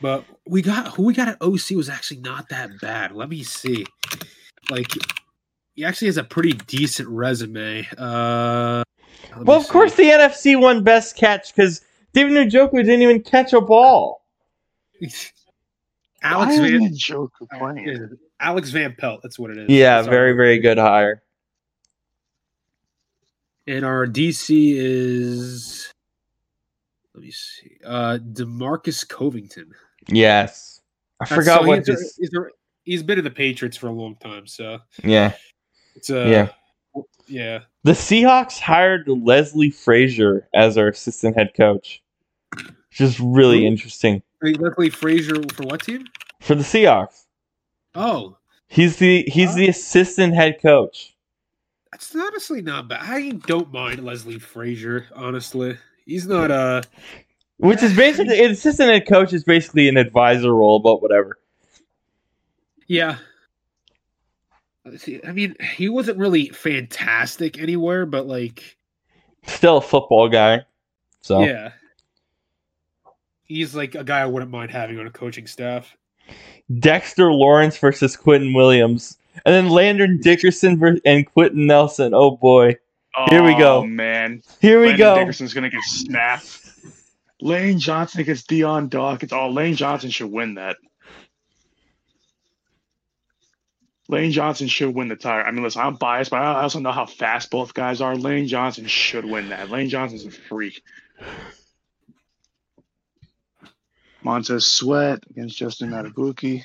[SPEAKER 3] But we got who we got at OC was actually not that bad. Let me see. Like he actually has a pretty decent resume. Uh
[SPEAKER 1] Well, of
[SPEAKER 3] see.
[SPEAKER 1] course, the NFC won best catch because David Njoku didn't even catch a ball. [laughs]
[SPEAKER 3] Alex
[SPEAKER 2] Why
[SPEAKER 3] Van
[SPEAKER 2] isn't playing?
[SPEAKER 3] Alex Van Pelt, that's what it is.
[SPEAKER 1] Yeah,
[SPEAKER 3] That's
[SPEAKER 1] very, very good hire.
[SPEAKER 3] And our DC is let me see. Uh Demarcus Covington.
[SPEAKER 1] Yes, I
[SPEAKER 3] That's-
[SPEAKER 1] forgot
[SPEAKER 3] so
[SPEAKER 1] what
[SPEAKER 3] he's, a-
[SPEAKER 1] his.
[SPEAKER 3] he's, he's been in the Patriots for a long time, so
[SPEAKER 1] Yeah,
[SPEAKER 3] it's uh
[SPEAKER 1] yeah.
[SPEAKER 3] yeah.
[SPEAKER 1] The Seahawks hired Leslie Frazier as our assistant head coach, is really interesting
[SPEAKER 3] Wait, Luckily Frazier for what team?
[SPEAKER 1] for the Seahawks.
[SPEAKER 3] Oh,
[SPEAKER 1] He's the he's the assistant head coach.
[SPEAKER 3] That's honestly not bad. I don't mind Leslie Frazier, honestly. He's not uh
[SPEAKER 1] Which is basically an assistant head coach is basically an advisor role but whatever.
[SPEAKER 3] yeah. Let's see, I mean, he wasn't really fantastic anywhere, but like
[SPEAKER 1] Still a football guy. So
[SPEAKER 3] yeah. He's like a guy I wouldn't mind having on a coaching staff.
[SPEAKER 1] Dexter Lawrence versus Quinnen Williams, and then Landon Dickerson and Quenton Nelson. Oh boy, Here we go.
[SPEAKER 2] Oh, man.
[SPEAKER 1] here we
[SPEAKER 2] Landon
[SPEAKER 1] go.
[SPEAKER 2] Dickerson's gonna get snapped. Lane Johnson against Dion Dawkins. Oh, Lane Johnson should win that. Lane Johnson should win the tire. I mean, listen, I'm biased, but I also know how fast both guys are. Lane Johnson should win that. Lane Johnson's a freak. Montez Sweat against Justin Madubuike.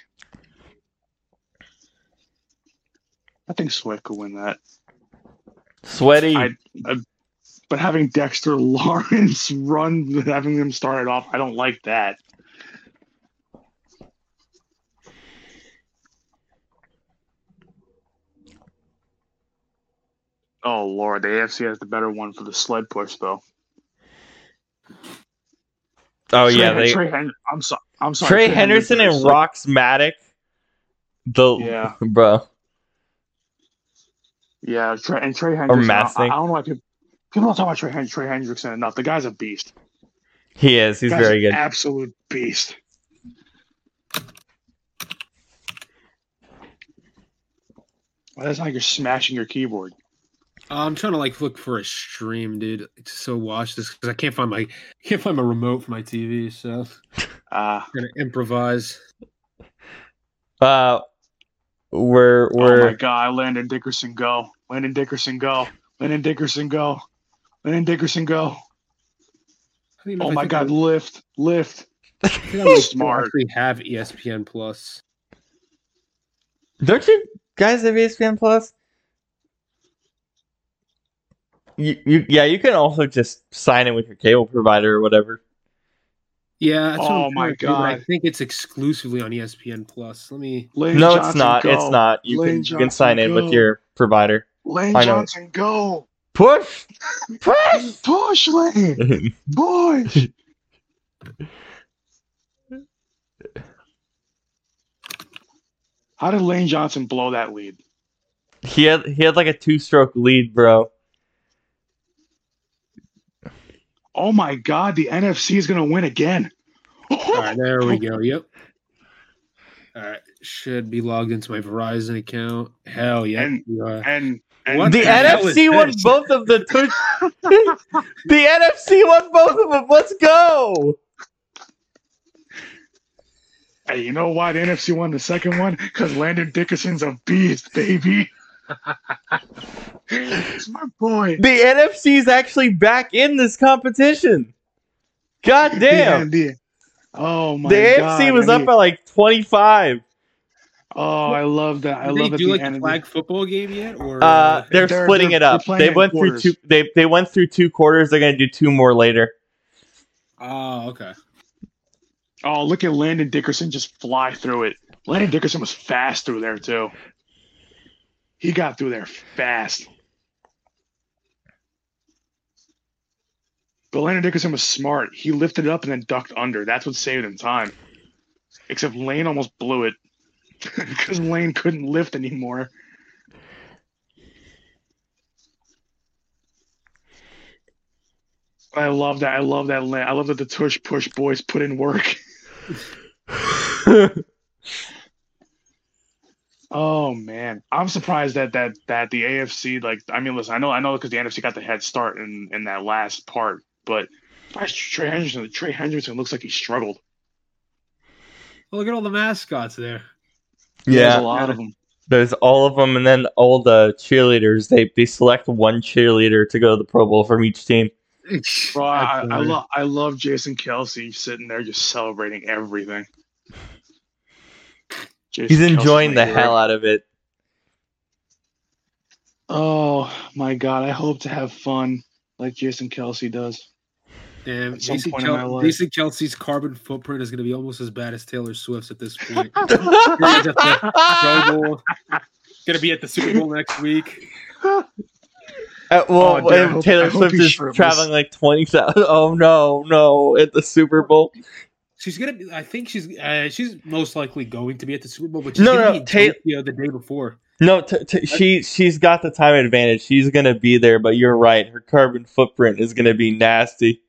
[SPEAKER 2] I think Sweat could win that.
[SPEAKER 1] Sweaty.
[SPEAKER 2] I, I, but having Dexter [laughs] Lawrence run, having them start it off, I don't like that. Oh Lord, the AFC has the better one for the sled push, though.
[SPEAKER 1] oh yeah,
[SPEAKER 2] Trey,
[SPEAKER 1] they
[SPEAKER 2] Trey Hen- I'm sorry. I'm sorry.
[SPEAKER 1] Trey Henderson and Rox Matic. The
[SPEAKER 2] Yeah. [laughs]
[SPEAKER 1] bro.
[SPEAKER 2] Yeah, Trey, and Trey Hendrickson. I,
[SPEAKER 1] Masnick.
[SPEAKER 2] I don't know why people, people don't talk about Trey, Hen- Trey Hendrickson enough. The guy's a beast.
[SPEAKER 1] He is. He's very
[SPEAKER 2] an
[SPEAKER 1] good.
[SPEAKER 2] Absolute beast. Why does it like you're smashing your keyboard?
[SPEAKER 3] I'm trying to like look for a stream, dude. To So watch this because I can't find my [laughs] can't find my remote for my TV. So
[SPEAKER 2] Uh, [laughs]
[SPEAKER 3] I'm gonna improvise.
[SPEAKER 1] Uh, we're we're.
[SPEAKER 2] oh my
[SPEAKER 1] we're
[SPEAKER 2] God, Landon Dickerson, go. Landon Dickerson, go. Landon Dickerson, go. Landon Dickerson, go.
[SPEAKER 3] I don't even know
[SPEAKER 2] Oh my God,
[SPEAKER 3] I,
[SPEAKER 2] lift, lift. [laughs]
[SPEAKER 3] I think I
[SPEAKER 2] Smart.
[SPEAKER 3] actually have ESPN Plus.
[SPEAKER 1] don't you guys have ESPN Plus? You, you yeah, you can also just sign in with your cable provider or whatever.
[SPEAKER 3] Yeah. That's
[SPEAKER 2] Oh
[SPEAKER 3] I'm
[SPEAKER 2] my
[SPEAKER 3] trying to do, but I think it's exclusively on ESPN Plus. Let me.
[SPEAKER 2] Lane
[SPEAKER 1] no,
[SPEAKER 2] Johnson,
[SPEAKER 1] it's not.
[SPEAKER 2] Go.
[SPEAKER 1] It's not. You
[SPEAKER 2] Lane
[SPEAKER 1] can you can
[SPEAKER 2] Johnson,
[SPEAKER 1] sign in
[SPEAKER 2] go.
[SPEAKER 1] with your provider.
[SPEAKER 2] Lane
[SPEAKER 1] I know.
[SPEAKER 2] Johnson, go.
[SPEAKER 1] Push, [laughs] push.
[SPEAKER 2] Push, Lane. [laughs] Push. How did Lane Johnson blow that lead?
[SPEAKER 1] he had he had like a two stroke lead, bro.
[SPEAKER 2] Oh my God, the NFC is going to win again.
[SPEAKER 3] All right, there we go. Yep. All right, should be logged into my Verizon account. Hell yeah.
[SPEAKER 2] And- And, and
[SPEAKER 3] What
[SPEAKER 1] The
[SPEAKER 3] the
[SPEAKER 1] NFC won
[SPEAKER 3] this?
[SPEAKER 1] both of the [laughs] two. [laughs] the NFC won both of them. Let's go.
[SPEAKER 2] Hey, you know why the NFC won the second one? Because Landon Dickerson's a beast, baby. It's my boy.
[SPEAKER 1] The NFC is actually back in this competition. God [laughs] damn.
[SPEAKER 2] The, the- oh my
[SPEAKER 1] The
[SPEAKER 2] God.
[SPEAKER 1] AFC was
[SPEAKER 2] I
[SPEAKER 1] up
[SPEAKER 2] mean-
[SPEAKER 1] at like 25.
[SPEAKER 2] Oh, I love that. I
[SPEAKER 3] Did
[SPEAKER 2] love
[SPEAKER 3] they
[SPEAKER 2] that.
[SPEAKER 3] do
[SPEAKER 2] the
[SPEAKER 3] like the flag football game yet? Or
[SPEAKER 1] Uh, they're,
[SPEAKER 2] They're-
[SPEAKER 1] splitting
[SPEAKER 2] they're-
[SPEAKER 1] it up.
[SPEAKER 2] they're playing
[SPEAKER 1] They
[SPEAKER 2] in
[SPEAKER 1] went through two. They they went through two quarters. They're gonna do two more later.
[SPEAKER 3] oh, okay.
[SPEAKER 2] Oh, look at Landon Dickerson just fly through it. Landon Dickerson was fast through there too. He got through there fast. But Landon Dickerson was smart. He lifted it up and then ducked under. That's what saved him time. Except Lane almost blew it [laughs] because Lane couldn't lift anymore. I love that. I love that. Lane. I love that the Tush Push boys put in work. [laughs] Oh man, I'm surprised that that that the AFC like I mean listen I know I know because the NFC got the head start in in that last part, but surprised Trey Henderson Trey Henderson looks like he struggled.
[SPEAKER 3] Well, look at all the mascots there.
[SPEAKER 2] There's
[SPEAKER 1] yeah,
[SPEAKER 2] a lot of them.
[SPEAKER 1] there's all of them, and then all the cheerleaders. They they select one cheerleader to go to the Pro Bowl from each team.
[SPEAKER 2] Bro, I, I
[SPEAKER 3] Absolutely.
[SPEAKER 2] love I love Jason Kelce sitting there just celebrating everything. Jason
[SPEAKER 1] He's enjoying
[SPEAKER 2] my
[SPEAKER 1] the
[SPEAKER 2] hero.
[SPEAKER 1] hell out of it.
[SPEAKER 2] Oh my god, I hope to have fun like Jason Kelce does.
[SPEAKER 3] Damn, Jason,
[SPEAKER 2] point in my
[SPEAKER 3] Kel- Jason Kelce's carbon footprint is going to be almost as bad as Taylor Swift's at this point. [laughs] He's at the Pro Bowl. Going to be at the Super Bowl next week.
[SPEAKER 1] Uh, well,
[SPEAKER 2] Oh, dude, I
[SPEAKER 1] if
[SPEAKER 2] hope-
[SPEAKER 1] Taylor
[SPEAKER 2] hope
[SPEAKER 1] Swift is
[SPEAKER 2] shirtless.
[SPEAKER 1] traveling like twenty thousand. [laughs] Oh no, no! At the Super Bowl.
[SPEAKER 3] She's gonna. Be, I think she's. Uh, she's most likely going to be at the Super Bowl, but she's
[SPEAKER 1] No,
[SPEAKER 3] gonna
[SPEAKER 1] no,
[SPEAKER 3] be Tokyo the day before.
[SPEAKER 1] No, t- t- she she's got the time advantage. She's gonna be there, but you're right. Her carbon footprint is gonna be nasty.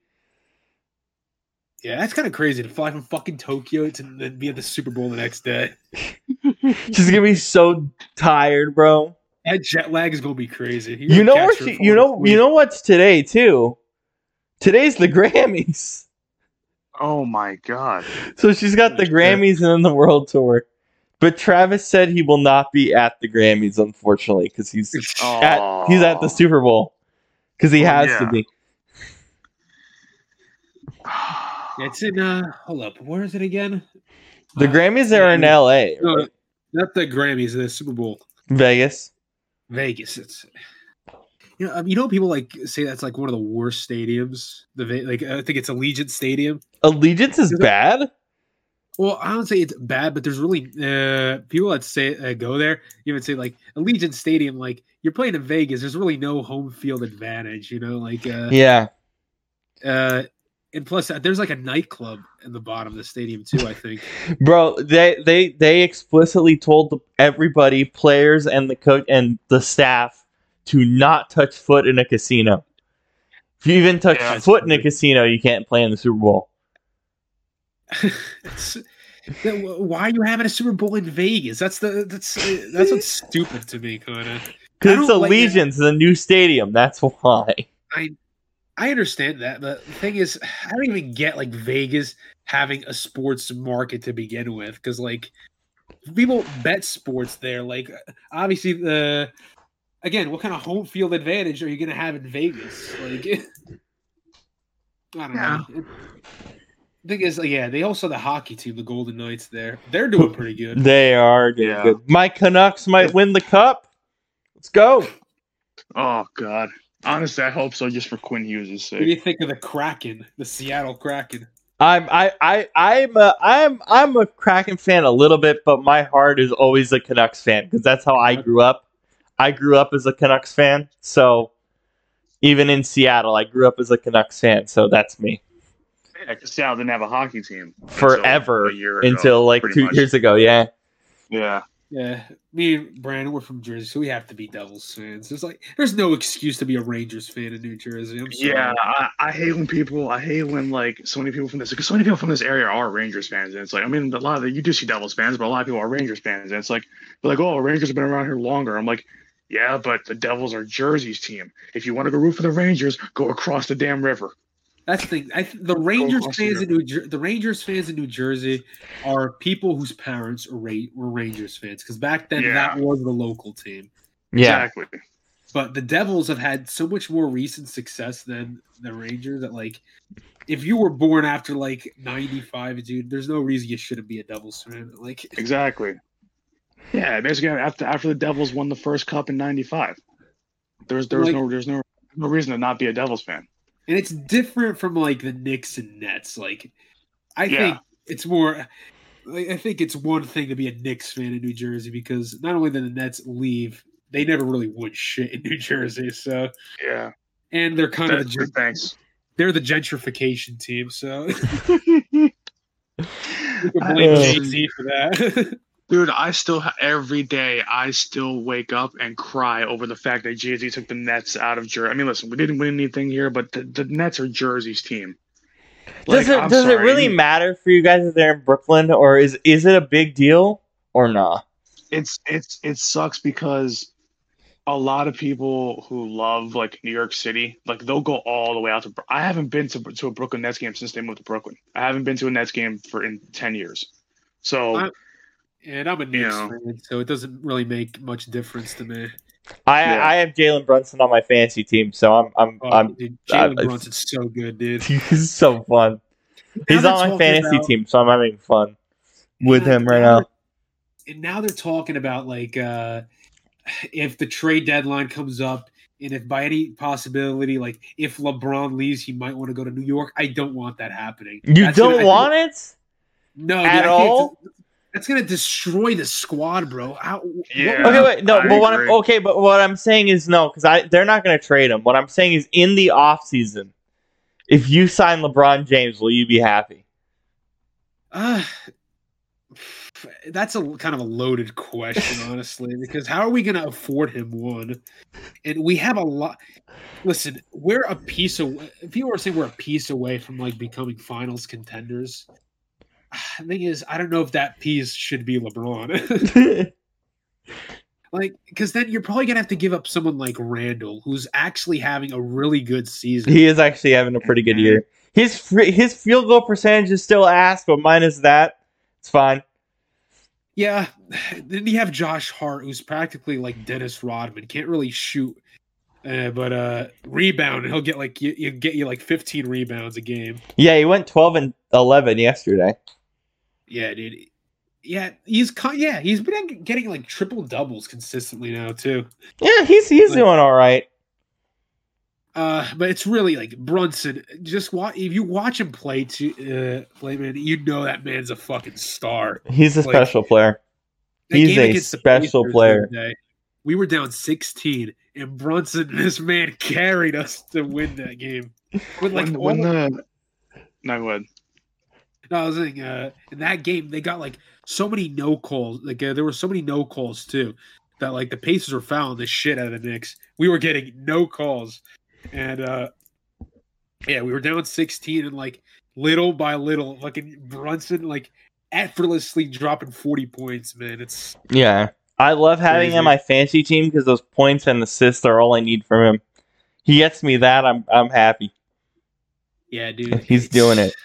[SPEAKER 3] Yeah, that's kind of crazy to fly from fucking Tokyo to then be at the Super Bowl the next day. [laughs]
[SPEAKER 1] She's gonna be so tired, bro.
[SPEAKER 3] That jet lag is gonna be crazy. You're
[SPEAKER 1] You know where she? You know you know what's today too. Today's the Grammys,
[SPEAKER 2] Oh my god.
[SPEAKER 1] so she's got the Grammys and then the World Tour. But Travis said he will not be at the Grammys, unfortunately, because he's at he's at the Super Bowl because he
[SPEAKER 2] Oh,
[SPEAKER 1] has
[SPEAKER 2] yeah.
[SPEAKER 1] to be. [sighs]
[SPEAKER 3] It's in. uh Hold up, where is it again?
[SPEAKER 1] The
[SPEAKER 3] Uh,
[SPEAKER 1] Grammys are in L.A.
[SPEAKER 3] No, not the Grammys, the Super Bowl.
[SPEAKER 1] Vegas.
[SPEAKER 3] Vegas. It's you know, um, you know, people like say that's like one of the worst stadiums. The Ve- like, I think it's Allegiant Stadium.
[SPEAKER 1] Allegiance is
[SPEAKER 3] Is
[SPEAKER 1] bad.
[SPEAKER 3] Well, I don't say it's bad, but there's really uh, people that say uh, go there You even say like Allegiant Stadium. Like you're playing in Vegas, there's really no home field advantage. You know, like uh,
[SPEAKER 1] Yeah,
[SPEAKER 3] uh, and plus uh, there's like a nightclub in the bottom of the stadium too. I think. [laughs]
[SPEAKER 1] bro. They they they explicitly told everybody, players and the coach and the staff, to not touch foot in a casino. If you even touch
[SPEAKER 2] Yeah, it's
[SPEAKER 1] foot in a casino, you can't play in the Super Bowl. [laughs]
[SPEAKER 3] It's- why are you having a Super Bowl in Vegas? That's the that's uh, that's what's [laughs] stupid to me, kind of.
[SPEAKER 1] Because it's
[SPEAKER 3] don't like it.
[SPEAKER 1] Allegiance, the new stadium. That's why.
[SPEAKER 3] I understand that, but the thing is, I don't even get like Vegas having a sports market to begin with, because like people bet sports there. Like obviously, the again, what kind of home field advantage are you going to have in Vegas? Like, [laughs] I don't
[SPEAKER 2] Yeah.
[SPEAKER 3] know. The thing is, yeah, they also the hockey team, the Golden Knights. There, they're doing pretty good.
[SPEAKER 1] They are doing
[SPEAKER 2] Yeah.
[SPEAKER 1] good. My Canucks might win the cup. Let's go.
[SPEAKER 2] Oh God. Honestly, I hope so, just for Quinn Hughes' sake.
[SPEAKER 3] What do you think of the Kraken, the Seattle Kraken?
[SPEAKER 1] I'm I I I'm a, I'm I'm a Kraken fan a little bit, but my heart is always a Canucks fan because that's how I grew up. I grew up as a Canucks fan, so even in Seattle, I grew up as a Canucks fan. So that's me
[SPEAKER 2] Yeah, because Seattle didn't have a hockey team
[SPEAKER 1] forever
[SPEAKER 2] a year ago,
[SPEAKER 1] until like two
[SPEAKER 2] much.
[SPEAKER 1] years ago. Yeah,
[SPEAKER 2] Yeah.
[SPEAKER 3] Yeah, me and Brandon, we're from Jersey, so we have to be Devils fans. There's like, there's no excuse to be a Rangers fan in New Jersey. I'm sorry.
[SPEAKER 2] Yeah, I, I hate when people. I hate when like so many people from this because so many people from this area are Rangers fans, and it's like I mean a lot of the, you do see Devils fans, but a lot of people are Rangers fans, and it's like they're like oh Rangers have been around here longer. I'm like yeah, but the Devils are Jersey's team. If you want to go root for the Rangers, go across the damn river.
[SPEAKER 3] That's the thing. I the Rangers
[SPEAKER 2] across
[SPEAKER 3] fans in New Jer- the Rangers fans in New Jersey are people whose parents are Ra- were Rangers fans because back then
[SPEAKER 2] Yeah.
[SPEAKER 3] that was the local team.
[SPEAKER 1] yeah.
[SPEAKER 2] Exactly.
[SPEAKER 3] But the Devils have had so much more recent success than the Rangers that like, if you were born after like '95, dude, there's no reason you shouldn't be a Devils fan. Like, [laughs]
[SPEAKER 2] Exactly. Yeah, basically after after the Devils won the first cup in '95, there's there's
[SPEAKER 3] Like-
[SPEAKER 2] no there's no no reason to not be a Devils fan.
[SPEAKER 3] And it's different from like the Knicks and Nets. Like, I
[SPEAKER 2] Yeah.
[SPEAKER 3] think it's more. like, I think it's one thing to be a Knicks fan in New Jersey because not only did the Nets leave, they never really won shit in [laughs] New Jersey. So,
[SPEAKER 2] Yeah,
[SPEAKER 3] and they're kind of the,
[SPEAKER 2] that's, thanks.
[SPEAKER 3] they're the gentrification team. So [laughs] you can blame
[SPEAKER 1] Uh,
[SPEAKER 3] Jay Z for that. [laughs]
[SPEAKER 2] Dude, I still every day I still wake up and cry over the fact that Jay Z took the Nets out of Jersey. I mean, listen, we didn't win anything here, but the, the Nets are Jersey's team.
[SPEAKER 1] Does it
[SPEAKER 2] I'm
[SPEAKER 1] does it really matter for you guys if they're in Brooklyn, or is is it a big deal or not?
[SPEAKER 2] It's it's it sucks because a lot of people who love like New York City, like they'll go all the way out to. I haven't been to to a Brooklyn Nets game since they moved to Brooklyn. I haven't been to a Nets game for in ten years. So
[SPEAKER 3] I- and I'm a Knicks
[SPEAKER 2] know.
[SPEAKER 3] fan, so it doesn't really make much difference to me.
[SPEAKER 1] I
[SPEAKER 2] Yeah.
[SPEAKER 1] I have Jalen Brunson on my fantasy team, so I'm I'm
[SPEAKER 3] Oh,
[SPEAKER 1] I'm
[SPEAKER 3] Jalen Brunson's so good, dude. [laughs]
[SPEAKER 1] he's so fun. He's on my fantasy
[SPEAKER 3] about-
[SPEAKER 1] team, so I'm having fun with him right
[SPEAKER 3] now
[SPEAKER 1] now.
[SPEAKER 3] and now they're talking about like uh if the trade deadline comes up and if by any possibility like if lebron leaves he might want to go to new york i don't want that happening
[SPEAKER 1] You
[SPEAKER 3] That's
[SPEAKER 1] don't want it?
[SPEAKER 3] no
[SPEAKER 1] at
[SPEAKER 3] dude,
[SPEAKER 1] all?
[SPEAKER 3] It's- that's gonna destroy the squad bro How, what-
[SPEAKER 2] Yeah.
[SPEAKER 1] Okay, wait, no,
[SPEAKER 2] I
[SPEAKER 1] but what I'm okay, but what I'm saying is no, because I they're not going to trade him. What I'm saying is in the off season, if you sign LeBron James, will you be happy?
[SPEAKER 3] Uh, [sighs] that's a kind of a loaded question, [laughs] honestly, because how are we going to afford him one? And we have a lot. Listen, we're a piece away. People are saying we're a piece away from like becoming finals contenders. The [sighs] thing is, I don't know if that piece should be LeBron. [laughs] like, because then you're probably gonna have to give up someone like Randle, who's actually having a really good season.
[SPEAKER 1] he is actually having a pretty good year. His his field goal percentage is still ass, but minus that, it's fine.
[SPEAKER 3] Yeah. [sighs] Then you have Josh Hart, who's practically like Dennis Rodman. Can't really shoot, uh, but uh, rebound. And he'll get like you, you get you like 15 rebounds a game.
[SPEAKER 1] Yeah, he went 12 and 11 yesterday.
[SPEAKER 3] Yeah, dude. Yeah, he's yeah he's been getting like triple doubles consistently now too.
[SPEAKER 1] Yeah, he's he's
[SPEAKER 3] Like-
[SPEAKER 1] doing all right.
[SPEAKER 3] Uh, but it's really like Brunson. Just watch if you watch him play to uh, play man, you know that man's a fucking star.
[SPEAKER 1] He's a
[SPEAKER 3] like-
[SPEAKER 1] special player. He's a special player.
[SPEAKER 3] day, we were down 16, and Brunson, [laughs] this man, carried us to win that game. With like
[SPEAKER 2] when,
[SPEAKER 3] all
[SPEAKER 2] when
[SPEAKER 3] of-
[SPEAKER 2] the no, go ahead.
[SPEAKER 3] No, I was saying, uh, in that game, they got like so many no calls. Like uh, there were so many no calls too, that like the Pacers were fouling the shit out of the Knicks. We were getting no calls, and uh, yeah, we were down 16, and like little by little, fucking Brunson like effortlessly dropping 40 points. Man, it's
[SPEAKER 1] Yeah. I love having him on my fantasy team because those points and assists are all I need from him. He gets me that, I'm I'm happy.
[SPEAKER 3] yeah, dude,
[SPEAKER 1] He's doing it.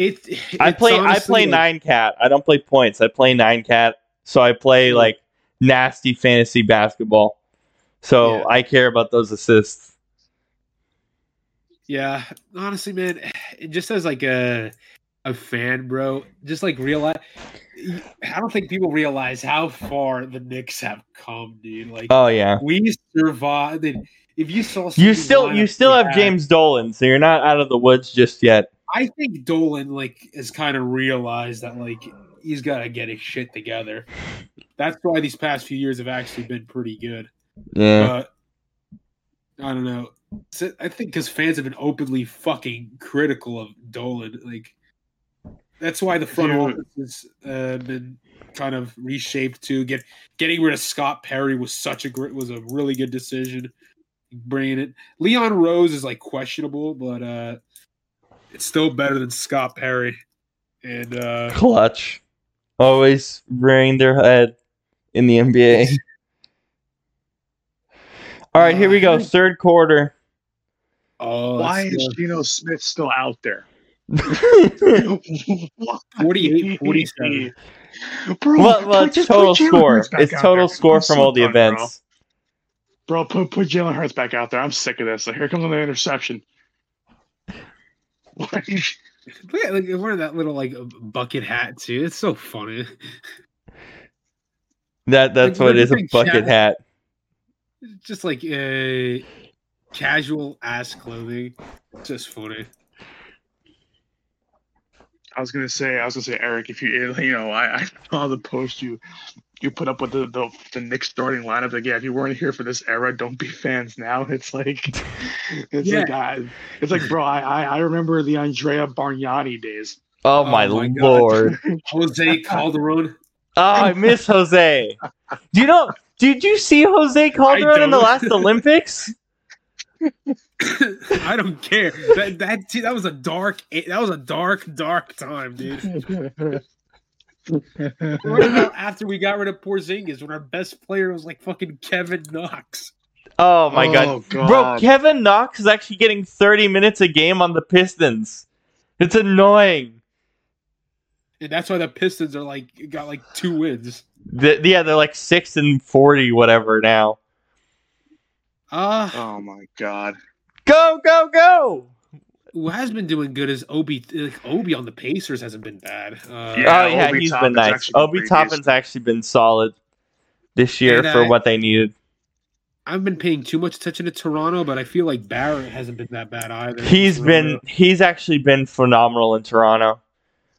[SPEAKER 3] It.
[SPEAKER 1] I play I play
[SPEAKER 3] like-
[SPEAKER 1] nine cat. I don't play points. I play nine cat. So I play like nasty fantasy basketball. So
[SPEAKER 3] Yeah.
[SPEAKER 1] I care about those assists.
[SPEAKER 3] Yeah, honestly, man, it just as like a a fan, bro, just like realize. I don't think people realize how far the Knicks have come, dude. Like
[SPEAKER 1] Oh yeah.
[SPEAKER 3] we survived. If you saw,
[SPEAKER 1] You still you still have James Dolan, so you're not out of the woods just yet.
[SPEAKER 3] I think Dolan like has kind of realized that like he's got to get his shit together. That's why these past few years have actually been pretty good.
[SPEAKER 1] Yeah.
[SPEAKER 3] But I don't know. I think because fans have been openly fucking critical of Dolan. Like that's why the front
[SPEAKER 2] Dude.
[SPEAKER 3] office has uh, been kind of reshaped too. Get getting rid of Scott Perry was such a great was a really good decision. Bringing it, Leon Rose is like questionable, but uh it's still better than Scott Perry. And uh
[SPEAKER 1] Clutch. Always rearing their head in the NBA. [laughs] All right, here we go. Third quarter.
[SPEAKER 3] oh,
[SPEAKER 2] Why is
[SPEAKER 3] uh,
[SPEAKER 2] Geno Smith still out there? [laughs]
[SPEAKER 3] 48, 47.
[SPEAKER 2] Bro,
[SPEAKER 1] well, well,
[SPEAKER 2] put-
[SPEAKER 1] it's total score. It's total
[SPEAKER 2] there.
[SPEAKER 1] score
[SPEAKER 2] I'm
[SPEAKER 1] from
[SPEAKER 2] so
[SPEAKER 1] all the
[SPEAKER 2] done, bro.
[SPEAKER 1] events.
[SPEAKER 2] Bro, put put Jalen Hurts back out there. I'm sick of this. Like, here comes another interception. Like,
[SPEAKER 3] Look at like wearing that little like bucket hat too. It's so funny.
[SPEAKER 1] That that's
[SPEAKER 3] Like,
[SPEAKER 1] what it is a bucket
[SPEAKER 3] Shaq-
[SPEAKER 1] hat.
[SPEAKER 3] Just like uh, casual ass clothing. It's just funny.
[SPEAKER 2] I was gonna say, I was gonna say, Eric, if you, you know, I, I saw the post you, you put up with the the, the Knicks starting lineup. Like, yeah, if you weren't here for this era, don't be fans now. [laughs] It's like, it's
[SPEAKER 3] Yeah.
[SPEAKER 2] like, I, it's like, bro, I, I, I remember the Andrea Bargnani days.
[SPEAKER 1] Oh,
[SPEAKER 3] Oh
[SPEAKER 1] my,
[SPEAKER 3] my
[SPEAKER 1] lord! [laughs]
[SPEAKER 3] Jose Calderon.
[SPEAKER 1] Oh, I miss Jose. Do you know? Did you see Jose Calderon in the last Olympics? [laughs]
[SPEAKER 3] I don't care. That that that was a dark. That was a dark, dark time, dude. What about [laughs] after we got rid of Porzingis when our best player was like fucking Kevin Knox?
[SPEAKER 1] Oh my god.
[SPEAKER 2] Oh,
[SPEAKER 1] Bro, Kevin Knox is actually getting 30 minutes a game on the Pistons. It's annoying.
[SPEAKER 3] And that's why the Pistons are like got like two wins.
[SPEAKER 1] The, yeah, they're like 6 and 40 whatever now.
[SPEAKER 3] Uh
[SPEAKER 2] Oh my god.
[SPEAKER 1] Go, go, go.
[SPEAKER 3] Who has been doing good is Obi. Like Obi on the Pacers hasn't been bad. Uh,
[SPEAKER 2] Yeah,
[SPEAKER 1] oh yeah,
[SPEAKER 2] Obi
[SPEAKER 1] he's
[SPEAKER 2] Toppin's
[SPEAKER 1] been nice.
[SPEAKER 2] actually
[SPEAKER 1] Obi
[SPEAKER 2] pretty
[SPEAKER 1] Toppin's
[SPEAKER 2] decent.
[SPEAKER 1] actually been solid this year
[SPEAKER 3] And,
[SPEAKER 1] for
[SPEAKER 3] uh,
[SPEAKER 1] what they needed.
[SPEAKER 3] I've been paying too much attention to Toronto, but I feel like Barrett hasn't been that bad either.
[SPEAKER 1] He's been he's actually been phenomenal in Toronto.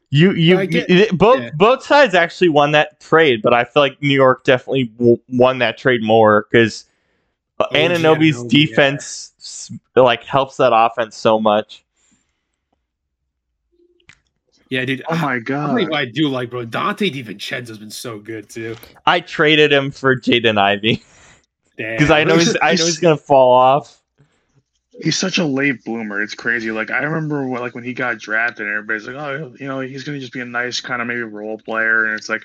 [SPEAKER 1] You you,
[SPEAKER 3] get-
[SPEAKER 1] you- both
[SPEAKER 3] yeah.
[SPEAKER 1] both sides actually won that trade, but I feel like New York definitely won that trade more because
[SPEAKER 3] OG
[SPEAKER 1] Anunoby's
[SPEAKER 3] Anunoby,
[SPEAKER 1] defense s- like helps that offense so much.
[SPEAKER 3] Yeah, dude.
[SPEAKER 2] Oh my god.
[SPEAKER 3] tell you what I do like, bro. Donte DiVincenzo's been so good too.
[SPEAKER 1] I traded him for Jaden Ivey because I know
[SPEAKER 2] He's-
[SPEAKER 1] he's, I know
[SPEAKER 2] he's-
[SPEAKER 1] he's gonna fall off.
[SPEAKER 2] He's such a late bloomer. It's crazy. Like I remember when, like when he got drafted, and everybody's like, "Oh, you know, he's gonna just be a nice kind of maybe role player," and it's like,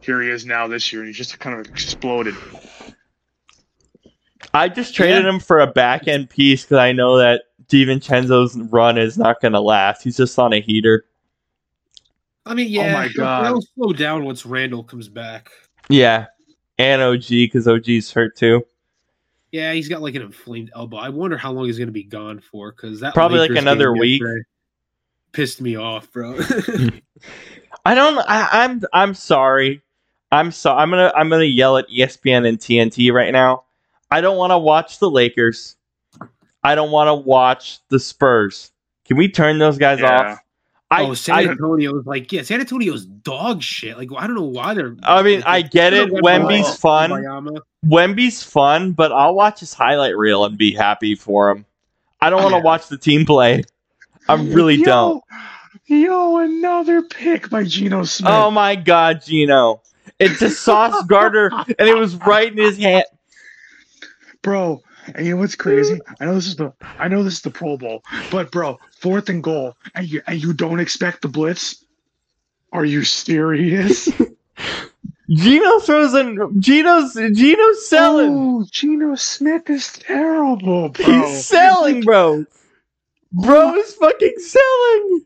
[SPEAKER 2] here he is now this year, and he's just kind of exploded.
[SPEAKER 1] I just traded him for a back end piece because I know that DiVincenzo's run is not gonna last. He's just on a heater.
[SPEAKER 3] I mean, yeah.
[SPEAKER 2] Oh my God.
[SPEAKER 3] It'll slow down once Randle comes back.
[SPEAKER 1] Yeah, and OG because OG's hurt too.
[SPEAKER 3] Yeah, he's got like an inflamed elbow. I wonder how long he's going to be gone for because that
[SPEAKER 1] Probably like another week.
[SPEAKER 3] pissed me off, bro. [laughs]
[SPEAKER 1] I don't. I, I'm. I'm sorry. I'm so. I'm gonna. I'm gonna yell at ESPN and TNT right now. I don't want to watch the Lakers. I don't want to watch the Spurs. Can we turn those guys
[SPEAKER 2] Yeah.
[SPEAKER 1] off? I,
[SPEAKER 3] oh, San
[SPEAKER 1] I,
[SPEAKER 3] Antonio's like, yeah, San Antonio's dog shit. Like, I don't know why they're.
[SPEAKER 1] I mean, I get it. Wemby's fun.
[SPEAKER 3] Wemby's
[SPEAKER 1] Wemby's fun, but I'll watch his highlight reel and be happy for him. I don't want to watch the team play. I really
[SPEAKER 2] Yo,
[SPEAKER 1] don't.
[SPEAKER 2] Yo, another pick by Geno Smith.
[SPEAKER 1] Oh my god, Geno. It's a Sauce Gardner, and it was right in his hand.
[SPEAKER 2] Bro. And you know what's crazy? I know this is the I know this is the Pro Bowl, but bro, fourth and goal, and you and you don't expect the blitz? Are you serious? [laughs]
[SPEAKER 1] Geno throws in Geno's Geno's selling.
[SPEAKER 2] Oh, Geno Smith is terrible, bro.
[SPEAKER 1] He's selling, bro. Bro is fucking selling.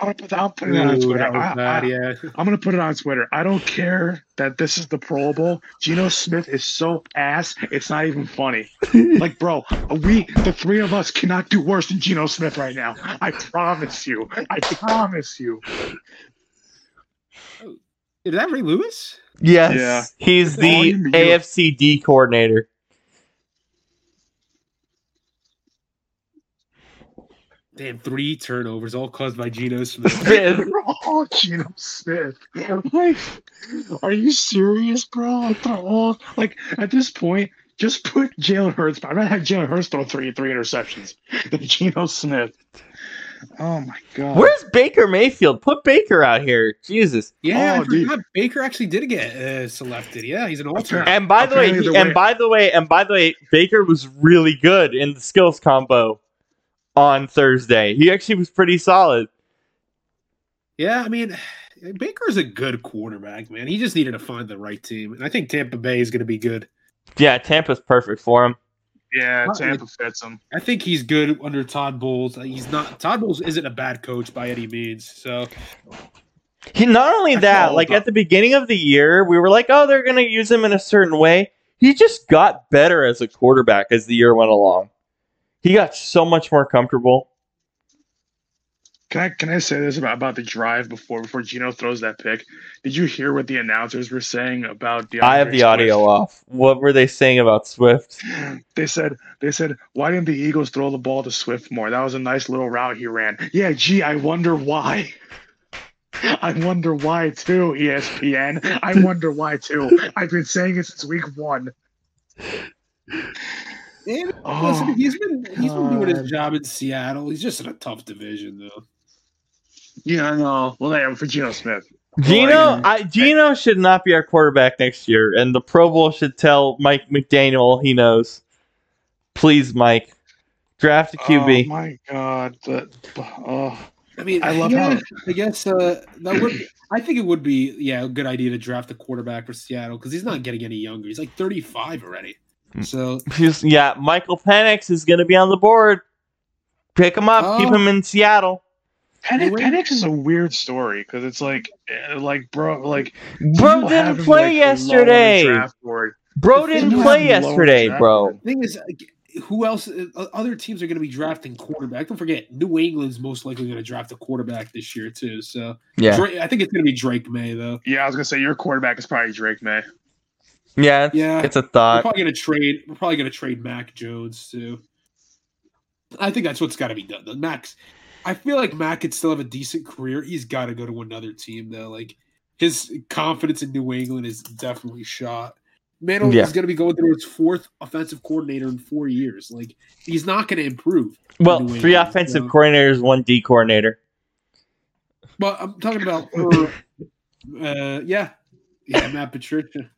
[SPEAKER 2] I'm gonna put, I'm putting it on Twitter.
[SPEAKER 3] that
[SPEAKER 2] I,
[SPEAKER 3] bad,
[SPEAKER 2] I,
[SPEAKER 3] yeah.
[SPEAKER 2] I'm gonna put it on Twitter. I don't care that this is the Pro Bowl. Geno Smith is so ass. It's not even funny. [laughs] Like, bro, we, the three of us, cannot do worse than Geno Smith right now. I promise you. I promise you.
[SPEAKER 3] Is that Ray Lewis?
[SPEAKER 1] Yes,
[SPEAKER 2] Yeah.
[SPEAKER 1] he's the
[SPEAKER 2] Volume you-
[SPEAKER 1] AFCD coordinator.
[SPEAKER 3] Damn, three turnovers, all caused by Geno Smith. [laughs]
[SPEAKER 2] Oh, [laughs] Geno Smith. Like, are you serious, bro? Like, they're all like at this point, just put Jalen Hurts. I'd rather have Jalen Hurts throw three three interceptions than Geno Smith. Oh my god.
[SPEAKER 1] Where's Baker Mayfield? Put Baker out here. Jesus.
[SPEAKER 3] Yeah,
[SPEAKER 2] Oh,
[SPEAKER 3] I
[SPEAKER 2] dude.
[SPEAKER 3] Baker actually did get uh, selected. Yeah, he's an alternate.
[SPEAKER 1] And by the way, he,
[SPEAKER 2] the
[SPEAKER 1] and by the way, and by the way, Baker was really good in the skills combo on Thursday. He actually was pretty solid.
[SPEAKER 3] Yeah, I mean, Baker's a good quarterback, man. He just needed to find the right team, and I think Tampa Bay is going to be good.
[SPEAKER 1] Yeah, Tampa's perfect for him.
[SPEAKER 2] Yeah, Tampa fits him.
[SPEAKER 3] I think he's good under Todd Bowles. Uh, He's not Todd Bowles isn't a bad coach by any means. So
[SPEAKER 1] He not only that, like at the beginning of the year, we were like, "Oh, they're going to use him in a certain way." He just got better as a quarterback as the year went along. He got so much more comfortable.
[SPEAKER 2] Can I can I say this about, about the drive before before Geno throws that pick? Did you hear what the announcers were saying about the
[SPEAKER 1] I have the audio off. What were they saying about Swift? [sighs]
[SPEAKER 2] They said they said why didn't the Eagles throw the ball to Swift more? That was a nice little route he ran. Yeah, gee, I wonder why. [laughs] I wonder why too, ESPN. I wonder why too. I've been saying it since week one. [laughs]
[SPEAKER 3] and,
[SPEAKER 2] Oh,
[SPEAKER 3] listen, he's been he's been doing his job in Seattle. He's just in a tough division though.
[SPEAKER 2] Yeah, I know. Well, yeah, for Geno Smith.
[SPEAKER 1] Geno,
[SPEAKER 2] Well,
[SPEAKER 1] I, Geno should not be our quarterback next year, and the Pro Bowl should tell Mike Macdonald he knows. Please, Mike, draft a QB.
[SPEAKER 2] Oh my God. The, oh.
[SPEAKER 3] I mean,
[SPEAKER 2] I love
[SPEAKER 3] yeah,
[SPEAKER 2] how-
[SPEAKER 3] I guess uh, that would. I think it would be yeah a good idea to draft a quarterback for Seattle because he's not getting any younger. He's like 35 already.
[SPEAKER 1] Hmm.
[SPEAKER 3] So [laughs]
[SPEAKER 1] yeah, Michael Penix is going to be on the board. Pick him up, keep
[SPEAKER 3] Oh.
[SPEAKER 1] him in Seattle.
[SPEAKER 2] Penix, Penix is a weird story because it's like, eh, like, bro, like,
[SPEAKER 1] Bro didn't play
[SPEAKER 2] like, low on the
[SPEAKER 1] yesterday. Bro didn't play yesterday, bro.
[SPEAKER 3] the thing is, who else? uh, Other teams are going to be drafting quarterback. Don't forget, New England's most likely going to draft a quarterback this year too. So
[SPEAKER 1] Yeah,
[SPEAKER 3] Drake, I think it's going to be Drake Maye though.
[SPEAKER 2] Yeah, I was gonna say your quarterback is probably Drake Maye.
[SPEAKER 1] Yeah, it's,
[SPEAKER 3] Yeah.
[SPEAKER 1] it's a thought.
[SPEAKER 3] We're probably going to trade. We're probably to trade Mac Jones too. I think that's what's got to be done. though. Max, I feel like Mac could still have a decent career. He's got to go to another team though. Like his confidence in New England is definitely shot. Mantle
[SPEAKER 1] Yeah.
[SPEAKER 3] is going to be going through his fourth offensive coordinator in four years. Like he's not going to improve.
[SPEAKER 1] Well, three
[SPEAKER 3] England,
[SPEAKER 1] offensive
[SPEAKER 3] so-
[SPEAKER 1] coordinators, one D coordinator.
[SPEAKER 3] But I'm talking about uh, yeah, yeah, Matt Patricia.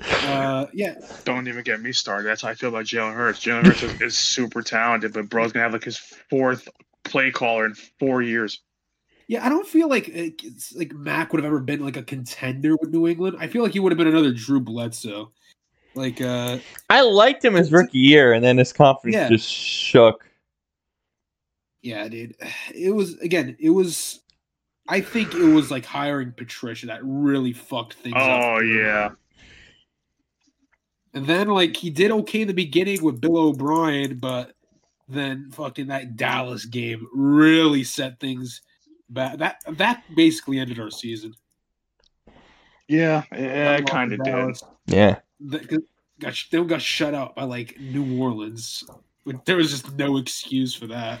[SPEAKER 3] Uh, yeah,
[SPEAKER 2] Don't even get me started. That's how I feel about Jalen Hurts. Jalen Hurts is, is super talented, but bro's gonna have like his fourth play caller in four years.
[SPEAKER 3] Yeah, I don't feel like it's like Mac would have ever been like a contender with New England. I feel like he would have been another Drew Bledsoe. Like, uh,
[SPEAKER 1] I liked him his rookie year, and then his confidence
[SPEAKER 3] Yeah.
[SPEAKER 1] just shook.
[SPEAKER 3] yeah, dude, [sighs] it was again, it was. I think it was like hiring Patricia that really fucked things up.
[SPEAKER 2] Oh
[SPEAKER 3] for him.
[SPEAKER 2] yeah.
[SPEAKER 3] And then like he did okay in the beginning with Bill O'Brien, but then fucking that Dallas game really set things back. That that basically ended our season.
[SPEAKER 2] Yeah, yeah, it kind of did.
[SPEAKER 1] Yeah.
[SPEAKER 3] They got they got shut out by like New Orleans. There was just no excuse for that.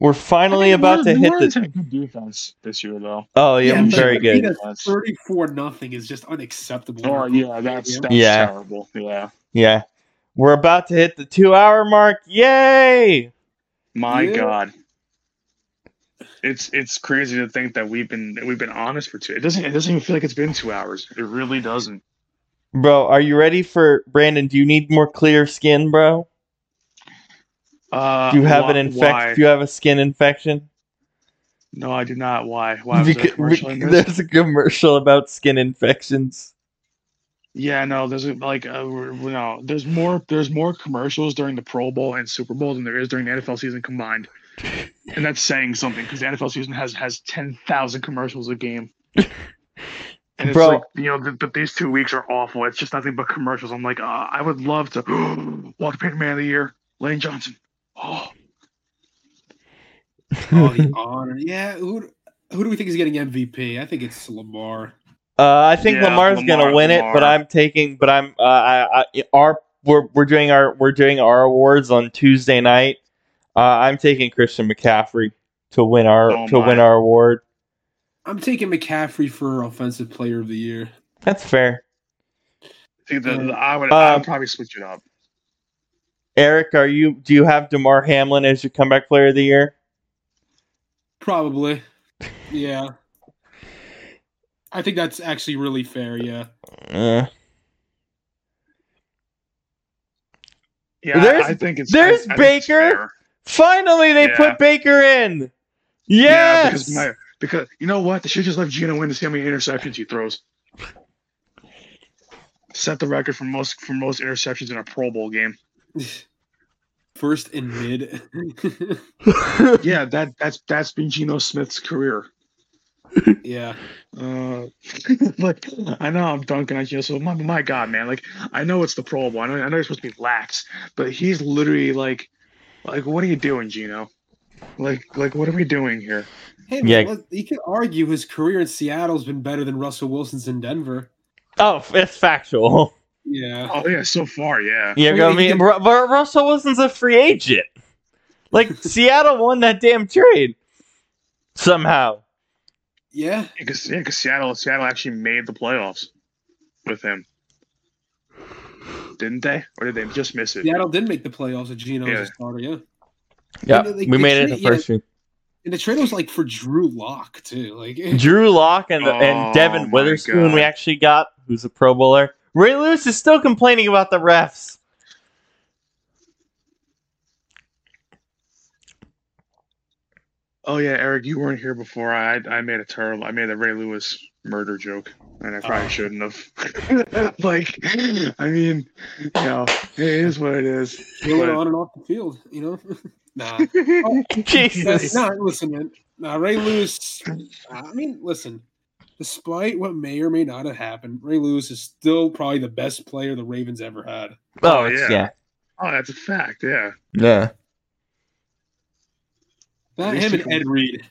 [SPEAKER 1] We're finally
[SPEAKER 2] I mean,
[SPEAKER 1] about to
[SPEAKER 2] New
[SPEAKER 1] hit
[SPEAKER 2] Orleans
[SPEAKER 1] the.
[SPEAKER 2] had good defense this year, though.
[SPEAKER 1] Oh yeah,
[SPEAKER 3] Yeah, but
[SPEAKER 1] very good.
[SPEAKER 3] Thirty-four nothing is just unacceptable.
[SPEAKER 2] Oh yeah, that's that's
[SPEAKER 1] Yeah.
[SPEAKER 2] terrible. Yeah,
[SPEAKER 1] Yeah. We're about to hit the two hour mark. Yay!
[SPEAKER 2] my
[SPEAKER 3] Yeah.
[SPEAKER 2] God, it's it's crazy to think that we've been we've been honest for two. It doesn't it doesn't even feel like it's been two hours. It really doesn't.
[SPEAKER 1] Bro, are you ready for Brandon? Do you need more clear skin, bro?
[SPEAKER 2] Uh,
[SPEAKER 1] Do you have
[SPEAKER 2] wh-
[SPEAKER 1] an infection?
[SPEAKER 2] why?
[SPEAKER 1] Do you have a skin infection?
[SPEAKER 2] No, I do not. Why? Why was there a commercial [laughs]
[SPEAKER 1] there's a commercial about skin infections.
[SPEAKER 2] Yeah, no, there's like uh, no, there's more there's more commercials during the Pro Bowl and Super Bowl than there is during the NFL season combined, [laughs] and that's saying something because the NFL season has has ten thousand commercials a game. [laughs] And it's
[SPEAKER 1] Bro.
[SPEAKER 2] like you know, th- but these two weeks are awful. It's just nothing but commercials. I'm like, uh, I would love to [gasps] Walter Payton Man of the Year, Lane Johnson. Oh, [laughs]
[SPEAKER 3] Oh, the honor. Yeah, who who do we think is getting MVP? I think it's Lamar.
[SPEAKER 1] Uh, I think
[SPEAKER 2] Yeah,
[SPEAKER 1] Lamar's gonna
[SPEAKER 2] Lamar-
[SPEAKER 1] win it, but I'm taking. But I'm. Uh, I, I, our we're we're doing our we're doing our awards on Tuesday night. Uh, I'm taking Christian McCaffrey to win our
[SPEAKER 2] Oh
[SPEAKER 1] to win our award.
[SPEAKER 3] I'm taking McCaffrey for Offensive Player of the Year.
[SPEAKER 1] That's fair.
[SPEAKER 2] See, the, the- I would I
[SPEAKER 1] Um,
[SPEAKER 2] would probably switch it up.
[SPEAKER 1] Eric, are you? Do you have Damar Hamlin as your comeback player of the year?
[SPEAKER 3] Probably. Yeah. I think that's actually really fair. Yeah.
[SPEAKER 1] Uh,
[SPEAKER 2] Yeah,
[SPEAKER 1] there's-
[SPEAKER 2] I think it's
[SPEAKER 1] there's
[SPEAKER 2] I, I think it's
[SPEAKER 1] Baker. finally, they
[SPEAKER 2] Yeah.
[SPEAKER 1] put Baker in.
[SPEAKER 2] Yeah, because my, because you know what? They should just let Geno win to see how many interceptions he throws. Set the record for most for most interceptions in a Pro Bowl game. [laughs]
[SPEAKER 3] First and mid. [laughs]
[SPEAKER 2] Yeah, that that's that's been Geno Smith's career.
[SPEAKER 3] yeah.
[SPEAKER 2] Uh, [laughs] like I know I'm dunking on Geno, so my my God, man, like I know it's the Pro Bowl. I know, I know you're supposed to be lax, but he's literally like, like what are you doing, Geno? Like like what are we doing here?
[SPEAKER 3] Hey,
[SPEAKER 1] Yeah.
[SPEAKER 3] man, let- you could argue his career in Seattle's been better than Russell Wilson's in Denver.
[SPEAKER 1] oh, it's factual.
[SPEAKER 3] Yeah.
[SPEAKER 2] Oh yeah, so far, yeah.
[SPEAKER 1] Yeah,
[SPEAKER 3] Well,
[SPEAKER 1] I mean, but Russell Wilson's a free agent. Like [laughs] Seattle won that damn trade somehow.
[SPEAKER 3] Yeah.
[SPEAKER 2] Because yeah, because Seattle Seattle actually made the playoffs with him, didn't they? Or did they just miss it?
[SPEAKER 3] Seattle did make the playoffs with Geno
[SPEAKER 2] Yeah.
[SPEAKER 3] as a starter. Yeah.
[SPEAKER 1] Yeah,
[SPEAKER 3] they- uh,
[SPEAKER 1] we
[SPEAKER 3] they
[SPEAKER 1] made it in the first year.
[SPEAKER 3] And the trade was like for Drew Lock too. Like [laughs]
[SPEAKER 1] Drew Lock and the, and
[SPEAKER 2] Oh,
[SPEAKER 1] Devon
[SPEAKER 2] my
[SPEAKER 1] Witherspoon we actually got, who's a Pro Bowler. Ray Lewis is still complaining about the refs.
[SPEAKER 2] Oh yeah, Eric, you weren't here before. I I made a terrible. I made a Ray Lewis murder joke, and I probably
[SPEAKER 3] Oh.
[SPEAKER 2] shouldn't have. [laughs] like, I mean, you know, it is what it is.
[SPEAKER 3] going
[SPEAKER 2] But-
[SPEAKER 3] on and off the field, you know. [laughs] nah. [laughs]
[SPEAKER 1] Oh, Jesus.
[SPEAKER 3] No, listen, man. Nah, Ray Lewis. I mean, listen. Despite what may or may not have happened, Ray Lewis is still probably the best player the Ravens ever had.
[SPEAKER 1] Oh,
[SPEAKER 2] Oh,
[SPEAKER 1] it's,
[SPEAKER 2] yeah.
[SPEAKER 1] yeah.
[SPEAKER 2] oh, that's a fact. Yeah.
[SPEAKER 1] Yeah.
[SPEAKER 3] That him and Ed Reed.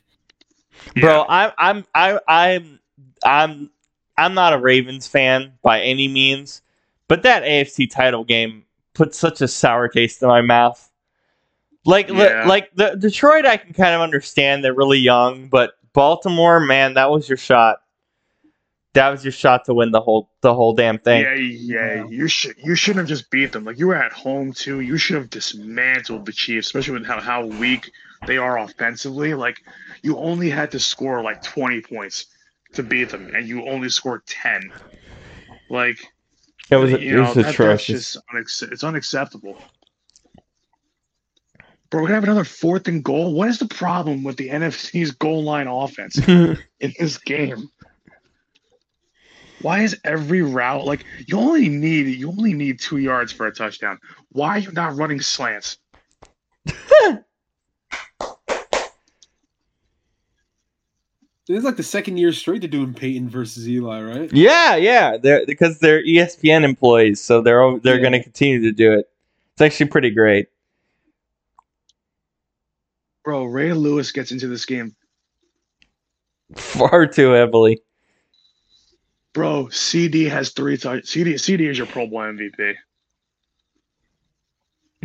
[SPEAKER 1] Bro, I'm I'm I I'm I'm I'm not a Ravens fan by any means, but that AFC title game put such a sour taste in my mouth. Like li-
[SPEAKER 2] Yeah.
[SPEAKER 1] like the Detroit I can kind of understand they're really young, but Baltimore, man, that was your shot. That was your shot to win the whole the whole damn thing.
[SPEAKER 2] Yeah, yeah. You should you shouldn't have just beat them. Like you were at home too. You should have dismantled the Chiefs, especially with how, how weak they are offensively. Like you only had to score like twenty points to beat them, and you only scored ten. Like
[SPEAKER 1] It was
[SPEAKER 2] you
[SPEAKER 1] it
[SPEAKER 2] know,
[SPEAKER 1] was
[SPEAKER 2] that-
[SPEAKER 1] atrocious.
[SPEAKER 2] just unac- it's unacceptable. Bro, we're gonna have another fourth and goal. What is the problem with the NFC's goal line offense [laughs] in this game? Why is every route like you only need you only need two yards for a touchdown? Why are you not running slants? [laughs]
[SPEAKER 3] It's like the second year straight they're doing Peyton versus Eli, right?
[SPEAKER 1] yeah, yeah, they're because they're ESPN employees, so they're they're
[SPEAKER 3] Yeah.
[SPEAKER 1] going to continue to do it. It's actually pretty great.
[SPEAKER 2] Bro, Ray Lewis gets into this game. [laughs]
[SPEAKER 1] Far too heavily.
[SPEAKER 2] Bro, CeeDee has three touch. CeeDee CeeDee is your Pro Bowl MVP.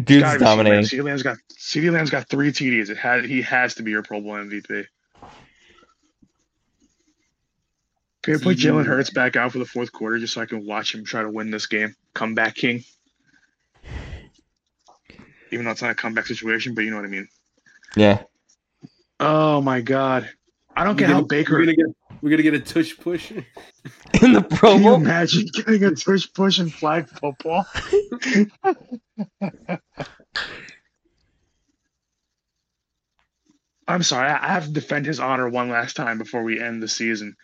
[SPEAKER 1] Dude's
[SPEAKER 2] Gotta be
[SPEAKER 1] dominating.
[SPEAKER 2] CeeDee Lamb's got CeeDee Lamb's got three TDs. It had he has to be your Pro Bowl MVP. Can I put Jalen Hurts back out for the fourth quarter just so I can watch him try to win this game? Comeback king. Even though it's not a comeback situation, but you know what I mean.
[SPEAKER 1] Yeah.
[SPEAKER 2] Oh my god. I don't get
[SPEAKER 3] We're
[SPEAKER 2] how Baker
[SPEAKER 3] We're gonna get we're gonna get a tush push. [laughs]
[SPEAKER 1] In the Pro
[SPEAKER 2] Can you imagine getting a tush push in flag football? [laughs] I'm sorry, I I have to defend his honor one last time before we end the season.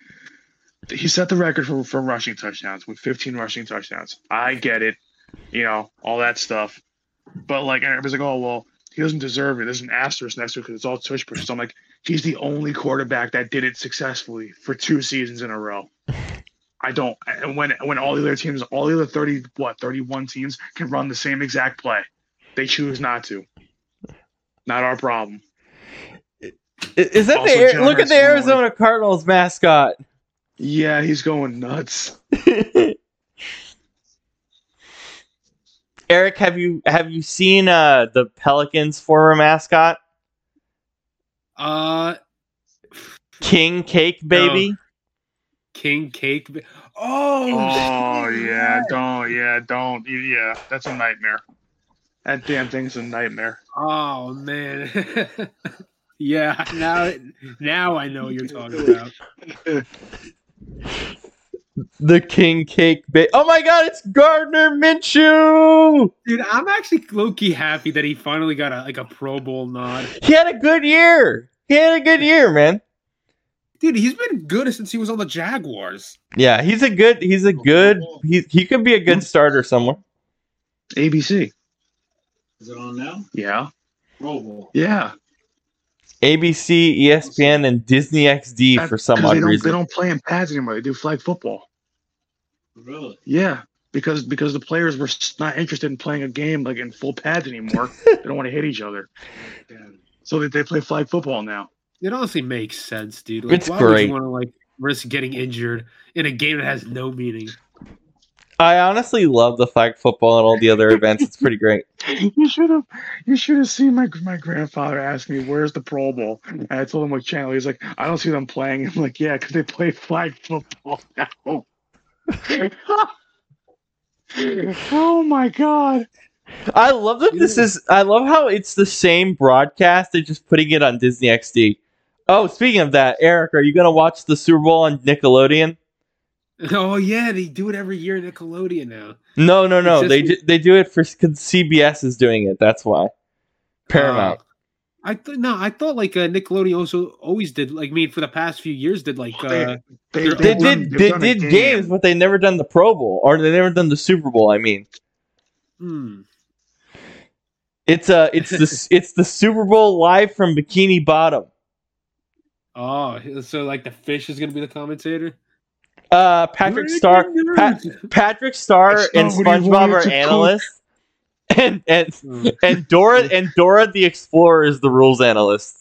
[SPEAKER 2] He set the record for, for rushing touchdowns with 15 rushing touchdowns. I get it, you know, all that stuff. But like, everybody's like, oh, well, he doesn't deserve it. There's an asterisk next to it because it's all tush push. So I'm like, he's the only quarterback that did it successfully for two seasons in a row. [laughs] I don't. And when when all the other teams, all the other thirty what thirty one teams can run the same exact play, they choose not to. Not our problem.
[SPEAKER 1] Is that
[SPEAKER 2] Also,
[SPEAKER 1] the Air- look at the
[SPEAKER 2] Hurts is
[SPEAKER 1] Arizona Cardinals mascot?
[SPEAKER 2] Yeah, he's going nuts. [laughs]
[SPEAKER 1] Eric, have you have you seen uh the Pelicans former mascot
[SPEAKER 3] Uh,
[SPEAKER 1] King Cake Baby?
[SPEAKER 3] King Cake. Ba- Oh,
[SPEAKER 2] Oh yeah, don't yeah, don't yeah. That's a nightmare. That damn thing's a nightmare.
[SPEAKER 3] Oh man. [laughs] yeah. Now, now I know what you're talking [laughs] about.
[SPEAKER 1] The King Cake Baby. Oh my God! It's Gardner Minshew.
[SPEAKER 3] Dude, I'm actually low key happy that he finally got a like a Pro Bowl nod.
[SPEAKER 1] He had a good year. He had a good year, man.
[SPEAKER 3] Dude, he's been good since he was on the Jaguars.
[SPEAKER 1] Yeah, he's a good. He's a good. Oh. He he could be a good starter somewhere.
[SPEAKER 2] ABC.
[SPEAKER 4] Is it on now?
[SPEAKER 2] Yeah.
[SPEAKER 4] Pro
[SPEAKER 2] Yeah.
[SPEAKER 1] ABC, ESPN, and Disney XD
[SPEAKER 2] That-
[SPEAKER 1] for some
[SPEAKER 2] 'cause they
[SPEAKER 1] odd
[SPEAKER 2] don't,
[SPEAKER 1] reason.
[SPEAKER 2] They don't play in pads anymore. They do flag football.
[SPEAKER 4] Really?
[SPEAKER 2] Yeah. Because because the players were not interested in playing a game like in full pads anymore. [laughs] they don't want to hit each other.
[SPEAKER 4] Damn.
[SPEAKER 2] So that they play flag football now.
[SPEAKER 3] It honestly makes sense, dude. Like,
[SPEAKER 1] It's
[SPEAKER 3] why would
[SPEAKER 1] great.
[SPEAKER 3] you want to like risk getting injured in a game that has no meaning?
[SPEAKER 1] I honestly love the flag football and all the other events. It's pretty great. [laughs]
[SPEAKER 2] You should have you should have seen my my grandfather ask me where's the Pro Bowl. And I told him what channel. He's like, I don't see them playing. I'm like, yeah, because they play flag football now. [laughs] [laughs] oh my god.
[SPEAKER 1] I love that this is. I love how it's the same broadcast. They're just putting it on Disney XD. Oh, speaking of that, Eric, are you gonna watch the Super Bowl on Nickelodeon?
[SPEAKER 3] Oh yeah, they do it every year in Nickelodeon now.
[SPEAKER 1] No, no, no.
[SPEAKER 3] It's
[SPEAKER 1] They
[SPEAKER 3] just-
[SPEAKER 1] ju- they do it for because CBS is doing it. That's why. Paramount.
[SPEAKER 3] Uh, I thought no, I thought like uh, Nickelodeon also always did like I mean for the past few years did like uh
[SPEAKER 2] They,
[SPEAKER 3] They
[SPEAKER 1] they
[SPEAKER 2] they've
[SPEAKER 1] did
[SPEAKER 2] done- they've
[SPEAKER 1] they did
[SPEAKER 2] game.
[SPEAKER 1] games, but they never done the Pro Bowl or they never done the Super Bowl. I mean,
[SPEAKER 3] hmm.
[SPEAKER 1] It's uh it's the [laughs] it's the Super Bowl live from Bikini Bottom.
[SPEAKER 3] Oh, so like the fish is gonna be the commentator?
[SPEAKER 1] Uh, Patrick Star, Pat, Patrick Star, and
[SPEAKER 2] not what he
[SPEAKER 1] SpongeBob are
[SPEAKER 2] to
[SPEAKER 1] analysts, [laughs] and and
[SPEAKER 3] Hmm.
[SPEAKER 1] and Dora [laughs] and Dora the Explorer is the rules analyst.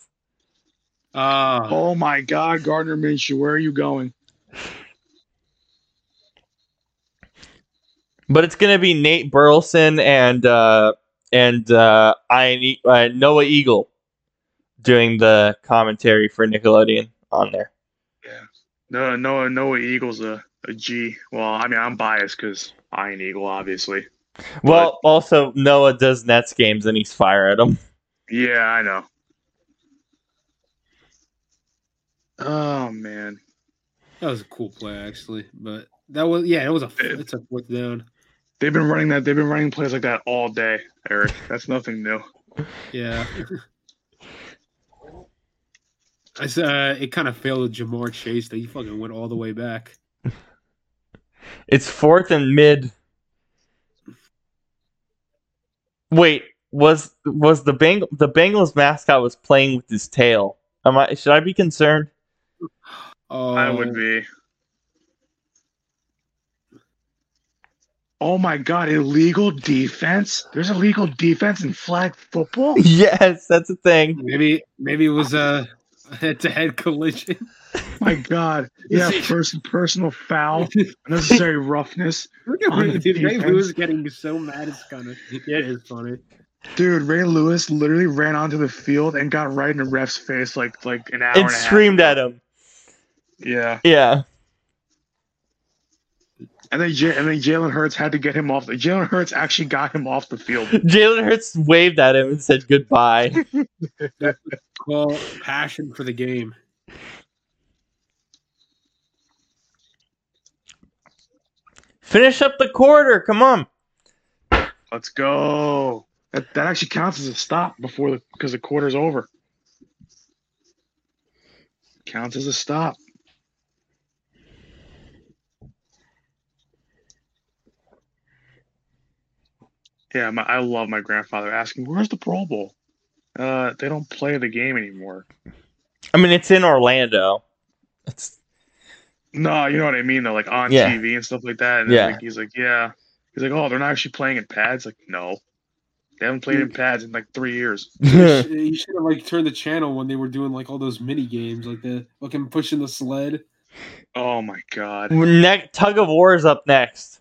[SPEAKER 3] Ah,
[SPEAKER 2] Oh my god, Gardner Minshew, where are you going?
[SPEAKER 1] But it's gonna be Nate Burleson and uh, and uh, Ian uh, Noah Eagle doing the commentary for Nickelodeon on there.
[SPEAKER 2] Yeah, no, Noah Noah Eagle's a, a G. Well, I mean, I'm biased because Iron Eagle, obviously.
[SPEAKER 1] Well, also Noah does Nets games and he's fire at them.
[SPEAKER 2] Yeah, I know. Oh man,
[SPEAKER 3] that was a cool play actually, but that was yeah, it was a it's a fourth down.
[SPEAKER 2] They've been running that. They've been running plays like that all day, Eric. That's nothing new. [laughs]
[SPEAKER 3] Yeah. I said uh, it kind of failed with Ja'Marr Chase that he fucking went all the way back. [laughs]
[SPEAKER 1] It's fourth and mid. Wait, was was the Beng- the Bengals mascot was playing with his tail? Am I should I be concerned?
[SPEAKER 3] Oh,
[SPEAKER 2] I would be. Oh my god, illegal defense? There's illegal defense in flag football? [laughs]
[SPEAKER 1] yes, that's a thing.
[SPEAKER 3] Maybe maybe it was a head to head collision.
[SPEAKER 2] My my god. [laughs] Yeah, first personal foul, [laughs] unnecessary roughness.
[SPEAKER 3] Look at Ray, dude, Ray. Lewis getting so mad. It's kind of yeah, it is funny.
[SPEAKER 2] Dude, Ray Lewis literally ran onto the field and got right in the ref's face like like an hour
[SPEAKER 1] and
[SPEAKER 2] and a half.
[SPEAKER 1] screamed at him.
[SPEAKER 2] Yeah.
[SPEAKER 1] Yeah.
[SPEAKER 2] And then J- and then Jalen Hurts had to get him off the Jalen Hurts actually got him off the field. [laughs]
[SPEAKER 1] Jalen Hurts waved at him and said goodbye. [laughs]
[SPEAKER 3] Call passion for the game.
[SPEAKER 1] Finish up the quarter. Come on.
[SPEAKER 2] Let's go. That that actually counts as a stop before the because the quarter's over. Counts as a stop. Yeah, my, I love my grandfather asking, "Where's the Pro Bowl?" Uh, they don't play the game anymore.
[SPEAKER 1] I mean, it's in Orlando. It's
[SPEAKER 2] No, you know what I mean though, like on
[SPEAKER 1] Yeah.
[SPEAKER 2] TV and stuff like that. And
[SPEAKER 1] Yeah.
[SPEAKER 2] like, he's like, yeah. He's like, oh, they're not actually playing in pads. Like, no, they haven't played in pads in like three years. [laughs]
[SPEAKER 3] You should- you should have like turned the channel when they were doing like all those mini games, like the fucking pushing the sled.
[SPEAKER 2] Oh my god.
[SPEAKER 1] ne- tug of war is up next.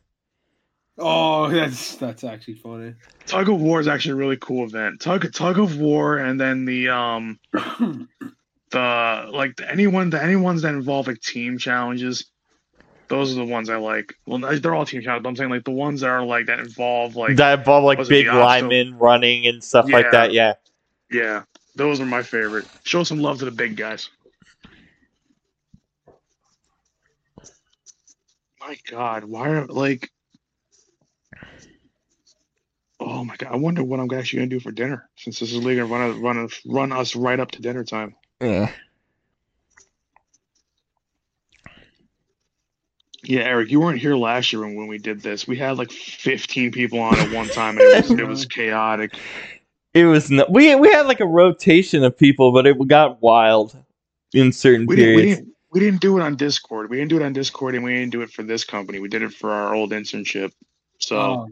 [SPEAKER 3] Oh, [laughs] that's that's actually funny.
[SPEAKER 2] Tug of War is actually a really cool event. Tug Tug of War, and then the um [coughs] the like the, anyone the any ones that involve like team challenges. Those are the ones I like. Well, they're all team challenges, but I'm saying like the ones that are like that involve like
[SPEAKER 1] that involve like big
[SPEAKER 2] the obstacle?
[SPEAKER 1] linemen running and stuff like that. Yeah.
[SPEAKER 2] yeah, those are my favorite. Show some love to the big guys. My God, why are like? Oh my God, I wonder what I'm actually gonna do for dinner since this is league gonna run run run us right up to dinner time.
[SPEAKER 1] Yeah.
[SPEAKER 2] Yeah, Eric, you weren't here last year when, when we did this. We had like 15 people on at one time, and it was, it was [laughs] chaotic.
[SPEAKER 1] It was no- we we had like a rotation of people, but it got wild in certain
[SPEAKER 2] We didn't, we
[SPEAKER 1] periods.
[SPEAKER 2] didn't we didn't do it on Discord. We didn't do it on Discord, and we didn't do it for this company. We did it for our old internship. So,
[SPEAKER 3] Oh,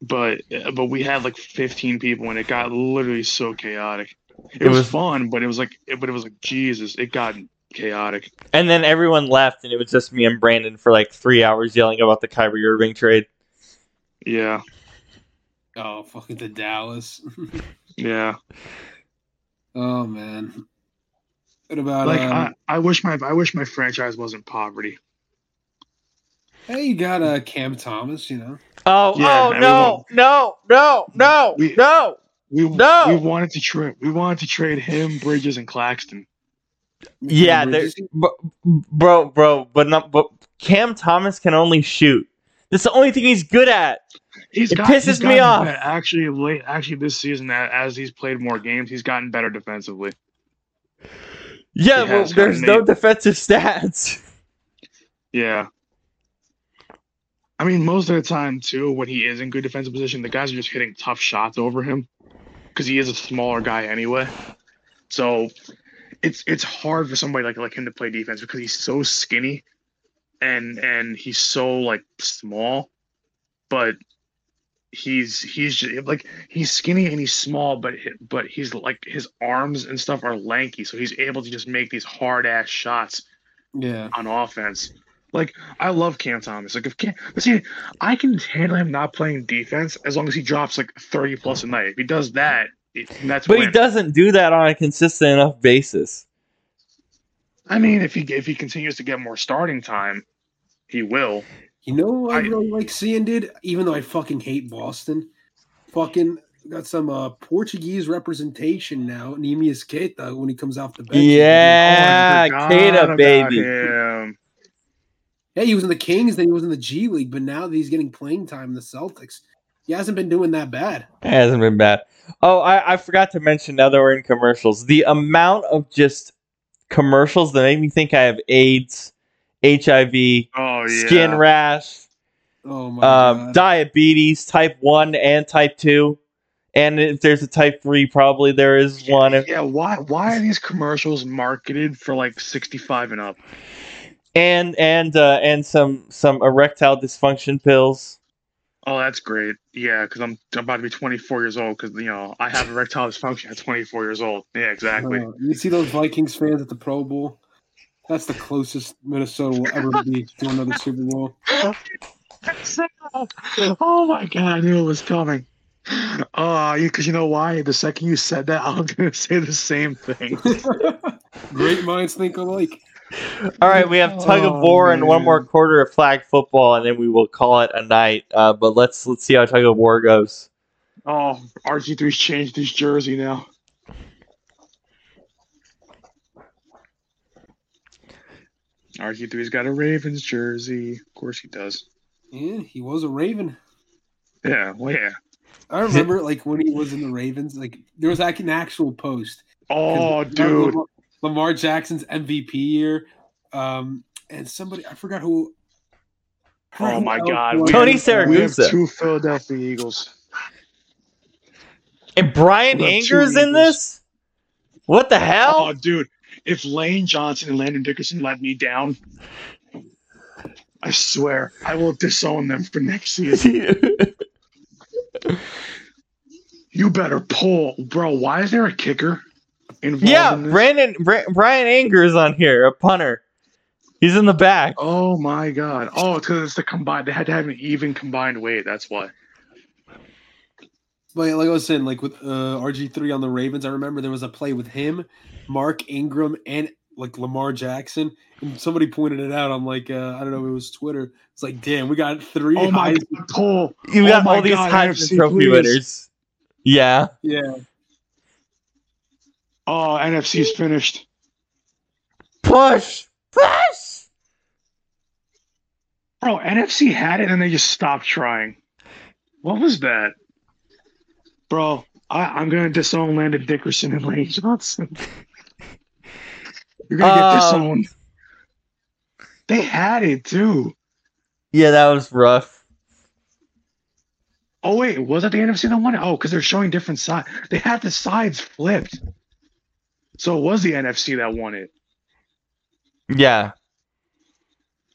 [SPEAKER 2] but but we had like 15 people, and it got literally so chaotic. It,
[SPEAKER 1] It
[SPEAKER 2] was,
[SPEAKER 1] was-
[SPEAKER 2] fun, but it was like but it was like Jesus, it got chaotic.
[SPEAKER 1] And then everyone left, and it was just me and Brandon for like three hours yelling about the Kyrie Irving trade.
[SPEAKER 2] Yeah,
[SPEAKER 3] oh, fucking the Dallas. [laughs]
[SPEAKER 2] yeah.
[SPEAKER 3] oh man. What about
[SPEAKER 2] Like
[SPEAKER 3] um,
[SPEAKER 2] I, I wish my I wish my franchise wasn't poverty.
[SPEAKER 3] Hey, you got uh, Cam Thomas, you know.
[SPEAKER 1] Oh,
[SPEAKER 2] Yeah,
[SPEAKER 1] oh
[SPEAKER 2] and we
[SPEAKER 1] no, no, no, no,
[SPEAKER 2] We-
[SPEAKER 1] no.
[SPEAKER 2] We
[SPEAKER 1] No!
[SPEAKER 2] we wanted to trade we wanted to trade him, Bridges, and Claxton.
[SPEAKER 1] Yeah, there's bro, bro, bro, but not but Cam Thomas can only shoot. That's the only thing he's good at.
[SPEAKER 2] He's
[SPEAKER 1] It
[SPEAKER 2] got,
[SPEAKER 1] pisses
[SPEAKER 2] he's
[SPEAKER 1] me off.
[SPEAKER 2] better. Actually, late actually this season, a- as he's played more games, he's gotten better defensively.
[SPEAKER 1] Yeah,
[SPEAKER 2] He
[SPEAKER 1] well, there's no
[SPEAKER 2] made-
[SPEAKER 1] defensive [laughs] stats.
[SPEAKER 2] Yeah. I mean, most of the time too, when he is in good defensive position, the guys are just hitting tough shots over him because he is a smaller guy anyway. So it's it's hard for somebody like like him to play defense because he's so skinny and and he's so like small, but he's he's just, like he's skinny and he's small, but but he's like his arms and stuff are lanky, so he's able to just make these hard ass shots
[SPEAKER 3] Yeah.
[SPEAKER 2] on offense. Like I love Cam Thomas. Like if Cam, but see, I can handle him not playing defense as long as he drops like thirty plus a night. If he does that, it, that's.
[SPEAKER 1] But he doesn't do that on a consistent enough basis.
[SPEAKER 2] I mean, if he if he continues to get more starting time, he will.
[SPEAKER 3] You know I
[SPEAKER 2] I-
[SPEAKER 3] really like seeing, dude? Even though I fucking hate Boston, fucking got some uh, Portuguese representation now. Neemias Queta when he comes off the bench.
[SPEAKER 1] Yeah,
[SPEAKER 2] Oh,
[SPEAKER 1] Keita, baby.
[SPEAKER 2] him.
[SPEAKER 3] Hey, he was in the Kings, then he was in the G League, but now that he's getting playing time in the Celtics. He hasn't been doing that bad.
[SPEAKER 1] It hasn't been bad. Oh, I, I forgot to mention now that we're in commercials. The amount of just commercials that make me think I have AIDS, HIV,
[SPEAKER 2] Oh yeah.
[SPEAKER 1] skin rash,
[SPEAKER 3] Oh my
[SPEAKER 1] um,
[SPEAKER 3] god.
[SPEAKER 1] diabetes, type 1 and type 2. And if there's a type 3, probably there is one.
[SPEAKER 2] Yeah. Why why are these commercials marketed for like sixty five and up?
[SPEAKER 1] And and uh, and some some erectile dysfunction pills.
[SPEAKER 2] Oh, that's great. Yeah, because I'm, I'm about to be 24 years old. Because you know I have erectile dysfunction at 24 years old. Yeah, exactly.
[SPEAKER 3] Uh, you see those Vikings fans at the Pro Bowl? That's the closest Minnesota will ever be to another Super Bowl. [laughs]
[SPEAKER 2] oh my god, I knew it was coming. Oh, because you know why? The second you said that, [laughs] I was gonna say the same thing. [laughs]
[SPEAKER 3] Great minds think alike.
[SPEAKER 1] All right, we have tug of
[SPEAKER 2] Oh,
[SPEAKER 1] war and one more quarter of flag football, and then we will call it a night. Uh, but let's let's see how tug of war goes.
[SPEAKER 2] Oh, RG3's changed his jersey now. RG3's got a Ravens jersey. Of course he does.
[SPEAKER 3] Yeah, he was a Raven.
[SPEAKER 2] Yeah, well, yeah.
[SPEAKER 3] I remember like when he was in the Ravens, like there was like an actual post.
[SPEAKER 2] Oh, dude.
[SPEAKER 3] Lamar, Lamar Jackson's MVP year, um, and somebody I forgot who. I forgot
[SPEAKER 2] Oh
[SPEAKER 3] who
[SPEAKER 2] my God,
[SPEAKER 3] was.
[SPEAKER 2] we
[SPEAKER 1] Tony
[SPEAKER 2] have-
[SPEAKER 1] Siragusa.
[SPEAKER 2] We have two Philadelphia Eagles.
[SPEAKER 1] And Bryan
[SPEAKER 2] We have
[SPEAKER 1] Anger's in this. What the hell?
[SPEAKER 2] Oh,
[SPEAKER 1] hell?
[SPEAKER 2] dude. If Lane Johnson and Landon Dickerson let me down, I swear I will disown them for next season. [laughs] You better pull, bro. Why is there a kicker involved?
[SPEAKER 1] yeah,
[SPEAKER 2] in this?
[SPEAKER 1] Brandon Bra- Bryan Anger's on here, a punter. He's in the back.
[SPEAKER 2] Oh my god. Oh, it's because it's the combined. They had to have an even combined weight. That's why.
[SPEAKER 3] But like I was saying, like with uh, RG three on the Ravens, I remember there was a play with him, Mark Ingram, and like Lamar Jackson, and somebody pointed it out on like uh, I don't know, it was Twitter. It's like, damn, we got three.
[SPEAKER 2] Oh my
[SPEAKER 3] Heisman-
[SPEAKER 2] god, pull.
[SPEAKER 1] You
[SPEAKER 2] Oh
[SPEAKER 1] got
[SPEAKER 2] my
[SPEAKER 1] all these Heisman Trophy
[SPEAKER 2] please.
[SPEAKER 1] winners. Yeah.
[SPEAKER 3] Yeah,
[SPEAKER 2] Oh, NFC's finished.
[SPEAKER 1] Push. Push.
[SPEAKER 2] Bro, NFC had it and they just stopped trying. What was that? Bro, I, I'm gonna disown Landon Dickerson and Lane Johnson. You're gonna get
[SPEAKER 1] Um,
[SPEAKER 2] disowned. They had it too.
[SPEAKER 1] Yeah, that was rough.
[SPEAKER 2] Oh wait, was it the NFC that won it? Oh, because they're showing different sides. They had the sides flipped. So it was the NFC that won it.
[SPEAKER 1] Yeah.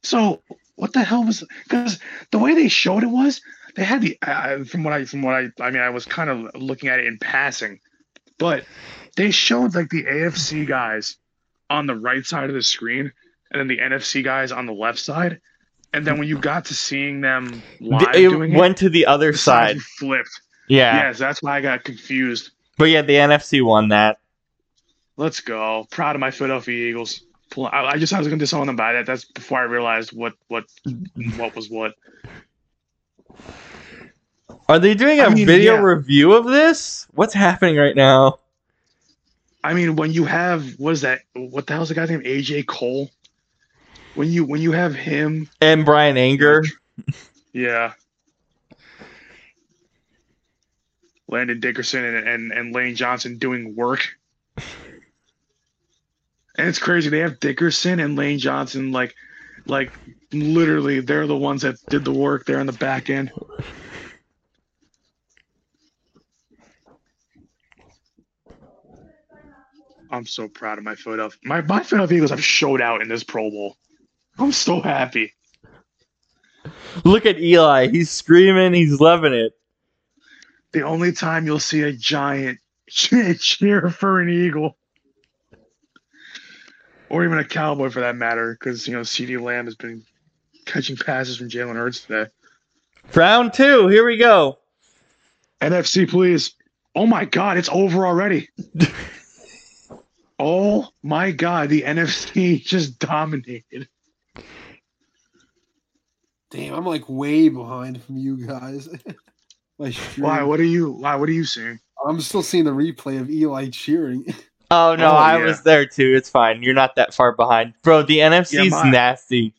[SPEAKER 2] So what the hell was? Because the way they showed it was they had the uh, from what I from what I I mean I was kind of looking at it in passing, but they showed like the AFC guys on the right side of the screen and then the NFC guys on the left side, and then when you got to seeing them live
[SPEAKER 1] it
[SPEAKER 2] doing
[SPEAKER 1] went to the other
[SPEAKER 2] the
[SPEAKER 1] side.
[SPEAKER 2] flipped.
[SPEAKER 1] Yeah.
[SPEAKER 2] Yes, that's why I got confused.
[SPEAKER 1] But yeah, the NFC won that.
[SPEAKER 2] Let's go. Proud of my Philadelphia Eagles. I, I just I was gonna disown them by that. That's before I realized what what what was what.
[SPEAKER 1] Are they doing a
[SPEAKER 2] I mean,
[SPEAKER 1] video
[SPEAKER 2] yeah.
[SPEAKER 1] review of this? What's happening right now?
[SPEAKER 2] I mean, when you have what is that? What the hell's the guy's name? AJ Cole. When you when you have him,
[SPEAKER 1] And Bryan Anger.
[SPEAKER 2] yeah. Landon Dickerson and, and, and Lane Johnson doing work. And it's crazy. They have Dickerson and Lane Johnson like like literally they're the ones that did the work there in the back end. I'm so proud of my Philadelphia. My my Philadelphia Eagles have showed out in this Pro Bowl. I'm so happy.
[SPEAKER 1] Look at Eli. He's screaming. He's loving it.
[SPEAKER 2] The only time you'll see a giant [laughs] cheer for an eagle, or even a cowboy for that matter, because you know CeeDee Lamb has been catching passes from Jalen Hurts today.
[SPEAKER 1] Round two. Here we go.
[SPEAKER 2] NFC, please. Oh my God, it's over already. [laughs] oh my God, the NFC [laughs] just dominated.
[SPEAKER 3] damn, I'm like way behind from you guys. [laughs]
[SPEAKER 2] Why? What are you? Why? What are you seeing?
[SPEAKER 3] I'm still seeing the replay of Eli cheering.
[SPEAKER 1] Oh no,
[SPEAKER 2] Oh,
[SPEAKER 1] I
[SPEAKER 2] yeah.
[SPEAKER 1] was there too. It's fine. You're not that far behind, bro. The NFC's
[SPEAKER 2] Yeah,
[SPEAKER 1] nasty.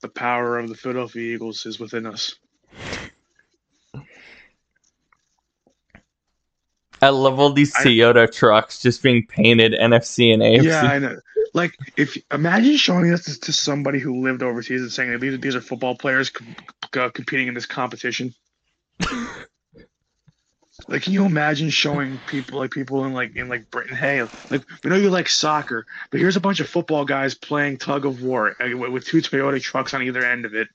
[SPEAKER 2] The power of the Philadelphia Eagles is within us.
[SPEAKER 1] I love all these
[SPEAKER 2] I-
[SPEAKER 1] Toyota trucks just being painted NFC and AFC.
[SPEAKER 2] Yeah, I know. Like, if imagine showing this to somebody who lived overseas and saying these, these are football players com- uh, competing in this competition. [laughs] like, can you imagine showing people like people in like in like Britain? Hey, like we know you like soccer, but here's a bunch of football guys playing tug of war with with two Toyota trucks on either end of it.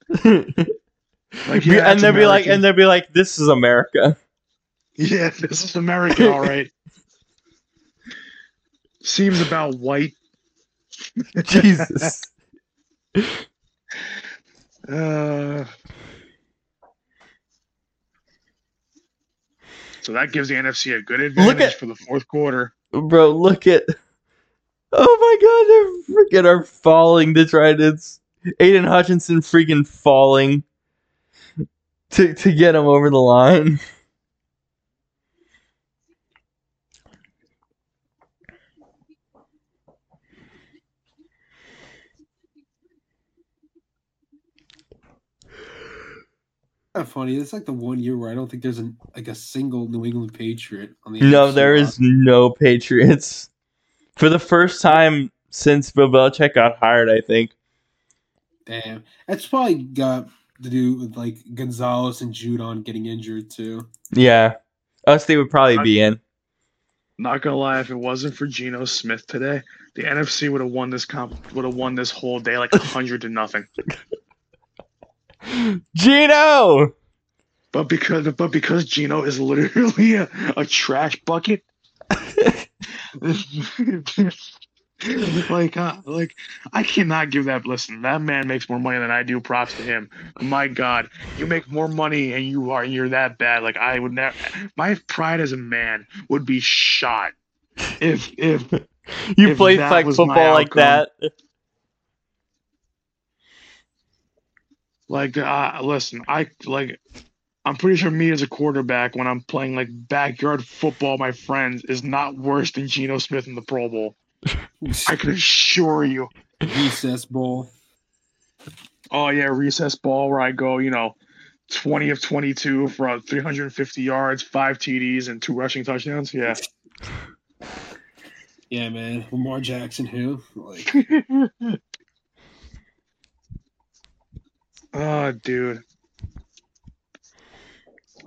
[SPEAKER 2] [laughs] Like, yeah,
[SPEAKER 1] and they'll be like, and they'll be like, "This is America."
[SPEAKER 2] Yeah, [laughs] this is America, all right. [laughs] seems about white.
[SPEAKER 1] Jesus.
[SPEAKER 2] Uh, so that gives the NFC a good advantage
[SPEAKER 1] at-
[SPEAKER 2] for the fourth quarter.
[SPEAKER 1] Bro, look at. Oh my god, they're freaking are falling the Tridents. Aidan Hutchinson freaking falling to to get him over the line. [laughs]
[SPEAKER 3] Kind of funny. It's like the one year where I don't think there's an like a single New England Patriot on the.
[SPEAKER 1] No,
[SPEAKER 3] NFC
[SPEAKER 1] there is no [laughs] Patriots. For the first time since Bill Belichick got hired, I think.
[SPEAKER 3] Damn, that's probably got to do with like Gonzalez and Judon getting injured too.
[SPEAKER 1] Yeah. Us they would probably be in.
[SPEAKER 2] Not gonna lie, if it wasn't for Geno Smith today, the NFC would have won this comp. Would have won this whole day like hundred to nothing. [laughs]
[SPEAKER 1] Geno!
[SPEAKER 2] But because but because Geno is literally a, a trash bucket. [laughs] like uh, like I cannot give that listen. That man makes more money than I do. Props to him. My God, you make more money and you are you're that bad. Like I would never. My pride as a man would be shot if if
[SPEAKER 1] You
[SPEAKER 2] If
[SPEAKER 1] played flag football like that.
[SPEAKER 2] Like, uh, listen, I like. I'm pretty sure me as a quarterback, when I'm playing like backyard football, my friends is not worse than Geno Smith in the Pro Bowl. [laughs] I can assure you.
[SPEAKER 3] Recess bowl.
[SPEAKER 2] Oh yeah, recess ball where I go, you know, 20 of 22 for uh, 350 yards, five TDs, and two rushing touchdowns. Yeah.
[SPEAKER 3] Yeah, man. Lamar Jackson, who? Like, [laughs]
[SPEAKER 2] oh, dude.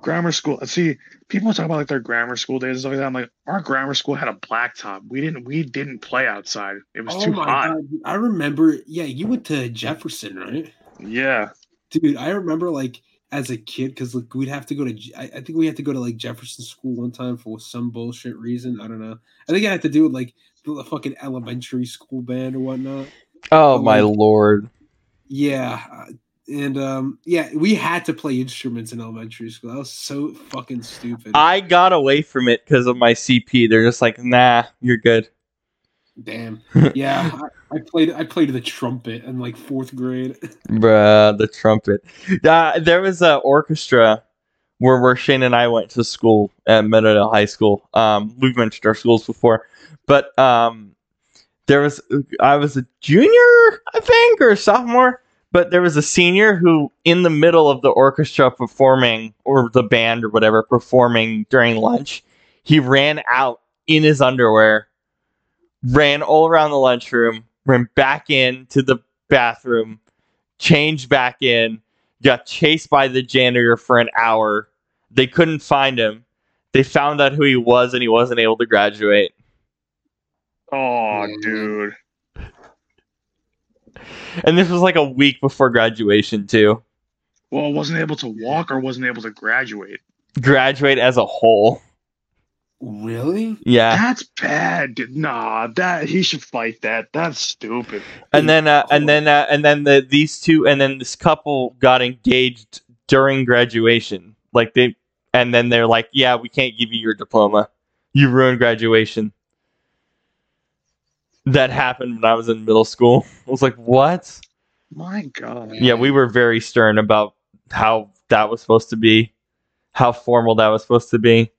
[SPEAKER 2] Grammar school. See, people talk about like their grammar school days and stuff like that. I'm like, our grammar school had a blacktop. We didn't. We didn't play outside. It was
[SPEAKER 3] oh
[SPEAKER 2] too
[SPEAKER 3] my
[SPEAKER 2] hot.
[SPEAKER 3] god! I remember. Yeah, you went to Jefferson, right?
[SPEAKER 2] Yeah.
[SPEAKER 3] Dude, I remember like as a kid because like we'd have to go to. I, I think we had to go to like Jefferson School one time for some bullshit reason. I don't know. I think it had to do with like the fucking elementary school band or whatnot.
[SPEAKER 1] Oh
[SPEAKER 3] But,
[SPEAKER 1] my
[SPEAKER 3] like-
[SPEAKER 1] lord.
[SPEAKER 3] Yeah, uh, and um, yeah, we had to play instruments in elementary school. That was so fucking stupid.
[SPEAKER 1] I got away from it because of my CP. They're just like, nah, you're good.
[SPEAKER 3] Damn. [laughs] Yeah, I, I played. I played the trumpet in like fourth grade. [laughs]
[SPEAKER 1] Bruh, the trumpet. Uh, there was an orchestra where, where Shane and I went to school at Meadowdale High School. Um, we've mentioned our schools before, but um, there was I was a junior, I think, or a sophomore, but there was a senior who, in the middle of the orchestra performing, or the band or whatever performing during lunch, he ran out in his underwear, ran all around the lunchroom, ran back in to the bathroom, changed back in, got chased by the janitor for an hour. They couldn't find him. They found out who he was and he wasn't able to graduate.
[SPEAKER 2] Oh, dude.
[SPEAKER 1] And this was like a week before graduation, too.
[SPEAKER 2] Well, wasn't able to walk or wasn't able to graduate.
[SPEAKER 1] Graduate as a whole.
[SPEAKER 3] Really?
[SPEAKER 1] Yeah.
[SPEAKER 2] That's bad. dude. Nah, that he should fight that. That's stupid.
[SPEAKER 1] And then uh, and then uh, and then the these two and then this couple got engaged during graduation. Like they and then they're like, "Yeah, we can't give you your diploma. You ruined graduation." That happened when I was in middle school. [laughs] I was like, "What?"
[SPEAKER 2] My God.
[SPEAKER 1] Yeah, we were very stern about how that was supposed to be, how formal that was supposed to be.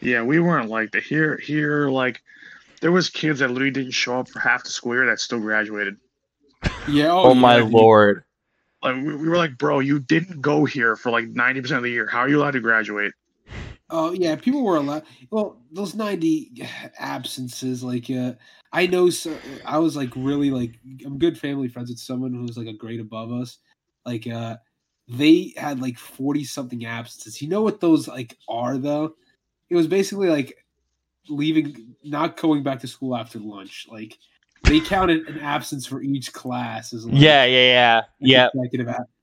[SPEAKER 2] Yeah, we weren't like the Here, here, like there was kids that literally didn't show up for half the school year that still graduated.
[SPEAKER 3] Yeah.
[SPEAKER 1] Oh, oh my
[SPEAKER 3] yeah, dude.
[SPEAKER 1] lord.
[SPEAKER 2] Like we, we were like, bro, you didn't go here for like ninety percent of the year. How are you allowed to graduate?
[SPEAKER 3] Oh yeah, people were allowed. Well, those ninety absences, like uh, I know. So, I was like really like I'm good family friends with someone who's like a grade above us. Like uh, they had like forty something absences. You know what those like are though? It was basically like leaving, not going back to school after lunch. Like they counted an absence for each class as like,
[SPEAKER 1] Yeah, yeah, yeah, yeah.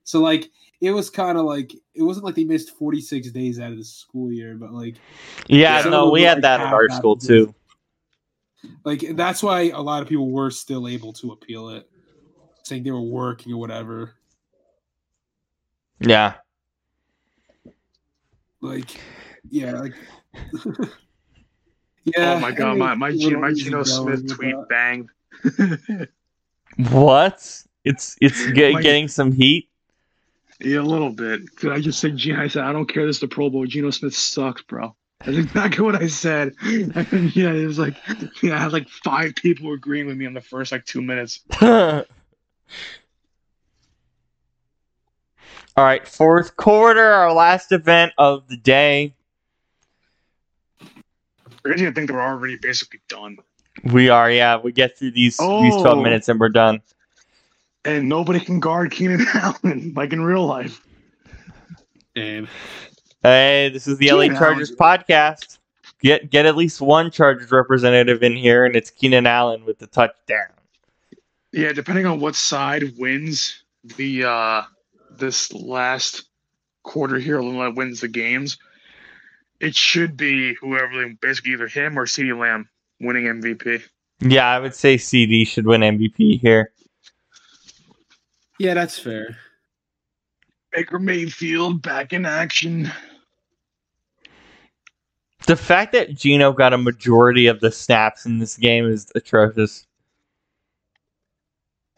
[SPEAKER 3] So like it was kind of like it wasn't like they missed 46 days out of the school year, but like
[SPEAKER 1] Yeah, no, we had
[SPEAKER 3] like,
[SPEAKER 1] that at
[SPEAKER 3] have
[SPEAKER 1] our school too.
[SPEAKER 3] like that's why a lot of people were still able to appeal it, saying they were working or whatever.
[SPEAKER 1] Yeah.
[SPEAKER 3] Like, yeah, like. [laughs] Oh yeah.
[SPEAKER 2] oh my god, my my,
[SPEAKER 3] I
[SPEAKER 2] G, my
[SPEAKER 3] easy
[SPEAKER 2] Geno Smith tweet
[SPEAKER 3] that.
[SPEAKER 2] banged. [laughs]
[SPEAKER 1] What? It's it's get,
[SPEAKER 2] My-
[SPEAKER 1] getting some heat.
[SPEAKER 2] Yeah, a little bit. Cause I just said, Geno, I said, I don't care. This is the Pro Bowl. Geno Smith sucks, bro. That's exactly what I said. [laughs] And yeah, it was like, yeah, I had like five people agreeing with me in the first like two minutes. [laughs]
[SPEAKER 1] All right, fourth quarter, our last event of the day.
[SPEAKER 2] I didn't think they were already basically done.
[SPEAKER 1] We are, yeah. We get through these these
[SPEAKER 2] Oh.
[SPEAKER 1] twelve minutes and we're done.
[SPEAKER 2] And nobody can guard Keenan [laughs] Allen like in real life.
[SPEAKER 3] Damn.
[SPEAKER 1] Hey, this is the LA Chargers
[SPEAKER 2] Allen's-
[SPEAKER 1] podcast. Get get at least one Chargers representative in here, and it's Keenan Allen with the touchdown.
[SPEAKER 2] Yeah, depending on what side wins the uh this last quarter here, that wins the games, it should be whoever basically either him or CeeDee Lamb winning MVP.
[SPEAKER 1] Yeah, I would say CeeDee should win MVP here.
[SPEAKER 3] Yeah, that's fair.
[SPEAKER 2] Baker Mayfield back in action.
[SPEAKER 1] The fact that Geno got a majority of the snaps in this game is atrocious.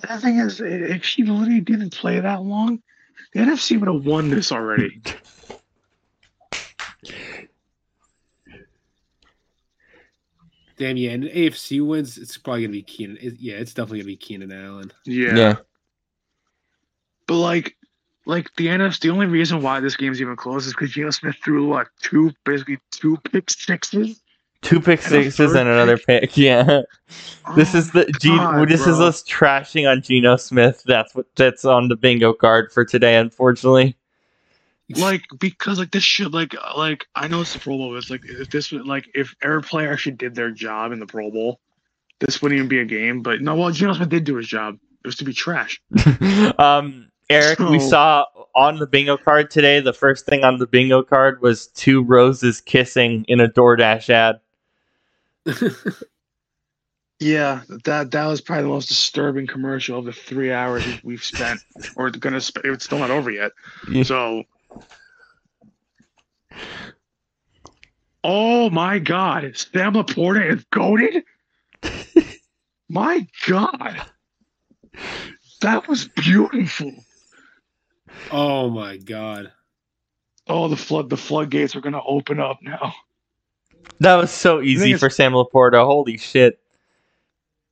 [SPEAKER 2] The thing is, if she literally didn't play that long, the NFC would have won this already. [laughs]
[SPEAKER 3] Damn, yeah. And AFC wins, it's probably gonna be Keenan. It, yeah, it's definitely gonna be Keenan Allen.
[SPEAKER 2] Yeah. Yeah. But like, like the NFC, the only reason why this game's even close is because Geno Smith threw what two, basically two pick sixes.
[SPEAKER 1] Two pick
[SPEAKER 2] And
[SPEAKER 1] sixes
[SPEAKER 2] third
[SPEAKER 1] and another pick. [laughs] Yeah. This
[SPEAKER 2] Oh
[SPEAKER 1] is the
[SPEAKER 2] my
[SPEAKER 1] G-
[SPEAKER 2] God,
[SPEAKER 1] this is
[SPEAKER 2] bro.
[SPEAKER 1] us trashing on Geno Smith. That's what that's on the bingo card for today, unfortunately.
[SPEAKER 2] like because like this should like like I know it's the Pro Bowl. But it's like if this was like if every player actually did their job in the Pro Bowl, this wouldn't even be a game. But no, well, Geno Smith did do his job. It was to be trash. [laughs]
[SPEAKER 1] um, Eric, we saw on the bingo card today. The first thing on the bingo card was two roses kissing in a DoorDash ad. [laughs]
[SPEAKER 2] Yeah, that that was probably the most disturbing commercial of the three hours we've spent, [laughs] or gonna. Sp- it's still not over yet.
[SPEAKER 1] Yeah.
[SPEAKER 2] So, oh my God, Sam LaPorta is goaded. [laughs] my God, that was beautiful.
[SPEAKER 3] Oh my god.
[SPEAKER 2] Oh, the flood, the floodgates are gonna open up now.
[SPEAKER 1] That was so easy for Sam LaPorta. Holy shit!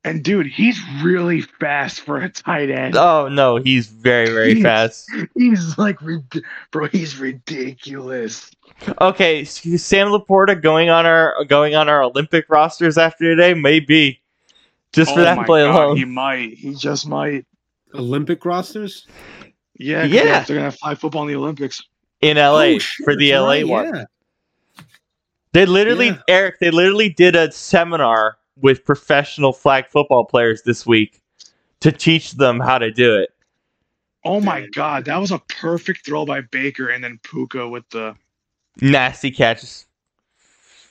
[SPEAKER 2] And dude, he's really fast for a tight end.
[SPEAKER 1] Oh no, he's very very
[SPEAKER 2] Jeez.
[SPEAKER 1] fast.
[SPEAKER 2] He's like, bro, he's ridiculous.
[SPEAKER 1] Okay, Sam LaPorta going on our going on our Olympic rosters after today, maybe just for
[SPEAKER 2] Oh
[SPEAKER 1] that
[SPEAKER 2] my
[SPEAKER 1] play
[SPEAKER 2] God,
[SPEAKER 1] alone.
[SPEAKER 2] he might. He just might.
[SPEAKER 3] Olympic rosters?
[SPEAKER 2] Yeah, 'cause
[SPEAKER 1] Yeah.
[SPEAKER 2] they're gonna have fly football in the Olympics.
[SPEAKER 1] in LA
[SPEAKER 3] Oh, shit,
[SPEAKER 1] for the LA
[SPEAKER 3] right,
[SPEAKER 1] one.
[SPEAKER 3] yeah.
[SPEAKER 1] They literally,
[SPEAKER 3] Yeah.
[SPEAKER 1] Eric, they literally did a seminar with professional flag football players this week to teach them how to do it.
[SPEAKER 2] Oh my
[SPEAKER 3] Damn.
[SPEAKER 2] God, that was a perfect throw by Baker, and then Puka with the.
[SPEAKER 1] Nasty catches.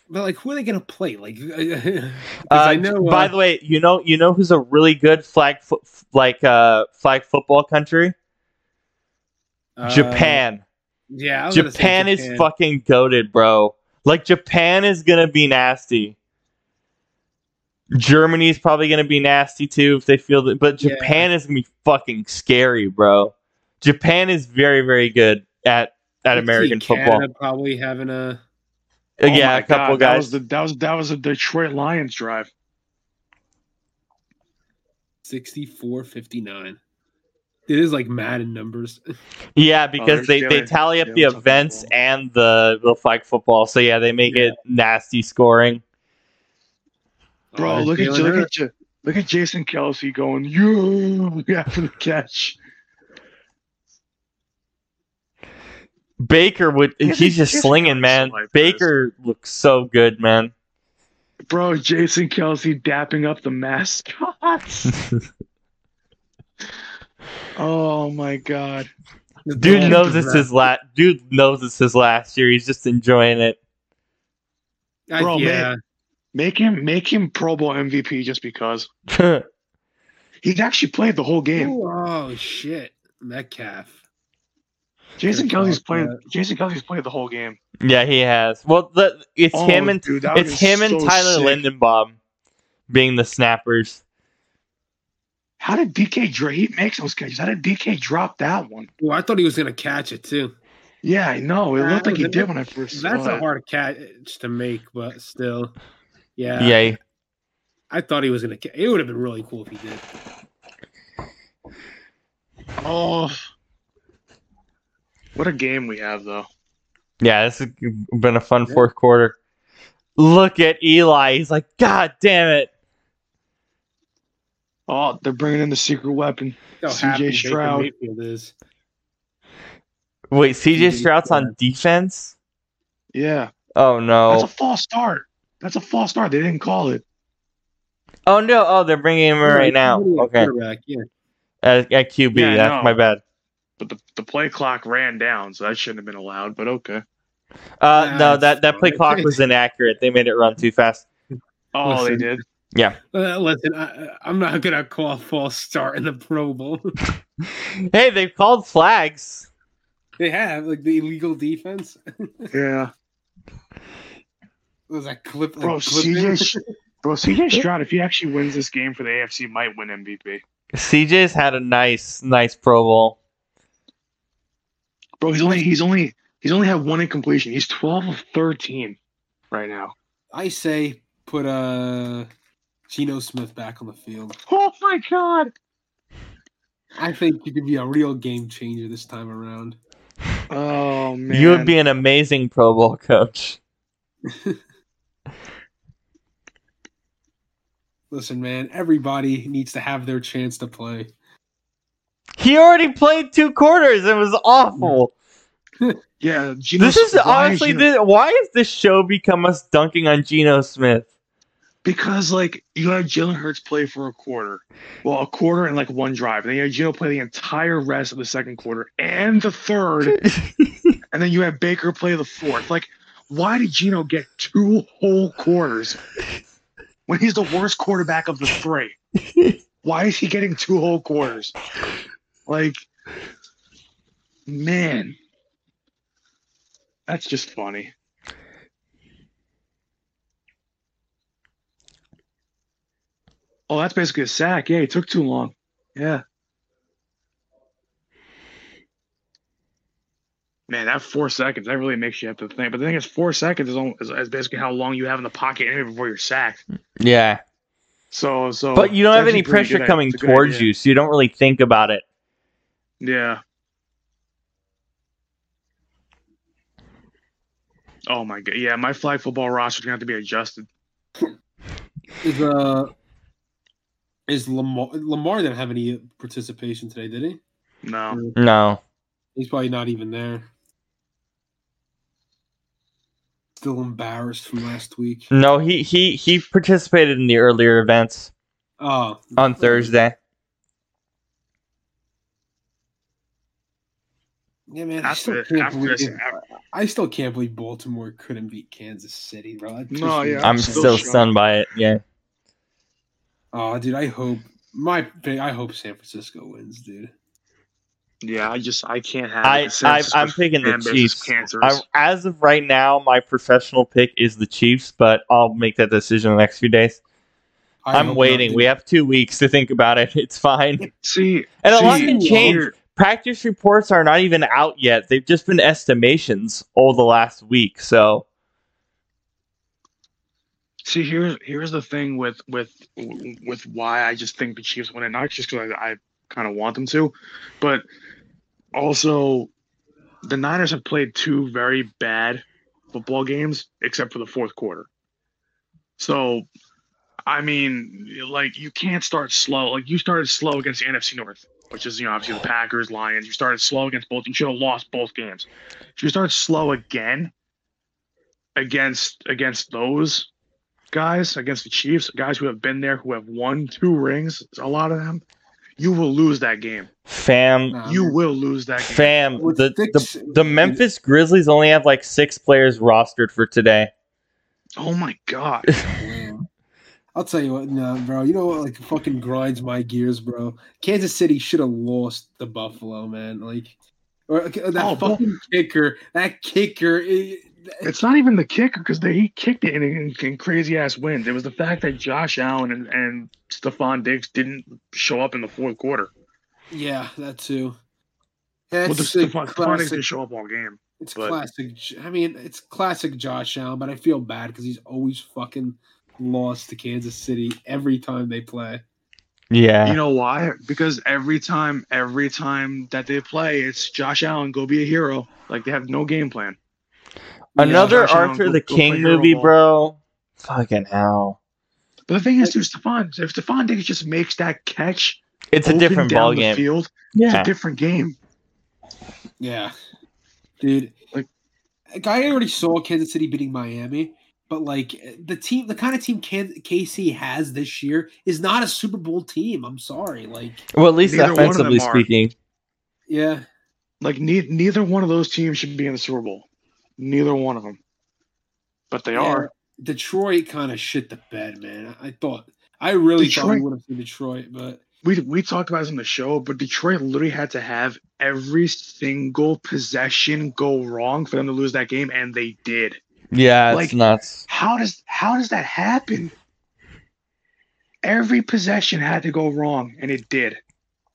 [SPEAKER 3] But like, who are they gonna play? Like, [laughs]
[SPEAKER 1] Uh,
[SPEAKER 3] I know.
[SPEAKER 1] by
[SPEAKER 3] uh,
[SPEAKER 1] the way, you know, you know who's a really good flag foot like uh flag football country?
[SPEAKER 3] Uh,
[SPEAKER 1] Japan.
[SPEAKER 3] Yeah, I was gonna say
[SPEAKER 1] Japan is fucking goaded, bro. Like Japan is gonna be nasty. Germany's probably gonna be nasty too if they feel that, but
[SPEAKER 3] Yeah.
[SPEAKER 1] Japan is gonna be fucking scary, bro. Japan is very, very good at at
[SPEAKER 3] I could see
[SPEAKER 1] American
[SPEAKER 3] Canada
[SPEAKER 1] football.
[SPEAKER 3] Probably having a.
[SPEAKER 1] Uh,
[SPEAKER 2] Oh
[SPEAKER 1] yeah, a couple
[SPEAKER 2] God, That
[SPEAKER 1] guys.
[SPEAKER 2] was the that was that was a Detroit Lions drive.
[SPEAKER 3] 64-59. It is like mad in numbers.
[SPEAKER 1] yeah, because
[SPEAKER 2] they're
[SPEAKER 1] they, they tally up the events
[SPEAKER 2] football.
[SPEAKER 1] and the the flag football. So yeah, they make
[SPEAKER 3] Yeah.
[SPEAKER 1] it nasty scoring.
[SPEAKER 2] Bro,
[SPEAKER 3] Uh,
[SPEAKER 2] look at
[SPEAKER 3] Jalen
[SPEAKER 2] look at Ja- look at Jason Kelce going yeah after the catch.
[SPEAKER 1] Baker would
[SPEAKER 2] He's
[SPEAKER 1] he's just
[SPEAKER 2] he's
[SPEAKER 1] slinging, man.
[SPEAKER 2] life,
[SPEAKER 1] Baker looks so good, man.
[SPEAKER 2] Bro, Jason Kelce dapping up the mascots. [laughs] oh my god.
[SPEAKER 1] Dude
[SPEAKER 3] Yeah,
[SPEAKER 1] knows
[SPEAKER 3] just
[SPEAKER 1] it's his last. Dude knows it's his last year. He's just enjoying it.
[SPEAKER 3] I-
[SPEAKER 2] Bro, man.
[SPEAKER 3] yeah,
[SPEAKER 2] Make him make him Pro Bowl MVP just because
[SPEAKER 1] yeah, [laughs]
[SPEAKER 2] he's actually played the whole game.
[SPEAKER 3] Ooh, oh shit, Metcalf.
[SPEAKER 2] Jason
[SPEAKER 3] Could've
[SPEAKER 2] Kelce's
[SPEAKER 3] thought
[SPEAKER 2] played.
[SPEAKER 3] that.
[SPEAKER 2] Jason Kelce's played the whole game.
[SPEAKER 1] Yeah, he has. Well, the, it's
[SPEAKER 2] Oh,
[SPEAKER 1] him and
[SPEAKER 2] dude,
[SPEAKER 1] it's
[SPEAKER 2] was
[SPEAKER 1] him and Tyler
[SPEAKER 2] sick.
[SPEAKER 1] Linderbaum being the snappers.
[SPEAKER 2] How did DK drop? He makes those catches. How did DK drop that one?
[SPEAKER 3] Well, I thought he was gonna catch it too.
[SPEAKER 2] Yeah, I know. It
[SPEAKER 3] Nah,
[SPEAKER 2] looked like he did when I first saw it.
[SPEAKER 3] That's a
[SPEAKER 2] it.
[SPEAKER 3] hard catch to make, but still, yeah.
[SPEAKER 1] Yeah,
[SPEAKER 3] I thought he was gonna. ca- It would have been really cool if he did.
[SPEAKER 2] Oh, what a game we have though.
[SPEAKER 1] yeah. This has been a fun fourth quarter. Look at Eli. He's like, God damn it.
[SPEAKER 2] Oh, they're bringing in the secret weapon. CJ
[SPEAKER 3] happy
[SPEAKER 2] Stroud.
[SPEAKER 3] Is.
[SPEAKER 1] Wait, CJ
[SPEAKER 3] CJ
[SPEAKER 1] Stroud's on defense?
[SPEAKER 2] Yeah,
[SPEAKER 1] Oh no.
[SPEAKER 2] that's a false start. That's a false start. They didn't call it.
[SPEAKER 1] Oh no. Oh, they're bringing him in right now. Okay.
[SPEAKER 3] Yeah.
[SPEAKER 1] At, at QB.
[SPEAKER 2] Yeah,
[SPEAKER 1] That's
[SPEAKER 2] know.
[SPEAKER 1] my bad.
[SPEAKER 2] But the, the play clock ran down, so that shouldn't have been allowed. But okay.
[SPEAKER 1] Uh,
[SPEAKER 3] Nah,
[SPEAKER 1] no, that, that play clock was [laughs] inaccurate. They made it run too fast.
[SPEAKER 2] Oh,
[SPEAKER 3] Listen.
[SPEAKER 2] they did.
[SPEAKER 1] Yeah.
[SPEAKER 3] Uh, listen, I, I'm not gonna call a false start in the Pro Bowl. [laughs]
[SPEAKER 1] Hey, they've called flags.
[SPEAKER 3] they have like the illegal defense. [laughs]
[SPEAKER 2] Yeah,
[SPEAKER 3] was that clip?
[SPEAKER 2] bro.
[SPEAKER 3] like, clip
[SPEAKER 2] CJ,
[SPEAKER 3] in?
[SPEAKER 2] Sh- bro. CJ [laughs] Stroud, if he actually wins this game for the AFC, might win MVP.
[SPEAKER 1] CJ's had a nice, nice Pro Bowl.
[SPEAKER 2] Bro, he's only he's only he's only had one incompletion. He's twelve of thirteen right now.
[SPEAKER 3] I say put uh Geno Smith back on the field.
[SPEAKER 2] Oh my god.
[SPEAKER 3] I think you could be a real game changer this time around.
[SPEAKER 2] Oh man. [laughs]
[SPEAKER 1] You would be an amazing Pro Bowl coach. [laughs]
[SPEAKER 3] Listen, man, everybody needs to have their chance to play.
[SPEAKER 1] He already played two quarters. It was awful. [laughs]
[SPEAKER 2] Yeah, Geno
[SPEAKER 1] This is
[SPEAKER 2] Smith- why
[SPEAKER 1] honestly,
[SPEAKER 2] Geno-
[SPEAKER 1] this, why has this show become us dunking on Geno Smith?
[SPEAKER 2] Because like you had Jalen Hurts play for a quarter, well, a quarter and like one drive, and then you had Geno play the entire rest of the second quarter and the third, [laughs] and then you had Baker play the fourth. Like, why did Geno get two whole quarters when he's the worst quarterback of the three? Why is he getting two whole quarters? Like, man, that's just funny. Oh, that's basically a sack. Yeah, he took too long. Yeah. Man, that four seconds, that really makes you have to think. But the thing is, four seconds is, only, is, is basically how long you have in the pocket anyway before you're sacked.
[SPEAKER 1] yeah,
[SPEAKER 2] So, so.
[SPEAKER 1] but you don't have any pressure
[SPEAKER 2] good-
[SPEAKER 1] coming
[SPEAKER 2] it's a good
[SPEAKER 1] towards
[SPEAKER 2] idea.
[SPEAKER 1] you, so you don't really think about it.
[SPEAKER 2] Yeah. Oh my god! Yeah, my flag football roster is gonna have to be adjusted.
[SPEAKER 3] Is uh is Lamar Lamar didn't have any participation today, did he?
[SPEAKER 2] No,
[SPEAKER 1] No,
[SPEAKER 3] He's probably not even there. Still embarrassed from last week.
[SPEAKER 1] no, he he he participated in the earlier events
[SPEAKER 3] Oh,
[SPEAKER 1] on Thursday.
[SPEAKER 3] Yeah, man. I still, can't believe,
[SPEAKER 2] this-
[SPEAKER 3] I still can't believe Baltimore couldn't beat Kansas City, bro.
[SPEAKER 2] No,
[SPEAKER 3] pissed me
[SPEAKER 2] yeah,
[SPEAKER 1] I'm
[SPEAKER 2] still
[SPEAKER 1] still stunned by it. Yeah,
[SPEAKER 3] Oh, dude, I hope my I hope San Francisco wins, dude.
[SPEAKER 2] yeah, I just I can't have.
[SPEAKER 1] I, I I'm picking the
[SPEAKER 2] fan base is
[SPEAKER 1] Chiefs.
[SPEAKER 2] Cancerous.
[SPEAKER 1] I, as of right now, my professional pick is the Chiefs, but I'll make that decision in the next few days.
[SPEAKER 3] I
[SPEAKER 1] I'm waiting.
[SPEAKER 3] not,
[SPEAKER 1] We have two weeks to think about it. [laughs] It's fine.
[SPEAKER 2] see,
[SPEAKER 1] And a
[SPEAKER 2] see,
[SPEAKER 1] lot can change.
[SPEAKER 2] here-
[SPEAKER 1] Practice reports are not even out yet. They've just been estimations all the last week. So
[SPEAKER 2] See, here's here's the thing with with with why I just think the Chiefs win it, not just because I, I kind of want them to, but also the Niners have played two very bad football games, except for the fourth quarter. So, I mean, like you can't start slow. Like you started slow against the NFC North, which is you know obviously the Packers, Lions. You started slow against both. You should have lost both games. If you start slow again against against those guys against the Chiefs, guys who have been there, who have won two rings, a lot of them. you will lose that game.
[SPEAKER 1] Fam,
[SPEAKER 2] You will lose that game.
[SPEAKER 1] fam.
[SPEAKER 3] With
[SPEAKER 1] The, the the Memphis Grizzlies only have like six players rostered for today.
[SPEAKER 2] Oh my god. [laughs]
[SPEAKER 3] I'll tell you what, no, bro. You know what? Like, fucking grinds my gears, bro. Kansas City should have lost the Buffalo, man. Like, or uh, that
[SPEAKER 2] Oh, Buff-
[SPEAKER 3] fucking kicker. That kicker. eh,
[SPEAKER 2] It's not even the kicker because they he kicked it in, in, in crazy ass wins. It was the fact that Josh Allen and, and Stefon Diggs didn't show up in the fourth quarter.
[SPEAKER 3] yeah, that too.
[SPEAKER 2] Well,
[SPEAKER 3] That's
[SPEAKER 2] the
[SPEAKER 3] a
[SPEAKER 2] Stefon, Stefon Diggs didn't show up all game.
[SPEAKER 3] It's
[SPEAKER 2] but-
[SPEAKER 3] classic. I mean, it's classic Josh Allen, but I feel bad because he's always fucking lost to Kansas City every time they play.
[SPEAKER 1] Yeah,
[SPEAKER 2] You know why? Because every time, every time that they play, it's Josh Allen go be a hero. Like they have no game plan.
[SPEAKER 1] Another
[SPEAKER 2] Josh
[SPEAKER 1] Arthur the
[SPEAKER 2] go
[SPEAKER 1] King
[SPEAKER 2] play
[SPEAKER 1] movie, bro. Fucking hell,
[SPEAKER 2] But the thing is, too, Stefon, if Stefon Diggs just makes that catch,
[SPEAKER 1] it's a different ball
[SPEAKER 2] the
[SPEAKER 1] game.
[SPEAKER 2] Field, it's
[SPEAKER 1] Yeah,
[SPEAKER 2] a different game.
[SPEAKER 3] Yeah, dude.
[SPEAKER 2] Like-
[SPEAKER 3] Like I already saw Kansas City beating Miami, but like the team, the kind of team Can- KC has this year is not a Super Bowl team. I'm sorry. Like,
[SPEAKER 1] well, at least
[SPEAKER 2] Neither one of them
[SPEAKER 1] offensively speaking.
[SPEAKER 3] yeah,
[SPEAKER 2] Like ne- neither one of those teams should be in the Super Bowl. Neither one of them. But they
[SPEAKER 3] Yeah,
[SPEAKER 2] are.
[SPEAKER 3] Detroit kind of shit the bed, man. I thought I really thought we would have seen Detroit, but
[SPEAKER 2] We we talked about this on the show, but Detroit literally had to have every single possession go wrong for them to lose that game, and they did.
[SPEAKER 1] Yeah, it's
[SPEAKER 2] Like-
[SPEAKER 1] nuts.
[SPEAKER 2] How does how does that happen? Every possession had to go wrong, and it did.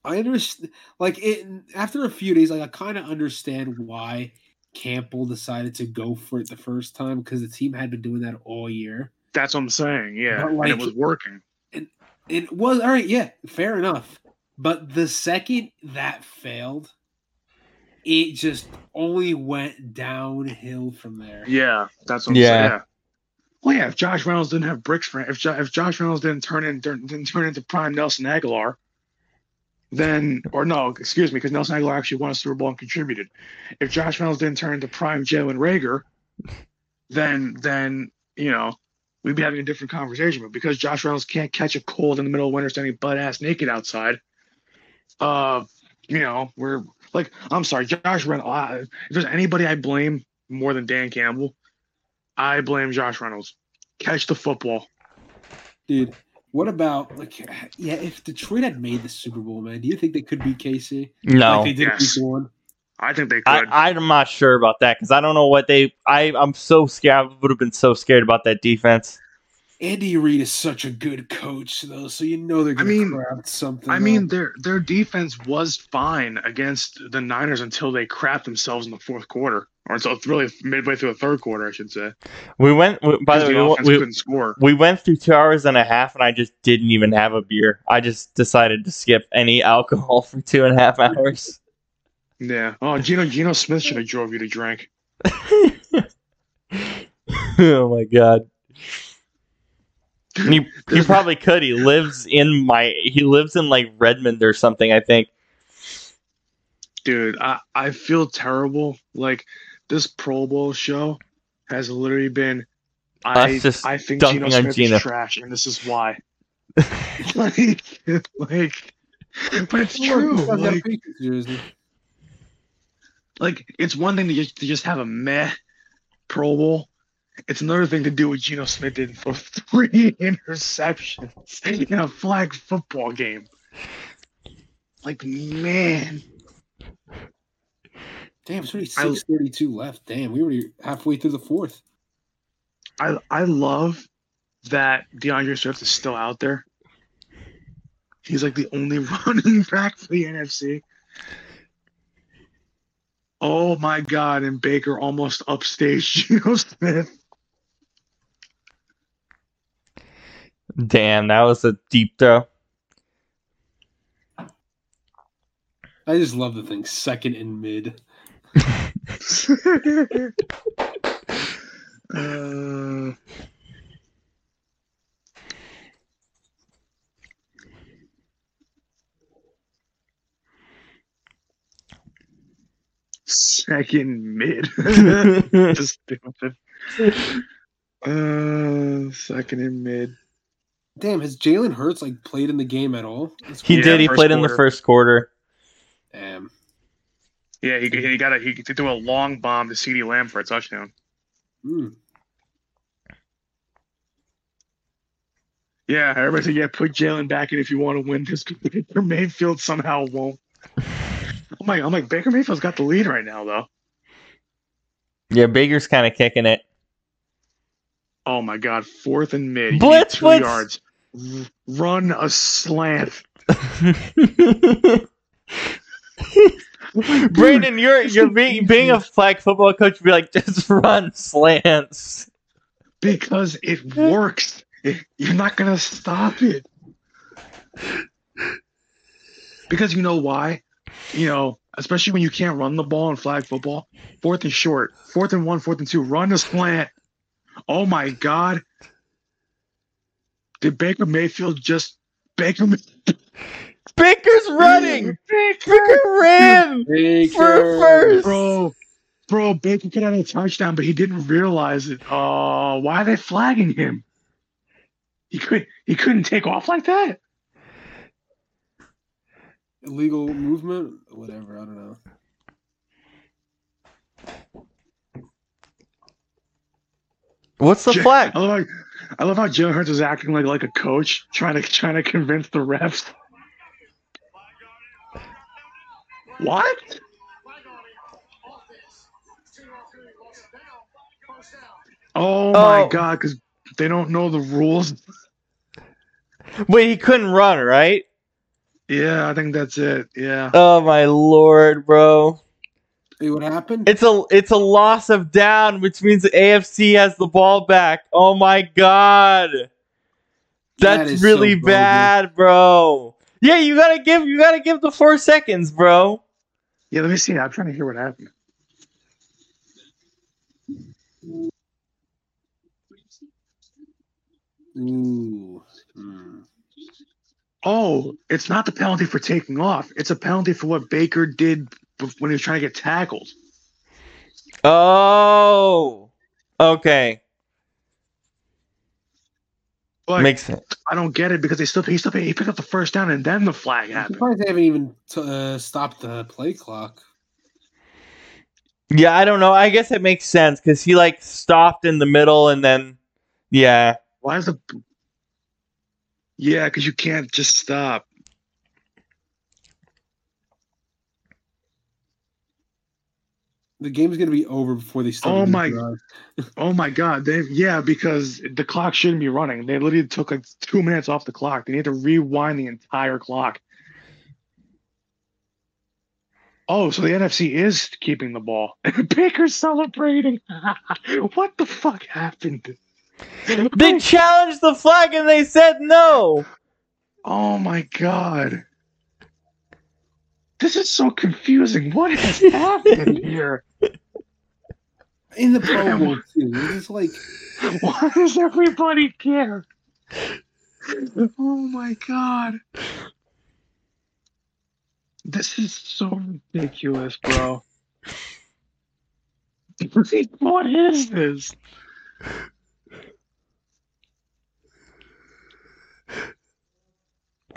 [SPEAKER 3] I understand. Like it after a few days, like I kind of understand why Campbell decided to go for it the first time because the team had been doing that all year.
[SPEAKER 2] That's what I'm saying. Yeah,
[SPEAKER 3] But,
[SPEAKER 2] and
[SPEAKER 3] like-
[SPEAKER 2] it was working.
[SPEAKER 3] And it was all right, yeah, fair enough. But the second that failed, it just only went downhill from there.
[SPEAKER 2] Yeah, that's what I'm
[SPEAKER 1] Yeah.
[SPEAKER 2] saying. Yeah. Well, yeah. If Josh Reynolds didn't have bricks for if jo- if Josh Reynolds didn't turn in didn't turn into prime Nelson Agholor, then or no, excuse me, because Nelson Agholor actually won a Super Bowl and contributed. If Josh Reynolds didn't turn into prime Jalen Reagor, then then you know we'd be having a different conversation. But because Josh Reynolds can't catch a cold in the middle of winter standing butt ass naked outside, uh, you know we're like I'm sorry, Josh Reynolds. uh, If there's anybody I blame more than Dan Campbell, I blame Josh Reynolds. Catch the football.
[SPEAKER 3] Dude, what about like yeah, if Detroit had made the Super Bowl, man, do you think they could beat KC?
[SPEAKER 1] No,
[SPEAKER 3] Like they did
[SPEAKER 2] Yes.
[SPEAKER 3] week one?
[SPEAKER 2] I think they
[SPEAKER 1] I,
[SPEAKER 2] could.
[SPEAKER 1] I'm not sure about that because I don't know what they. I I'm so scared. I would have been so scared about that defense.
[SPEAKER 3] Andy Reid is such a good coach, though, so you know they're
[SPEAKER 2] I
[SPEAKER 3] gonna
[SPEAKER 2] mean-
[SPEAKER 3] craft something.
[SPEAKER 2] I mean, their their defense was fine against the Niners until they crapped themselves in the fourth quarter, or until it's really midway through the third quarter, I should say.
[SPEAKER 1] We went. We, by the
[SPEAKER 2] the
[SPEAKER 1] way, we,
[SPEAKER 2] couldn't score.
[SPEAKER 1] we went through two hours and a half, and I just didn't even have a beer. I just decided to skip any [laughs] alcohol for two and a half hours.
[SPEAKER 2] Yeah. Oh, Geno Geno Smith should have drove you to drink. [laughs]
[SPEAKER 1] oh my god. He, he probably could. He lives in my. He lives in like Redmond or something. I think.
[SPEAKER 2] Dude, I, I feel terrible. Like this Pro Bowl show has literally been I
[SPEAKER 1] Us just
[SPEAKER 2] I think
[SPEAKER 1] dunking
[SPEAKER 2] Geno
[SPEAKER 1] on
[SPEAKER 2] Smith
[SPEAKER 1] Geno.
[SPEAKER 2] is trash, and this is why. [laughs] like, like, but it's true.
[SPEAKER 3] he's got a
[SPEAKER 2] Like, like, it's one thing to just to just have a meh Pro Bowl. It's another thing to do what Geno Smith did for three [laughs] interceptions in a flag football game. Like, man,
[SPEAKER 3] Damn, it's only
[SPEAKER 2] I-
[SPEAKER 3] six thirty-two left. Damn, we were halfway through the fourth.
[SPEAKER 2] I I love that D'Andre Swift is still out there. He's like the only [laughs] running back for the NFC. Oh my god, and Baker almost upstaged [laughs] Geno Smith.
[SPEAKER 1] Damn, that was a deep throw.
[SPEAKER 3] I just love the thing. Second and mid. [laughs] [laughs]
[SPEAKER 2] uh, second mid. [laughs] Just doing it. Uh, second and mid.
[SPEAKER 3] Damn, has Jalen Hurts like played in the game at all?
[SPEAKER 1] He
[SPEAKER 2] Yeah,
[SPEAKER 1] did. He
[SPEAKER 2] first
[SPEAKER 1] played in the first quarter.
[SPEAKER 3] Damn.
[SPEAKER 2] Yeah, he, he got a he threw a long bomb to CeeDee Lamb for a touchdown.
[SPEAKER 3] Hmm.
[SPEAKER 2] Yeah, everybody said, yeah, put Jalen back in if you want to win this. Baker Mayfield somehow won't. I'm like, I'm like, Baker Mayfield's got the lead right now, though.
[SPEAKER 1] Yeah, Baker's kind of kicking it.
[SPEAKER 2] Oh my God, fourth and mid. You
[SPEAKER 1] Blitz,
[SPEAKER 2] two
[SPEAKER 1] blitz.
[SPEAKER 2] yards. Run a slant. [laughs]
[SPEAKER 1] Brandon, you're you're being being a flag football coach. Be like, just run slants.
[SPEAKER 2] Because it works. It- you're not going to stop it. Because you know why? You know, especially when you can't run the ball in flag football. Fourth and short, fourth and one, fourth and two, run a slant. Oh my God. Did Baker Mayfield just Baker
[SPEAKER 1] Baker's running.
[SPEAKER 2] Baker,
[SPEAKER 1] Baker ran for
[SPEAKER 3] Baker.
[SPEAKER 1] first.
[SPEAKER 2] bro, bro, Baker could have a touchdown, but he didn't realize it. Oh, why are they flagging him? He could he couldn't take off like that.
[SPEAKER 3] Illegal movement, whatever. I don't know.
[SPEAKER 1] What's the
[SPEAKER 2] Ja-
[SPEAKER 1] flag?
[SPEAKER 2] I love how, I love how Jalen Hurts is acting like like a coach, trying to trying to convince the refs. What? Oh my
[SPEAKER 1] Oh.
[SPEAKER 2] god, because they don't know the rules.
[SPEAKER 1] Wait, he couldn't run, right?
[SPEAKER 2] Yeah, I think that's it. Yeah.
[SPEAKER 1] Oh my lord, bro!
[SPEAKER 3] Hey, what happened?
[SPEAKER 1] It's a it's a loss of down, which means the AFC has the ball back. Oh my god, that's
[SPEAKER 3] is
[SPEAKER 1] really
[SPEAKER 3] so
[SPEAKER 1] bad, bro. Yeah, you gotta give you gotta give the four seconds, bro.
[SPEAKER 2] Yeah, let me see. I'm trying to hear what happened.
[SPEAKER 3] Ooh. Hmm.
[SPEAKER 2] Oh, it's not the penalty for taking off. It's a penalty for what Baker did bef- when he was trying to get tackled.
[SPEAKER 1] Oh, okay,
[SPEAKER 2] But
[SPEAKER 1] makes sense.
[SPEAKER 2] I don't get it because they still he still he picked up the first down and then the flag
[SPEAKER 3] I'm
[SPEAKER 2] happened.
[SPEAKER 3] surprised they haven't even t- uh, stopped the play clock.
[SPEAKER 1] Yeah, I don't know. I guess it makes sense because he like stopped in the middle and then, yeah.
[SPEAKER 2] Why is the Yeah, because you can't just stop.
[SPEAKER 3] The game's gonna be over before they start.
[SPEAKER 2] Oh my-
[SPEAKER 3] drive. [laughs]
[SPEAKER 2] Oh my god, they yeah, because the clock shouldn't be running. They literally took like two minutes off the clock. They need to rewind the entire clock. Oh, so the NFC is keeping the ball. [laughs] Baker's celebrating. [laughs] what the fuck happened?
[SPEAKER 1] They challenged the flag and they said no.
[SPEAKER 2] Oh my god. This is so confusing. What has [laughs] happened here?
[SPEAKER 3] In the [laughs] Pro Bowl too. It's like [laughs]
[SPEAKER 2] Why does everybody care? Oh my god. This is so ridiculous, bro. what is this?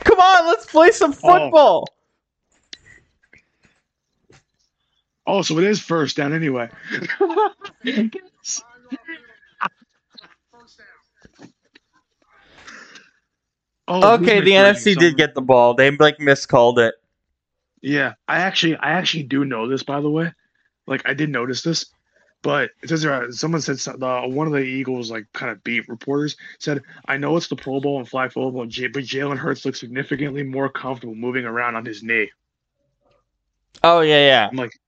[SPEAKER 1] Come on, let's play some oh. football.
[SPEAKER 2] Oh, Oh, so it is first down anyway. [laughs] Oh,
[SPEAKER 1] okay, the? NFC did get the ball. They like miscalled it.
[SPEAKER 2] Yeah, I actually, I actually do know this. By the way, like I did notice this, but it says there. Uh, someone said one of the Eagles like kind of beat reporters said, "I know it's the Pro Bowl and flag football, but Jalen Hurts looks significantly more comfortable moving around on his knee."
[SPEAKER 1] Oh yeah, yeah.
[SPEAKER 2] I'm like,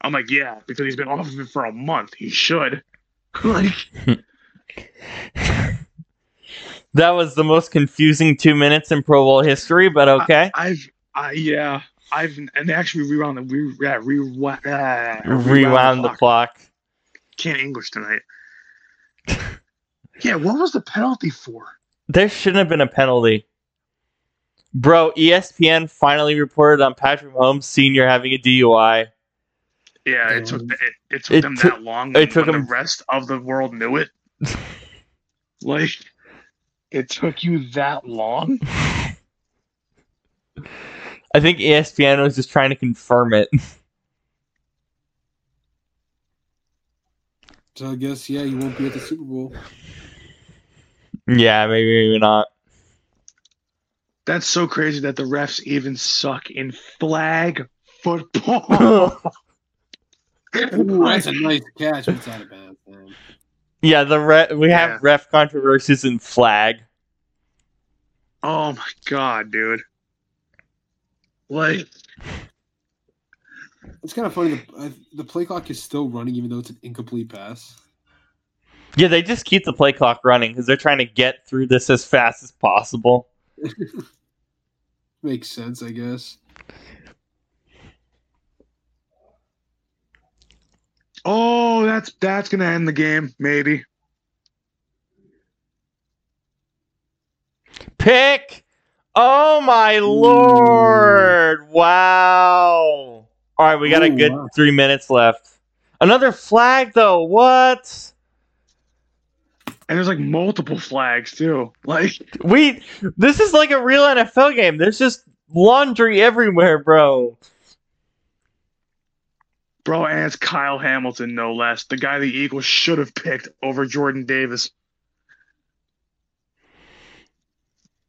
[SPEAKER 2] I'm like, yeah, because he's been off of it for a month. He should. [laughs] like, [laughs]
[SPEAKER 1] That was the most confusing two minutes in Pro Bowl history, but okay.
[SPEAKER 2] I've, I yeah, I've and they actually rewound the re, yeah, rewound, uh,
[SPEAKER 1] Rewound the clock.
[SPEAKER 2] Can't English tonight. yeah, what was the penalty for?
[SPEAKER 1] There shouldn't have been a penalty. Bro, ESPN finally reported on Patrick Mahomes Sr. having a DUI.
[SPEAKER 2] Yeah, it took it, it took
[SPEAKER 1] It
[SPEAKER 2] them
[SPEAKER 1] took-
[SPEAKER 2] that long.
[SPEAKER 1] it took
[SPEAKER 2] when
[SPEAKER 1] them-
[SPEAKER 2] the rest of the world knew it. [laughs] like, It took you that long? [laughs]
[SPEAKER 1] I think ESPN was just trying to confirm it. [laughs]
[SPEAKER 3] So I guess yeah, you won't be at the Super Bowl.
[SPEAKER 1] yeah, maybe, maybe not.
[SPEAKER 2] That's so crazy that the refs even suck in flag football.
[SPEAKER 3] Ooh, that's a nice catch. It's not a bad man.
[SPEAKER 1] Yeah, the re- we have
[SPEAKER 2] Yeah.
[SPEAKER 1] ref controversies in flag.
[SPEAKER 2] oh my god, dude. Like,
[SPEAKER 3] It's kind of funny. The, uh, the play clock is still running, even though it's an incomplete pass.
[SPEAKER 1] Yeah, they just keep the play clock running because they're trying to get through this as fast as possible. [laughs]
[SPEAKER 3] Makes sense, I guess.
[SPEAKER 2] Oh, that's that's gonna end the game, maybe.
[SPEAKER 1] Pick! Oh my lord! Wow! All right, we got a good
[SPEAKER 3] wow.
[SPEAKER 1] three minutes left. Another flag, though. What?
[SPEAKER 2] And there's like multiple flags too. [laughs] Like,
[SPEAKER 1] We. This is like a real NFL game. There's just laundry everywhere, bro.
[SPEAKER 2] Bro, and it's Kyle Hamilton, no less. The guy the Eagles should have picked over Jordan Davis.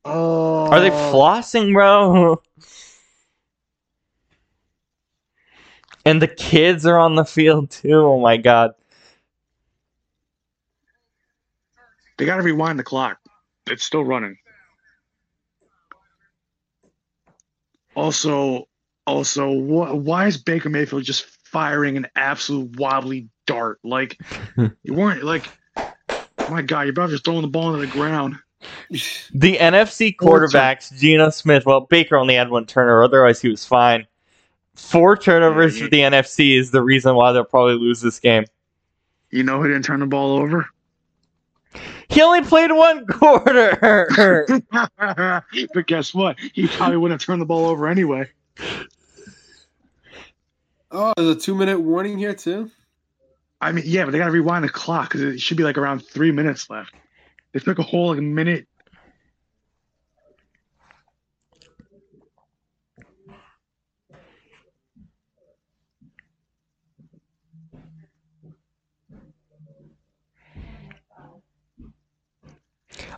[SPEAKER 2] Oh,
[SPEAKER 1] Are they flossing, bro? [laughs] And the kids are on the field too. Oh my god.
[SPEAKER 2] They got to rewind the clock. It's still running. Also, also, wh- why is Baker Mayfield just firing an absolute wobbly dart? Like, you weren't like, my God, you're about just throwing the ball into the ground.
[SPEAKER 1] The NFC quarterbacks, Geno Smith. Well, Baker only had one turnover. Otherwise, he was fine. Four turnovers for the NFC is the reason why they'll probably lose this game.
[SPEAKER 2] You know who didn't turn the ball over?
[SPEAKER 1] He only played one quarter. [laughs]
[SPEAKER 2] but guess what? He probably wouldn't have turned the ball over anyway.
[SPEAKER 3] Oh, there's a two minute warning here too.
[SPEAKER 2] I mean, yeah, but they got to rewind the clock because it should be like around three minutes left. They took a whole like minute.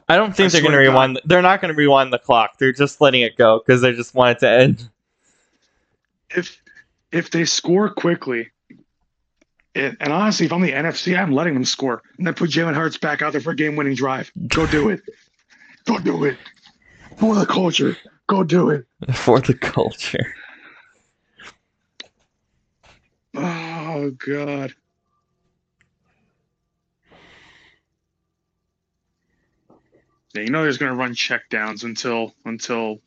[SPEAKER 1] I don't think
[SPEAKER 2] I
[SPEAKER 1] they're going to
[SPEAKER 2] swear to God.
[SPEAKER 1] rewind. They're not going to rewind the clock. They're just letting it go because they just want it to end.
[SPEAKER 2] If if they score quickly, it, and honestly, if I'm the NFC, I'm letting them score and then put Jalen Hurts back out there for a game-winning drive. Go do it. Go do it for the culture. Go do it. [laughs]
[SPEAKER 1] For the culture.
[SPEAKER 2] Oh God. Yeah, you know there's gonna run checkdowns until until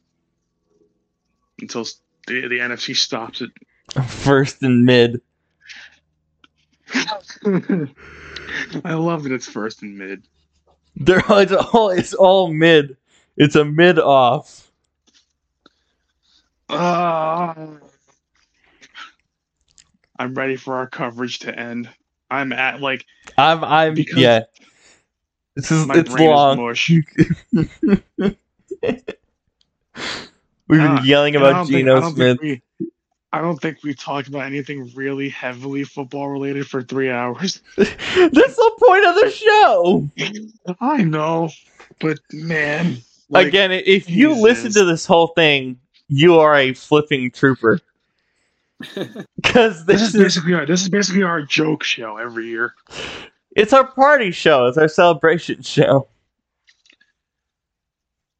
[SPEAKER 2] until the, the NFC stops it. [laughs]
[SPEAKER 1] First and mid. [laughs]
[SPEAKER 2] I love that it's first and mid.
[SPEAKER 1] They're it's all it's all mid. It's a mid off.
[SPEAKER 2] Ah. I'm ready for our coverage to end. I'm at like
[SPEAKER 1] I'm I'm yeah. This is
[SPEAKER 2] my
[SPEAKER 1] it's
[SPEAKER 2] brain
[SPEAKER 1] long.
[SPEAKER 2] is. [laughs]
[SPEAKER 1] We've been
[SPEAKER 2] Uh,
[SPEAKER 1] yelling about Geno Smith.
[SPEAKER 2] we- I don't think we talked about anything really heavily football related for three hours. [laughs]
[SPEAKER 1] That's the point of the show.
[SPEAKER 2] I know, but man, like,
[SPEAKER 1] Again, if you listen to this whole thing, you are a flipping trooper. [laughs] Because
[SPEAKER 2] this
[SPEAKER 1] this
[SPEAKER 2] is
[SPEAKER 1] is
[SPEAKER 2] basically our, this is basically our joke show every year.
[SPEAKER 1] it's our party show. It's our celebration show.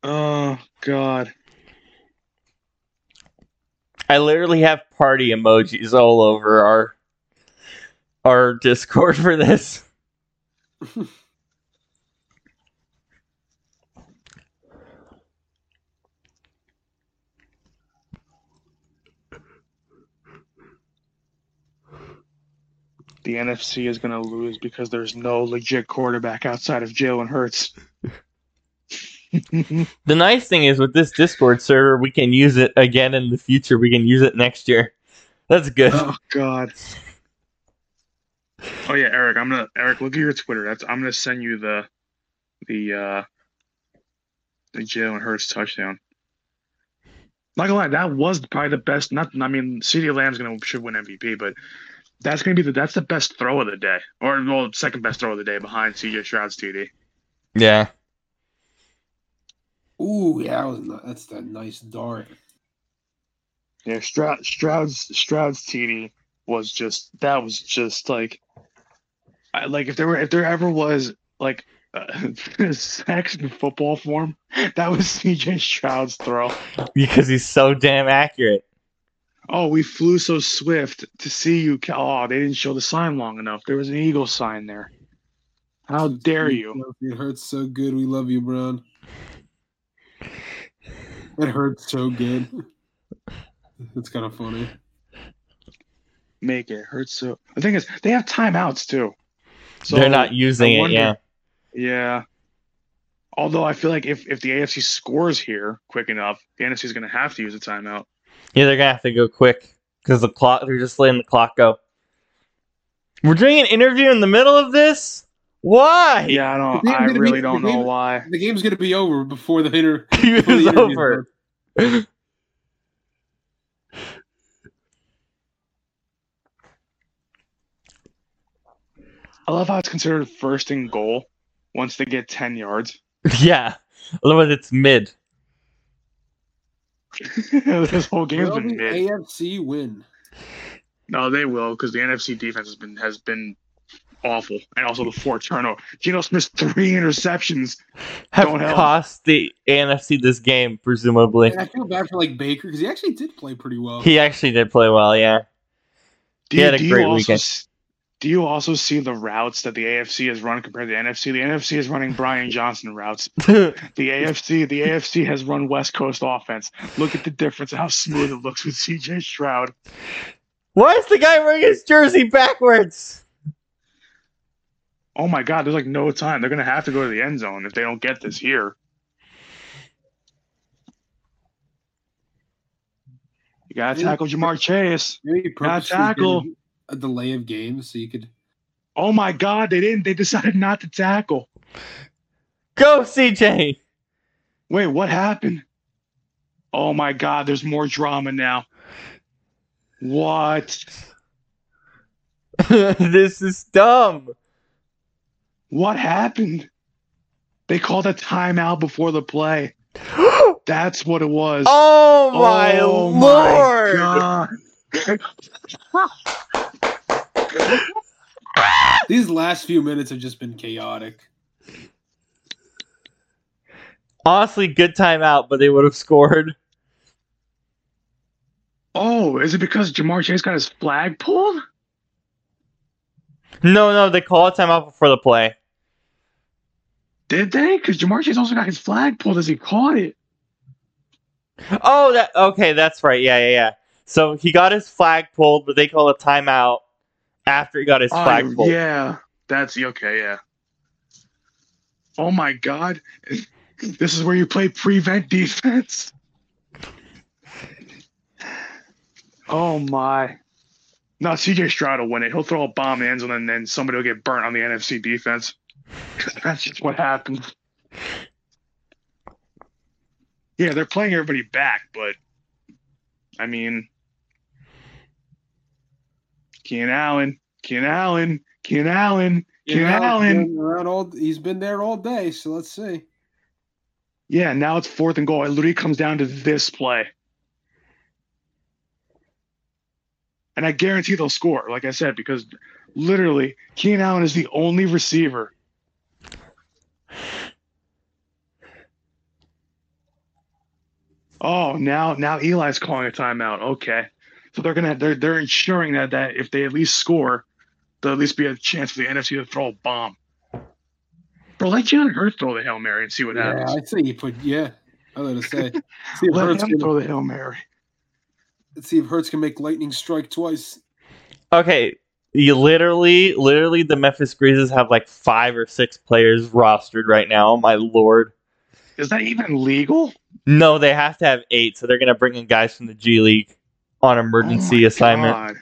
[SPEAKER 2] Oh God,
[SPEAKER 1] I literally have party emojis all over our our Discord for this. [laughs]
[SPEAKER 2] the NFC is gonna lose because there's no legit quarterback outside of Jalen Hurts. [laughs] [laughs]
[SPEAKER 1] The nice thing is with this Discord server, we can use it again in the future. We can use it next year. That's good.
[SPEAKER 2] Oh God. Oh yeah, Eric. I'm gonna Eric. Look at your Twitter. That's I'm gonna send you the the uh the Jalen Hurts touchdown. Not gonna lie, that was probably the best. Not, I mean, CeeDee Lamb's gonna should win MVP, but that's gonna be the that's the best throw of the day, or well, second best throw of the day behind CJ Stroud's TD.
[SPEAKER 1] Yeah.
[SPEAKER 3] Ooh, yeah, that was ni- that's that nice dart.
[SPEAKER 2] Yeah, Stroud Stroud's Stroud's TD was just that was just like, I, like if there were if there ever was like uh, [laughs] sex in football form, that was [laughs] CJ Stroud's throw.
[SPEAKER 1] Because he's so damn accurate.
[SPEAKER 2] Oh, we flew so swift to see you. Oh, they didn't show the sign long enough. There was an eagle sign there. How dare you?
[SPEAKER 3] It hurts so good. We love you, Brown. It hurts so good. It's kind of funny.
[SPEAKER 2] Make it hurt so. The thing is, they have timeouts too. So,
[SPEAKER 1] They're not using
[SPEAKER 2] I
[SPEAKER 1] it, yeah.
[SPEAKER 2] Yeah. Although I feel like if, if the AFC scores here quick enough, the NFC is going to have to use a timeout.
[SPEAKER 1] Yeah, they're gonna have to go quick because the clock. They're just letting the clock go. We're doing an interview in the middle of this. Why?
[SPEAKER 2] Yeah, I don't. I really
[SPEAKER 3] be-
[SPEAKER 2] don't know
[SPEAKER 3] game-
[SPEAKER 2] why.
[SPEAKER 3] The game's gonna be over before the inter.
[SPEAKER 1] it [laughs]
[SPEAKER 3] before the
[SPEAKER 1] was
[SPEAKER 3] interview's
[SPEAKER 1] over.
[SPEAKER 2] I love how it's considered first and goal once they get ten yards. [laughs] [laughs]
[SPEAKER 1] yeah. I love Otherwise, it's mid.
[SPEAKER 2] this whole game's
[SPEAKER 3] Will
[SPEAKER 2] been
[SPEAKER 3] the
[SPEAKER 2] mid.
[SPEAKER 3] AFC win?
[SPEAKER 2] No, they will because the NFC defense has been has been awful, and also the four turnover. Geno Smith's three interceptions.
[SPEAKER 1] Have
[SPEAKER 2] Don't help.
[SPEAKER 1] cost the NFC this game, presumably.
[SPEAKER 3] And I feel bad for like Baker because he actually did play pretty well.
[SPEAKER 1] He actually did play well, yeah.
[SPEAKER 2] Do
[SPEAKER 1] He
[SPEAKER 2] you,
[SPEAKER 1] had a great
[SPEAKER 2] also
[SPEAKER 1] weekend.
[SPEAKER 2] s- Do you also see the routes that the AFC has run compared to the NFC? The NFC is running Brian Johnson routes. [laughs] The AFC, the AFC has run West Coast offense. Look at the difference, how smooth it looks with CJ Stroud.
[SPEAKER 1] Why is the guy wearing his jersey backwards?
[SPEAKER 2] Oh my God, there's like no time. They're gonna have to go to the end zone if they don't get this here. You gotta tackle Ja'Marr Chase.
[SPEAKER 3] Maybe purposely
[SPEAKER 2] tackle.
[SPEAKER 3] a delay of games so you could.
[SPEAKER 2] Oh my God, they didn't. They decided not to tackle.
[SPEAKER 1] Go, CJ!
[SPEAKER 2] Wait, what happened? Oh my God, there's more drama now. What? [laughs]
[SPEAKER 1] this is dumb.
[SPEAKER 2] What happened? They called a timeout before the play. [gasps] That's what it was.
[SPEAKER 1] oh, oh my
[SPEAKER 2] Oh
[SPEAKER 1] lord!
[SPEAKER 2] God. [laughs]
[SPEAKER 3] These last few minutes have just been chaotic.
[SPEAKER 1] Honestly, good timeout, but they would have scored.
[SPEAKER 2] Oh, is it because Ja'Marr Chase got his flag pulled?
[SPEAKER 1] No, no, they call a timeout before the play.
[SPEAKER 2] Did they? Because Ja'Marr Chase also got his flag pulled as he caught it.
[SPEAKER 1] Oh, that okay, that's right. Yeah, yeah, yeah. So he got his flag pulled, but they call a timeout after he got his
[SPEAKER 2] Oh,
[SPEAKER 1] flag pulled.
[SPEAKER 2] yeah, that's okay. Yeah. Oh my God, [laughs] this is where you play prevent defense. [laughs] Oh my. No, CJ Stroud will win it. He'll throw a bomb in the end zone and then somebody will get burnt on the NFC defense. [laughs] That's just what happens. Yeah, they're playing everybody back, but I mean, Keenan Allen, Keenan Allen, Keenan Allen, Keenan
[SPEAKER 3] Yeah,
[SPEAKER 2] Allen.
[SPEAKER 3] been all, he's been there all day, so let's see.
[SPEAKER 2] Yeah, now it's fourth and goal. It literally comes down to this play. And I guarantee they'll score, like I said, because literally Keenan Allen is the only receiver. Oh, now now Eli's calling a timeout. Okay. So they're gonna they're they're ensuring that that if they at least score, there'll at least be a chance for the NFC to throw a bomb. Bro, let Jalen Hurts throw the Hail Mary and see what
[SPEAKER 3] Yeah,
[SPEAKER 2] happens.
[SPEAKER 3] I'd say you put yeah. I was gonna say. [laughs] See if,
[SPEAKER 2] Let
[SPEAKER 3] Hurts
[SPEAKER 2] him
[SPEAKER 3] can,
[SPEAKER 2] throw the Hail Mary.
[SPEAKER 3] let's see if Hurts can make lightning strike twice.
[SPEAKER 1] Okay, you literally, literally, the Memphis Grizzlies have like five or six players rostered right now. Oh my lord!
[SPEAKER 2] Is that even legal?
[SPEAKER 1] No, they have to have eight, so they're gonna bring in guys from the G League on emergency
[SPEAKER 2] Oh
[SPEAKER 1] assignment.
[SPEAKER 2] God.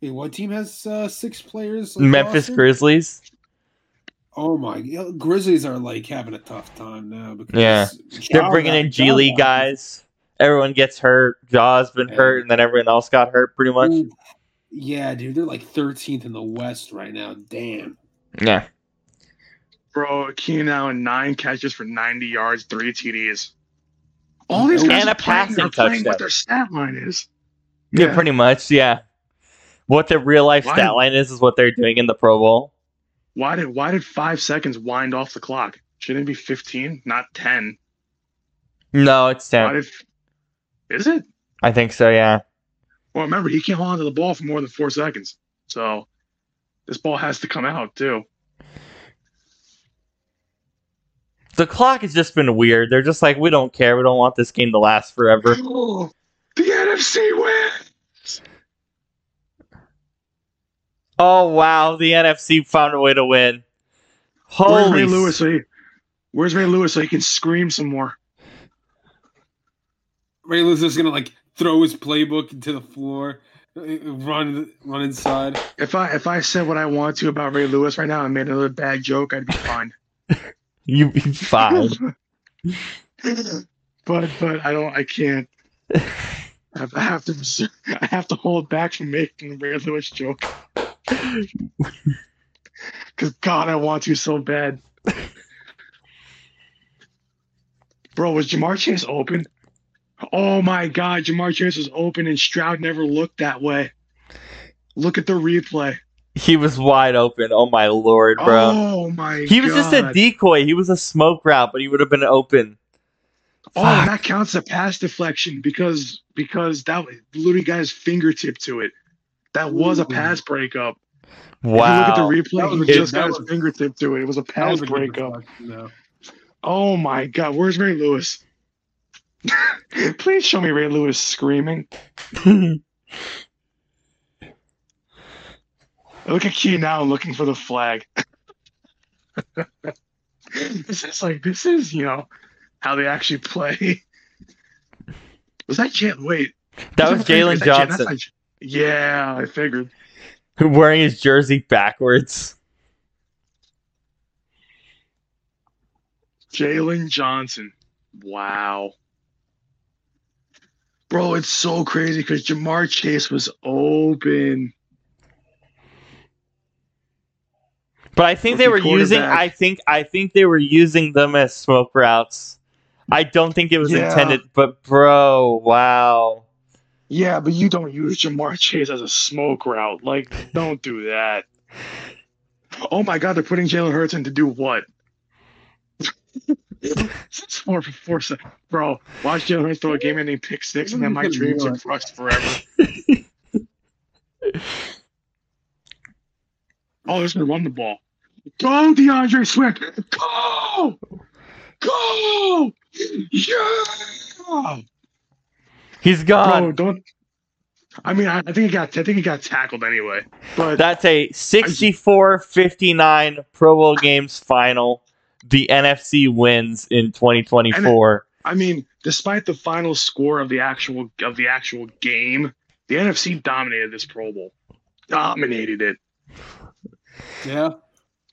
[SPEAKER 3] Hey, what team has uh, six players? like,
[SPEAKER 1] Memphis
[SPEAKER 3] rostered?
[SPEAKER 1] Grizzlies.
[SPEAKER 3] Oh my! Grizzlies are like having a tough time now because
[SPEAKER 1] Yeah. They're bringing in G League guys. Everyone gets hurt. Ja's been
[SPEAKER 3] Yeah.
[SPEAKER 1] hurt, and then everyone else got hurt pretty much.
[SPEAKER 3] Yeah, dude, they're like 13th in the West right now. Damn.
[SPEAKER 1] Yeah.
[SPEAKER 2] Bro, Keenan Allen, nine catches for 90 yards, three TDs. All mm-hmm. these
[SPEAKER 3] And
[SPEAKER 2] guys
[SPEAKER 1] a
[SPEAKER 2] are playing,
[SPEAKER 1] passing
[SPEAKER 2] they're playing what their stat line is.
[SPEAKER 1] yeah.
[SPEAKER 2] Yeah.
[SPEAKER 1] pretty much. Yeah. What their real life
[SPEAKER 2] Why-
[SPEAKER 1] stat line is is what they're doing in the Pro Bowl.
[SPEAKER 2] Why did why did five seconds wind off the clock? Shouldn't it be 15, not 10?
[SPEAKER 1] No, it's
[SPEAKER 2] Why
[SPEAKER 1] ten.
[SPEAKER 2] did, is it?
[SPEAKER 1] I think so. Yeah.
[SPEAKER 2] Well, remember, he can't hold onto the ball for more than four seconds. So this ball has to come out, too.
[SPEAKER 1] The clock has just been weird. They're just like, we don't care. We don't want this game to last forever. [gasps]
[SPEAKER 2] the NFC wins.
[SPEAKER 1] Oh wow, the NFC found a way to win.
[SPEAKER 2] Where's
[SPEAKER 1] Holy
[SPEAKER 2] Ray
[SPEAKER 1] s-
[SPEAKER 2] Lewis? So he, where's Ray Lewis so he can scream some more?
[SPEAKER 3] Ray Lewis is gonna like throw his playbook into the floor, uh, run run inside.
[SPEAKER 2] If I if I said what I want to about Ray Lewis right now and made another bad joke, I'd be fine. [laughs]
[SPEAKER 1] You you fine. [laughs]
[SPEAKER 2] but but I don't I can't. I have, to [laughs] I have to hold back from making the Ray Lewis joke. [laughs] Cause God, I want you so bad. Bro, was Ja'Marr Chase open? Oh my God, Ja'Marr Chase was open and Stroud never looked that way. Look at the replay.
[SPEAKER 1] He was wide open. Oh my lord, bro.
[SPEAKER 2] Oh my God.
[SPEAKER 1] he was just a decoy. He was a smoke route, but he would have been open.
[SPEAKER 2] Oh,
[SPEAKER 1] Fuck.
[SPEAKER 2] that counts a pass deflection because because that literally got his fingertip to it. That was a
[SPEAKER 3] Ooh.
[SPEAKER 2] pass breakup. If you
[SPEAKER 1] Wow.
[SPEAKER 2] look at the
[SPEAKER 3] That
[SPEAKER 2] replay,
[SPEAKER 3] was
[SPEAKER 2] he just
[SPEAKER 3] that
[SPEAKER 2] got his
[SPEAKER 3] was-
[SPEAKER 2] fingertip to it. It was a
[SPEAKER 3] That
[SPEAKER 2] pass
[SPEAKER 3] was
[SPEAKER 2] breakup.
[SPEAKER 3] deflection, though.
[SPEAKER 2] Oh my god, where's Ray Lewis? [laughs] Please show me Ray Lewis screaming. [laughs] Look at Key now looking for the flag. [laughs] this is like this is, you know, how they actually play. Was that Jalen? Wait.
[SPEAKER 1] that was
[SPEAKER 2] Is Jalen-
[SPEAKER 1] Jalen
[SPEAKER 2] Jan-
[SPEAKER 1] Johnson
[SPEAKER 2] not Yeah, I figured.
[SPEAKER 1] Who wearing his jersey backwards.
[SPEAKER 2] Jalen Johnson. Wow. Bro, it's so crazy because Ja'Marr Chase was open.
[SPEAKER 1] But I think they were using. I think. I think they were using them as smoke routes. I don't think it was
[SPEAKER 2] Yeah.
[SPEAKER 1] intended. But bro, wow.
[SPEAKER 2] Yeah, but you don't use Ja'Marr Chase as a smoke route. Like, don't do that. Oh my God, they're putting Jalen Hurts in to do what? It's [laughs] four for four se- Bro, watch Jalen Hurts throw a game-ending pick six, and then my dreams are crushed forever. [laughs] oh, they're gonna run the ball. Go, D'Andre Swift. Go, go, yeah.
[SPEAKER 1] He's gone.
[SPEAKER 2] Bro, don't. I mean, I, I think he got. I think he got tackled anyway. But
[SPEAKER 1] That's a 64-59 Pro Bowl games final. The NFC wins in 2024.
[SPEAKER 2] I mean, despite the final score of the actual of the actual game, the NFC dominated this Pro Bowl. Dominated it.
[SPEAKER 3] Yeah.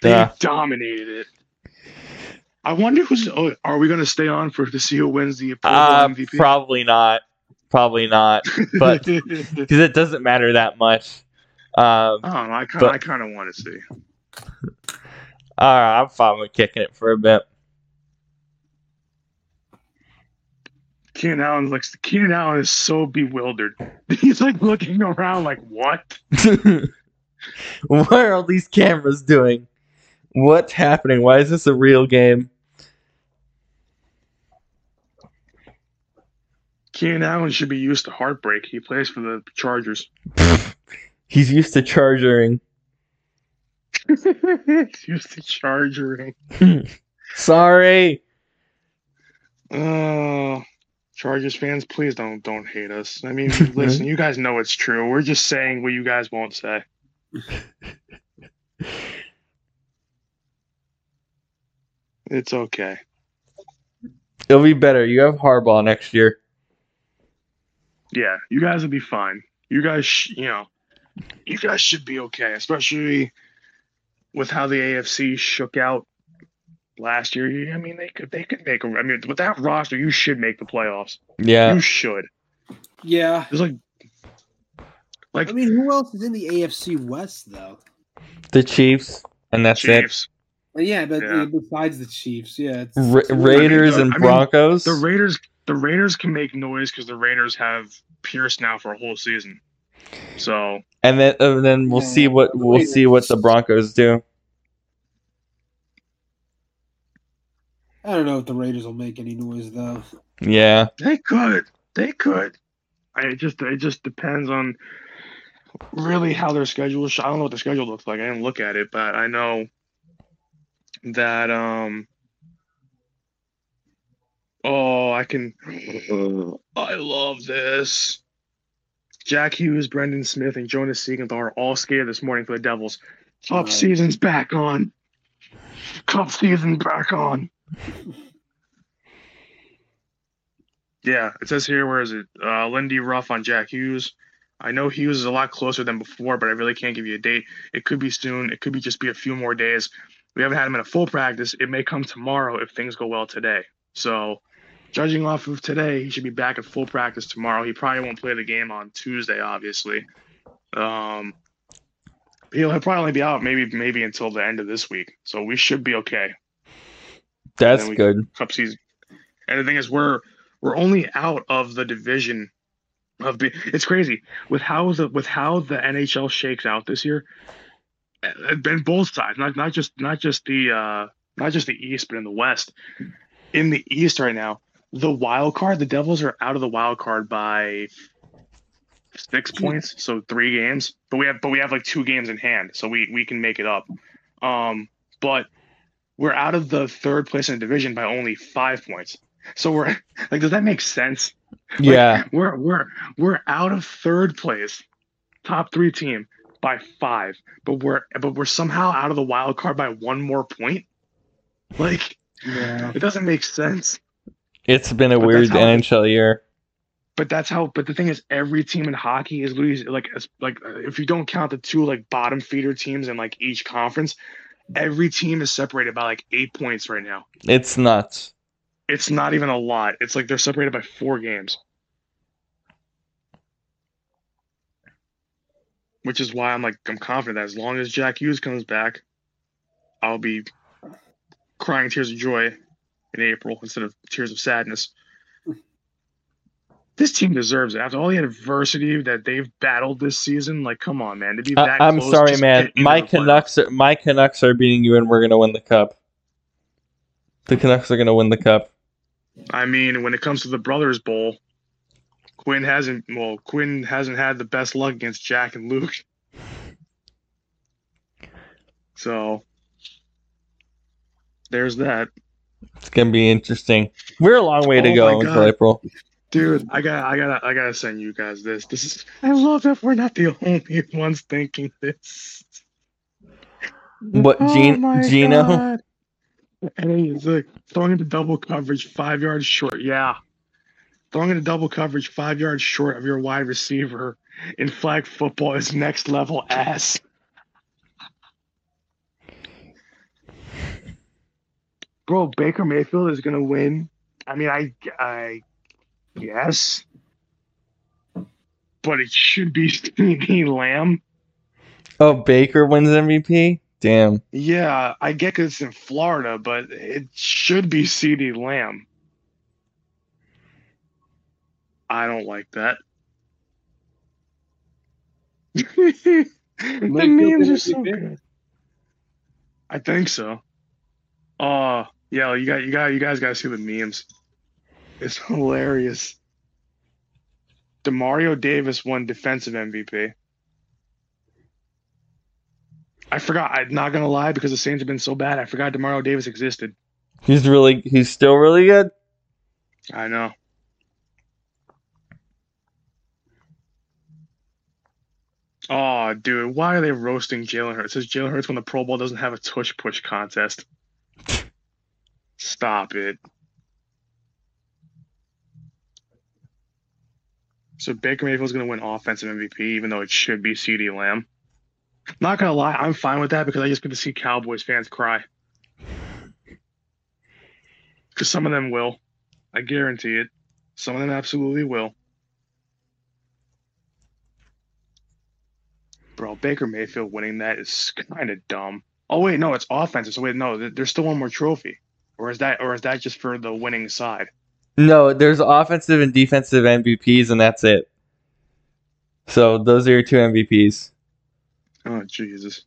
[SPEAKER 2] They
[SPEAKER 1] Yeah.
[SPEAKER 2] dominated it. I wonder who's. Oh, are we going to stay on for to see who wins the
[SPEAKER 1] Uh,
[SPEAKER 2] MVP?
[SPEAKER 1] probably not. Probably not. but- [laughs] Because it doesn't matter that much. Um,
[SPEAKER 2] I don't know. I kind I kind of want to see.
[SPEAKER 1] all right, I'm fine with kicking it for a bit.
[SPEAKER 2] Keenan Allen looks. Keenan Allen is so bewildered. [laughs] He's like looking around, like what? [laughs]
[SPEAKER 1] what are all these cameras doing? What's happening? Why is this a real game?
[SPEAKER 2] Keenan Allen should be used to heartbreak. He plays for the Chargers. [laughs]
[SPEAKER 1] He's used to charging. [laughs]
[SPEAKER 2] used to chargering. [laughs]
[SPEAKER 1] Sorry.
[SPEAKER 2] Oh, Chargers fans, please don't don't hate us. I mean, listen, you guys know it's true. We're just saying what you guys won't say. It's okay.
[SPEAKER 1] It'll be better. You have Harbaugh next year.
[SPEAKER 2] Yeah, you guys will be fine. You guys, sh- you know, you guys should be okay. Especially, with how the AFC shook out last year, I mean, they could they could make a. I mean, with that roster, you should make the playoffs.
[SPEAKER 1] Yeah.
[SPEAKER 2] You should.
[SPEAKER 3] Yeah.
[SPEAKER 2] it's like, like
[SPEAKER 3] I mean, who else is in the AFC West though?
[SPEAKER 1] The Chiefs, and that's it.
[SPEAKER 2] Chiefs.
[SPEAKER 3] Yeah, but
[SPEAKER 2] Yeah.
[SPEAKER 3] besides the Chiefs, yeah, it's,
[SPEAKER 1] Ra- Raiders
[SPEAKER 2] I mean,
[SPEAKER 1] and
[SPEAKER 2] I mean,
[SPEAKER 1] Broncos.
[SPEAKER 2] The Raiders, the Raiders can make noise because the Raiders have Pierce now for a whole season. So
[SPEAKER 1] and then and then we'll
[SPEAKER 3] Yeah,
[SPEAKER 1] see what we'll see what the Broncos do.
[SPEAKER 3] I don't know if the Raiders will make any noise though.
[SPEAKER 1] Yeah.
[SPEAKER 2] they could, they could. I it just it just depends on really how their schedule. is. I don't know what the schedule looks like. I didn't look at it, but I know that um. Oh, I can. I love this. Jack Hughes, Brendan Smith, and Jonas Siegenthaler are all scared this morning for the Devils. Cup
[SPEAKER 3] Right.
[SPEAKER 2] season's back on. Cup season back on. [laughs] Yeah, it says here, where is it? Uh, Lindy Ruff on Jack Hughes. I know Hughes is a lot closer than before, but I really can't give you a date. It could be soon. It could be just be a few more days. We haven't had him in a full practice. It may come tomorrow if things go well today. So, judging off of today, he should be back at full practice tomorrow. He probably won't play the game on Tuesday, obviously. Um, he'll, he'll probably be out maybe maybe until the end of this week. So we should be okay.
[SPEAKER 1] That's good.
[SPEAKER 2] Cup season. And the thing is, we're we're only out of the division of be- it's crazy with how the with how the NHL shakes out this year, and and both sides, not not just not just the uh not just the East, but in the West. In the East right now, the wild card, the Devils are out of the wild card by six points, so three games. But we have but we have like two games in hand, so we we can make it up. Um, but we're out of the third place in the division by only five points. So we're [laughs] like, does that make sense? Like,
[SPEAKER 1] Yeah.
[SPEAKER 2] we're we're we're out of third place, top three team by five, but we're but we're somehow out of the wild card by one more point. Like
[SPEAKER 3] Yeah.
[SPEAKER 2] it doesn't make sense.
[SPEAKER 1] It's been a
[SPEAKER 2] But
[SPEAKER 1] weird
[SPEAKER 2] that's how-
[SPEAKER 1] NHL year.
[SPEAKER 2] But that's how. But the thing is, every team in hockey is losing. Like as- like uh, if you don't count the two like bottom feeder teams in like each conference, every team is separated by like eight points right now.
[SPEAKER 1] It's nuts.
[SPEAKER 2] It's not even a lot. It's like they're separated by four games. Which is why I'm like I'm confident that as long as Jack Hughes comes back, I'll be crying tears of joy in April instead of tears of sadness. This team deserves it. After all the adversity that they've battled this season, like come on, man. To be that
[SPEAKER 1] I'm
[SPEAKER 2] close,
[SPEAKER 1] sorry, man. My. Canucks, are, my Canucks are beating you, and we're gonna win the cup. The Canucks are gonna win the cup.
[SPEAKER 2] I mean, when it comes to the Brothers Bowl, Quinn hasn't well, Quinn hasn't had the best luck against Jack and Luke. [laughs] So there's that.
[SPEAKER 1] It's gonna be interesting. We're a long way to
[SPEAKER 2] Oh
[SPEAKER 1] go until. April.
[SPEAKER 2] Dude, I got I gotta I gotta send you guys this. This is I love that we're not the [laughs] only ones thinking this.
[SPEAKER 1] What,
[SPEAKER 2] Oh
[SPEAKER 1] Gene- Geno?
[SPEAKER 2] God. And he's like throwing into double coverage, five yards short. Yeah. Throwing into double coverage, five yards short of your wide receiver in flag football is next level ass. Bro, Baker Mayfield is gonna win. I mean, I I guess. But it should be CeeDee Lamb.
[SPEAKER 1] Oh, Baker wins MVP. Damn.
[SPEAKER 2] Yeah, I get 'cause it's in Florida, but it should be CeeDee Lamb. I don't like that. [laughs] the memes are so good. I think so. Oh, yeah, you got you got you guys gotta see the memes. It's hilarious. Demario Davis won defensive MVP. I forgot. I'm not gonna lie because the Saints have been so bad. I forgot Demario Davis existed.
[SPEAKER 1] He's really, he's still really good.
[SPEAKER 2] I know. Oh, dude, why are they roasting Jalen Hurts? Says Jalen Hurts when the Pro Bowl doesn't have a tush push contest. Stop it. So Baker Mayfield's gonna win offensive MVP, even though it should be CeeDee Lamb. Not gonna lie, I'm fine with that because I just get to see Cowboys fans cry. Because some of them will. I guarantee it. Some of them absolutely will. Bro, Baker Mayfield winning that is kind of dumb. Oh wait, no, it's offensive. So wait, no, there's still one more trophy, or is that, or is that just for the winning side?
[SPEAKER 1] No, there's offensive and defensive MVPs, and that's it. So those are your two MVPs.
[SPEAKER 2] Oh Jesus!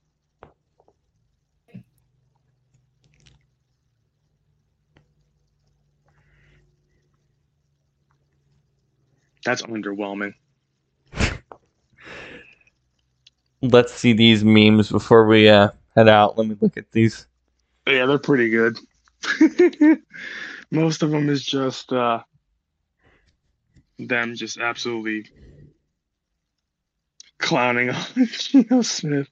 [SPEAKER 2] That's underwhelming.
[SPEAKER 1] Let's see these memes before we uh, head out. Let me look at these.
[SPEAKER 2] Yeah, they're pretty good. [laughs] Most of them is just uh, them just absolutely clowning [laughs] on Geno Smith.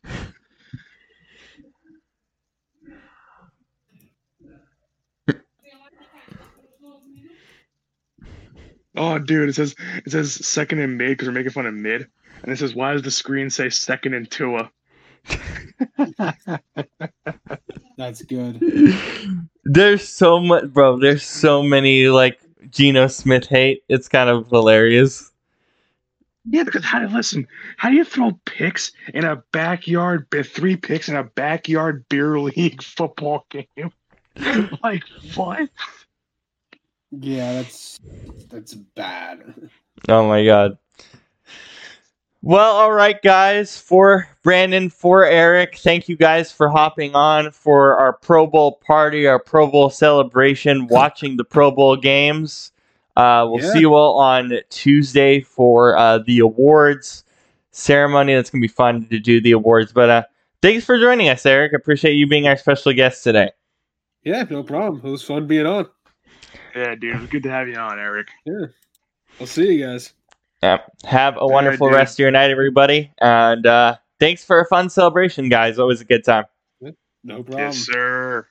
[SPEAKER 2] Oh, dude, it says it says second and mid because we're making fun of mid, and it says why does the screen say second and Tua? [laughs]
[SPEAKER 3] That's good.
[SPEAKER 1] There's so much, bro. There's so many like Geno Smith hate. It's kind of hilarious.
[SPEAKER 2] Yeah, because how do you listen? How do you throw picks in a backyard? Three picks in a backyard beer league [laughs] football game? [laughs] like what?
[SPEAKER 3] Yeah, that's that's bad.
[SPEAKER 1] Oh my god. Well, all right, guys. For Brandon, for Eric, thank you guys for hopping on for our Pro Bowl party, our Pro Bowl celebration, watching the Pro Bowl games. Uh, we'll
[SPEAKER 3] Yeah.
[SPEAKER 1] see you all on Tuesday for uh, the awards ceremony. That's gonna be fun to do the awards. But uh, thanks for joining us, Eric. Appreciate you being our special guest today.
[SPEAKER 3] Yeah, no problem. It was fun being on.
[SPEAKER 2] Yeah, dude, it was good to have you on, Eric.
[SPEAKER 3] Yeah. I'll see you guys.
[SPEAKER 1] Yeah. Have a wonderful
[SPEAKER 2] dude.
[SPEAKER 1] rest of your night, everybody. And uh, thanks for a fun celebration, guys. Always a good time.
[SPEAKER 3] No problem.
[SPEAKER 2] Yes, sir.